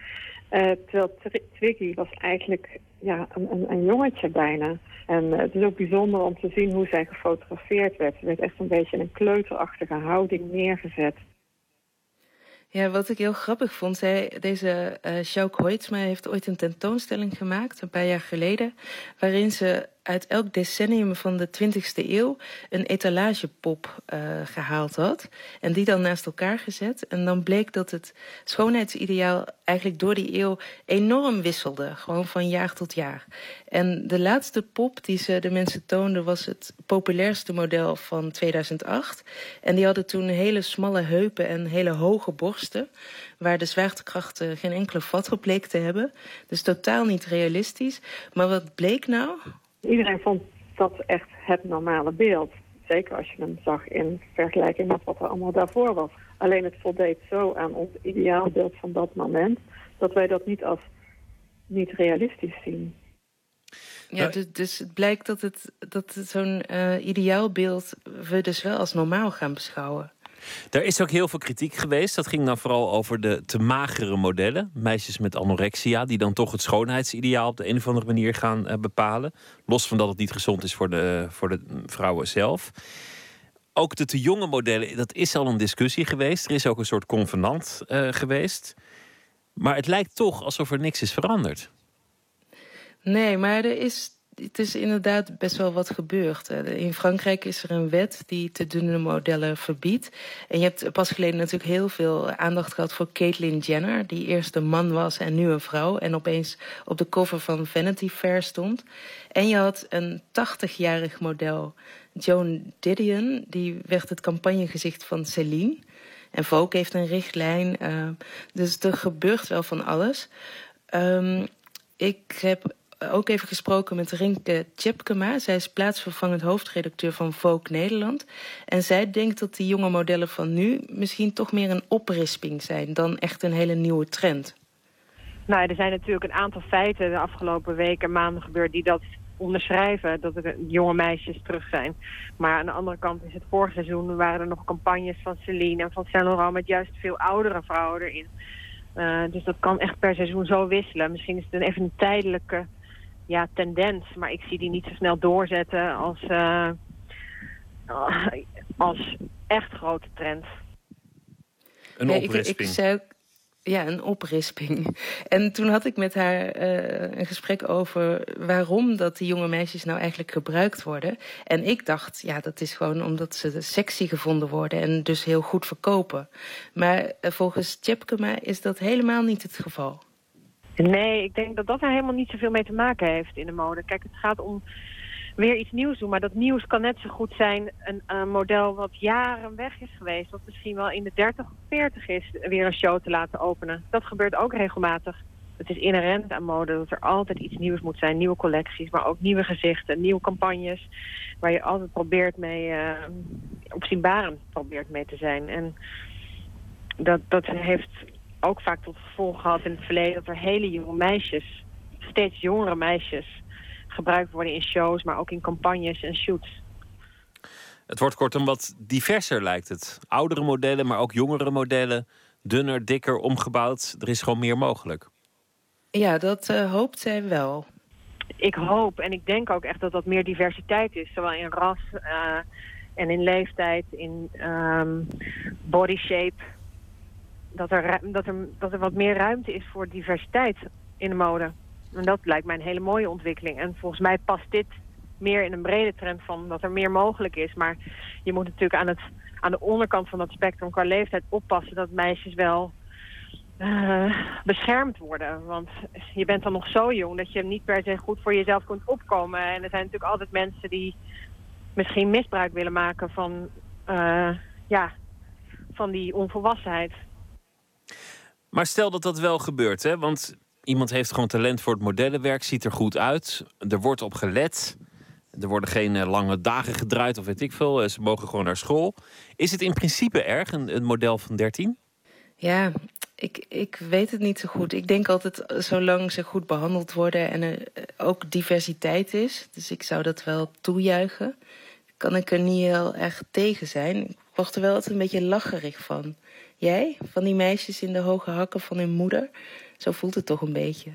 Uh, terwijl Twiggy was eigenlijk ja, een, een, een jongetje bijna. En uh, het is ook bijzonder om te zien hoe zij gefotografeerd werd. Ze werd echt een beetje in een kleuterachtige houding neergezet. Ja, wat ik heel grappig vond, zij, deze uh, Sjouk Hoitsma heeft ooit een tentoonstelling gemaakt, een paar jaar geleden, waarin ze uit elk decennium van de 20e eeuw een etalagepop uh, gehaald had. En die dan naast elkaar gezet. En dan bleek dat het schoonheidsideaal eigenlijk door die eeuw enorm wisselde. Gewoon van jaar tot jaar. En de laatste pop die ze de mensen toonden was het populairste model van 2008. En die hadden toen hele smalle heupen en hele hoge borsten waar de zwaartekracht geen enkele vat op te hebben. Dus totaal niet realistisch. Maar wat bleek nou? Iedereen vond dat echt het normale beeld. Zeker als je hem zag in vergelijking met wat er allemaal daarvoor was. Alleen het voldeed zo aan ons ideaalbeeld van dat moment... dat wij dat niet als niet realistisch zien. Ja, dus, dus het blijkt dat, het, dat zo'n uh, ideaalbeeld we dus wel als normaal gaan beschouwen. Er is ook heel veel kritiek geweest. Dat ging dan vooral over de te magere modellen. Meisjes met anorexia, die dan toch het schoonheidsideaal op de een of andere manier gaan uh, bepalen. Los van dat het niet gezond is voor de, voor de vrouwen zelf. Ook de te jonge modellen, dat is al een discussie geweest. Er is ook een soort convenant uh, geweest. Maar het lijkt toch alsof er niks is veranderd. Nee, maar er is het is inderdaad best wel wat gebeurd. In Frankrijk is er een wet die te dunne modellen verbiedt. En je hebt pas geleden natuurlijk heel veel aandacht gehad voor Caitlyn Jenner... die eerst een man was en nu een vrouw... en opeens op de cover van Vanity Fair stond. En je had een 80-jarig model, Joan Didion... die werd het campagnegezicht van Celine... En Vogue heeft een richtlijn. Uh, dus er gebeurt wel van alles. Um, ik heb ook even gesproken met Rinke Tjepkema. Zij is plaatsvervangend hoofdredacteur van Vogue Nederland. En zij denkt dat die jonge modellen van nu misschien toch meer een oprisping zijn dan echt een hele nieuwe trend. Nou, er zijn natuurlijk een aantal feiten de afgelopen weken en maanden gebeurd die dat onderschrijven dat er jonge meisjes terug zijn. Maar aan de andere kant is het vorig seizoen waren er nog campagnes van Celine en van Saint Laurent met juist veel oudere vrouwen erin. Uh, dus dat kan echt per seizoen zo wisselen. Misschien is het een even een tijdelijke ja, tendens. Maar ik zie die niet zo snel doorzetten als, uh, als echt grote trend. Een oprisping. ik, zei ja, een oprisping. En toen had ik met haar uh, een gesprek over waarom dat die jonge meisjes nou eigenlijk gebruikt worden. En ik dacht, ja, dat is gewoon omdat ze sexy gevonden worden en dus heel goed verkopen. Maar uh, volgens Tjepkema is dat helemaal niet het geval. Nee, ik denk dat dat er helemaal niet zoveel mee te maken heeft in de mode. Kijk, het gaat om weer iets nieuws doen. Maar dat nieuws kan net zo goed zijn een, model wat jaren weg is geweest. Wat misschien wel in de 30 of 40 is, weer een show te laten openen. Dat gebeurt ook regelmatig. Het is inherent aan mode dat er altijd iets nieuws moet zijn. Nieuwe collecties, maar ook nieuwe gezichten, nieuwe campagnes. Waar je altijd probeert mee, uh, probeert mee te zijn. En dat, dat heeft ook vaak tot gevolg gehad in het verleden... dat er hele jonge meisjes, steeds jongere meisjes... gebruikt worden in shows, maar ook in campagnes en shoots. Het wordt kortom wat diverser, lijkt het. Oudere modellen, maar ook jongere modellen. Dunner, dikker, omgebouwd. Er is gewoon meer mogelijk. Ja, dat uh, hoopt zij wel. Ik hoop en ik denk ook echt dat dat meer diversiteit is. Zowel in ras uh, en in leeftijd, in um, body shape dat er, dat, er, dat er wat meer ruimte is voor diversiteit in de mode. En dat lijkt mij een hele mooie ontwikkeling. En volgens mij past dit meer in een brede trend van dat er meer mogelijk is. Maar je moet natuurlijk aan, het, aan de onderkant van dat spectrum qua leeftijd oppassen dat meisjes wel uh, beschermd worden. Want je bent dan nog zo jong dat je niet per se goed voor jezelf kunt opkomen. En er zijn natuurlijk altijd mensen die misschien misbruik willen maken van, uh, ja, van die onvolwassenheid. Maar stel dat dat wel gebeurt, hè? want iemand heeft gewoon talent voor het modellenwerk, ziet er goed uit, er wordt op gelet. Er worden geen eh, lange dagen gedraaid of weet ik veel. Eh, ze mogen gewoon naar school. Is het in principe erg, een, een model van 13? Ja, ik, ik weet het niet zo goed. Ik denk altijd, eh, zolang ze goed behandeld worden en er ook diversiteit is. Dus ik zou dat wel toejuichen. Kan ik er niet heel erg tegen zijn. Ik word er wel altijd een beetje lacherig van. Jij? Van die meisjes in de hoge hakken van hun moeder? Zo voelt het toch een beetje.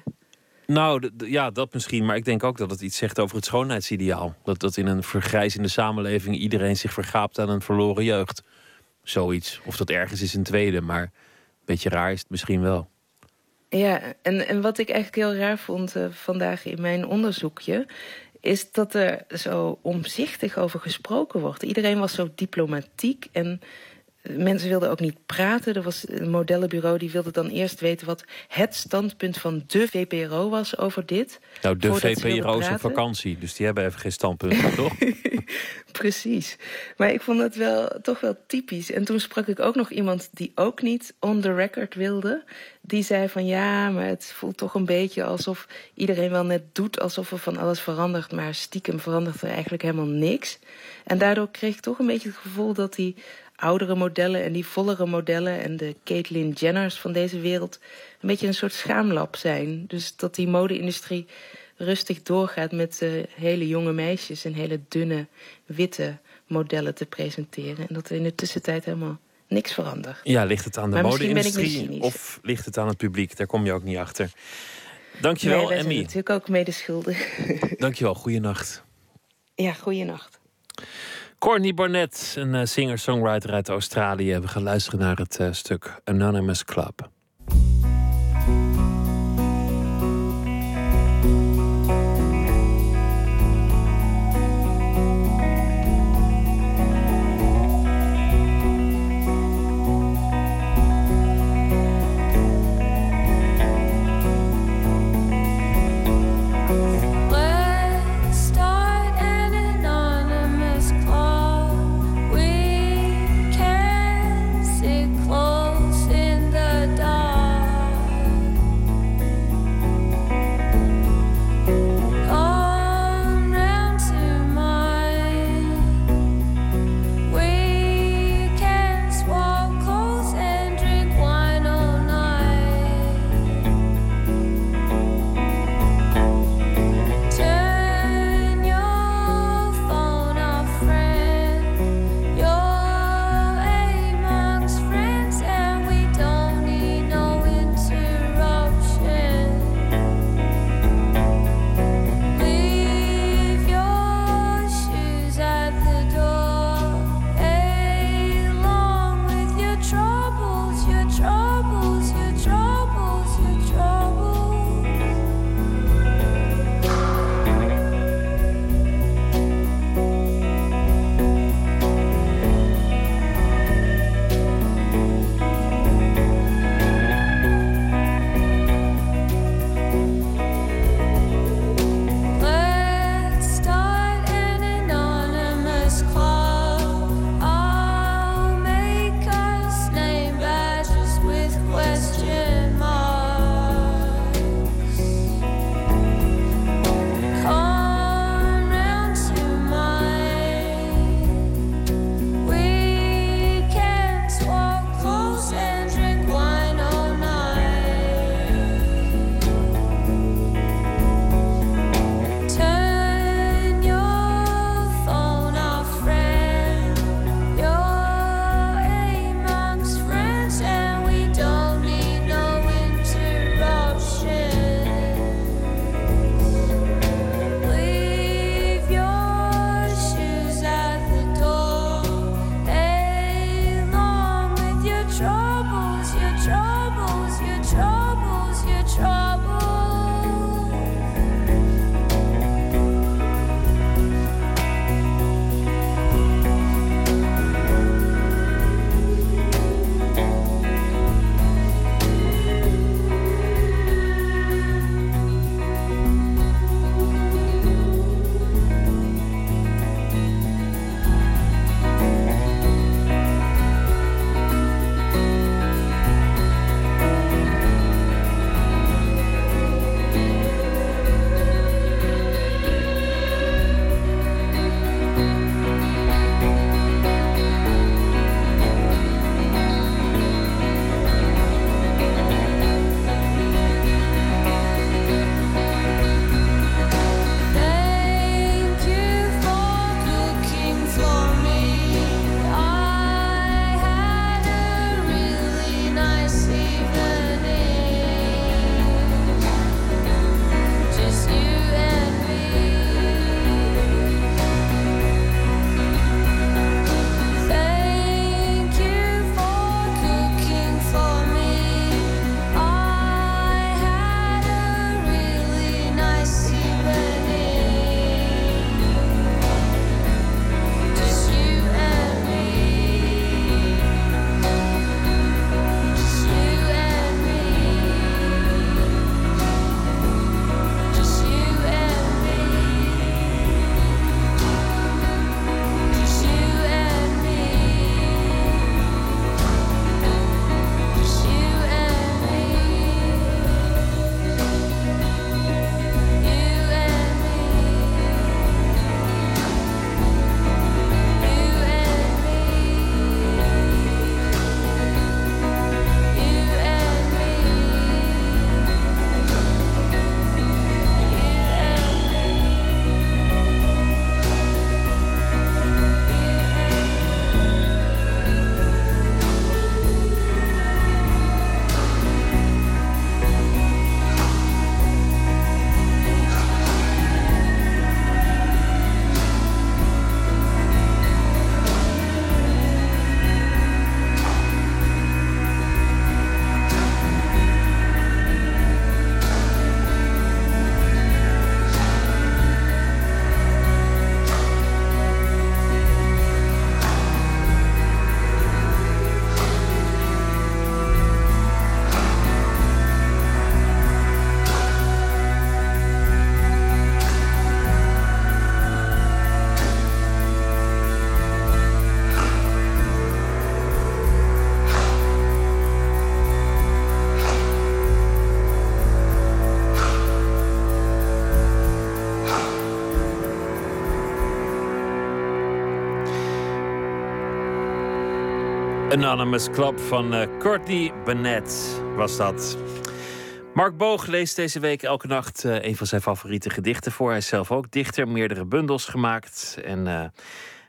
Nou, ja, dat misschien. Maar ik denk ook dat het iets zegt over het schoonheidsideaal. Dat, dat in een vergrijzende samenleving iedereen zich vergaapt aan een verloren jeugd. Zoiets. Of dat ergens is een tweede, maar een beetje raar is het misschien wel. Ja, en, en wat ik eigenlijk heel raar vond uh, vandaag in mijn onderzoekje is dat er zo omzichtig over gesproken wordt. Iedereen was zo diplomatiek en Mensen wilden ook niet praten. Er was een modellenbureau die wilde dan eerst weten wat het standpunt van de VPRO was over dit. Nou, de VPRO is op vakantie, dus die hebben even geen standpunt, toch? Precies. Maar ik vond het wel toch wel typisch. En toen sprak ik ook nog iemand die ook niet on the record wilde. Die zei van ja, maar het voelt toch een beetje alsof iedereen wel net doet alsof er van alles verandert, maar stiekem verandert er eigenlijk helemaal niks. En daardoor kreeg ik toch een beetje het gevoel dat hij oudere modellen en die vollere modellen en de Caitlyn Jenners van deze wereld een beetje een soort schaamlab zijn. Dus dat die mode-industrie rustig doorgaat met uh, hele jonge meisjes en hele dunne witte modellen te presenteren. En dat er in de tussentijd helemaal niks verandert. Ja, ligt het aan de mode-industrie of ligt het aan het publiek? Daar kom je ook niet achter. Dankjewel, nee, Emmy. natuurlijk ook medeschuldig. Dankjewel, goeienacht. Ja, goeienacht. Courtney Barnett, een uh, singer-songwriter uit Australië. We gaan luisteren naar het uh, stuk Anonymous Club. Anonymous Club van uh, Courtney Bennett was dat. Mark Boog leest deze week elke nacht uh, een van zijn favoriete gedichten voor. Hij is zelf ook dichter, meerdere bundels gemaakt. En uh,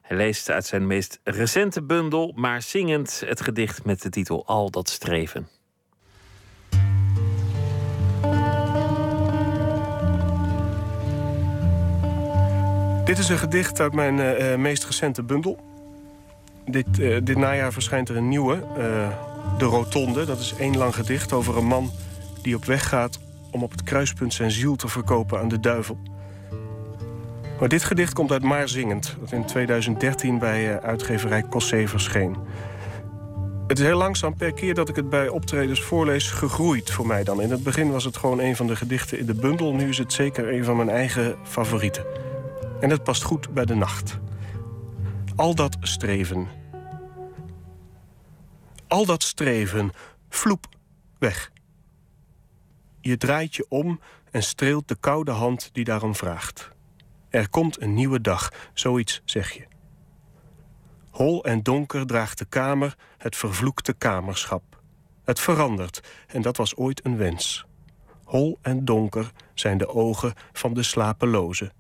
hij leest uit zijn meest recente bundel, maar zingend, het gedicht met de titel Al dat streven. Dit is een gedicht uit mijn meest recente bundel. Dit, uh, dit najaar verschijnt er een nieuwe, uh, De Rotonde. Dat is één lang gedicht over een man die op weg gaat... om op het kruispunt zijn ziel te verkopen aan de duivel. Maar dit gedicht komt uit Maar Zingend... dat in 2013 bij uitgeverij Cossé verscheen. Het is heel langzaam per keer dat ik het bij optredens voorlees gegroeid voor mij dan. In het begin was het gewoon een van de gedichten in de bundel. Nu is het zeker een van mijn eigen favorieten. En het past goed bij de nacht. Al dat streven. Al dat streven, vloep, weg. Je draait je om en streelt de koude hand die daarom vraagt. Er komt een nieuwe dag, zoiets zeg je. Hol en donker draagt de kamer het vervloekte kamerschap. Het verandert en dat was ooit een wens. Hol en donker zijn de ogen van de slapeloze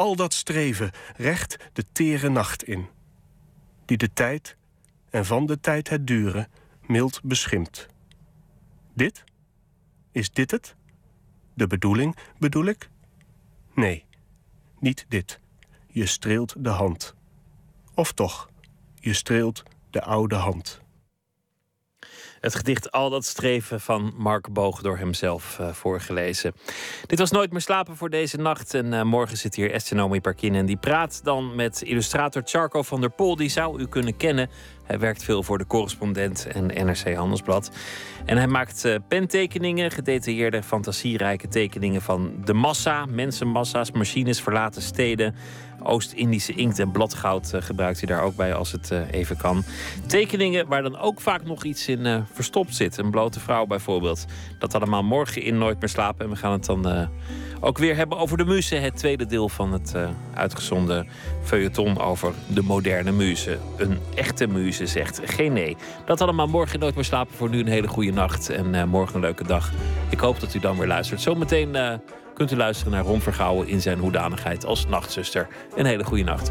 al dat streven recht de tere nacht in, die de tijd en van de tijd het duren mild beschimpt. Dit? Is dit het? De bedoeling, bedoel ik? Nee, niet dit. Je streelt de hand. Of toch, je streelt de oude hand. Het gedicht Al dat streven van Mark Boog door hemzelf uh, voorgelezen. Dit was Nooit meer slapen voor deze nacht. En uh, morgen zit hier Estenomi Parkin en die praat dan met illustrator Charco van der Pol. Die zou u kunnen kennen. Hij werkt veel voor de correspondent en NRC Handelsblad. En hij maakt uh, pentekeningen, gedetailleerde, fantasierijke tekeningen van de massa, mensenmassa's, machines, verlaten steden. Oost-Indische inkt en bladgoud uh, gebruikt hij daar ook bij als het uh, even kan. Tekeningen waar dan ook vaak nog iets in uh, verstopt zit. Een blote vrouw bijvoorbeeld. Dat allemaal morgen in Nooit meer slapen. En we gaan het dan ook weer hebben over de muze. Het tweede deel van het uitgezonden feuilleton over de moderne muze. Een echte muze zegt geen nee. Dat allemaal morgen Nooit meer slapen. Voor nu een hele goede nacht en morgen een leuke dag. Ik hoop dat u dan weer luistert. Zometeen kunt u luisteren naar Ron Vergouwen in zijn hoedanigheid als nachtzuster. Een hele goede nacht.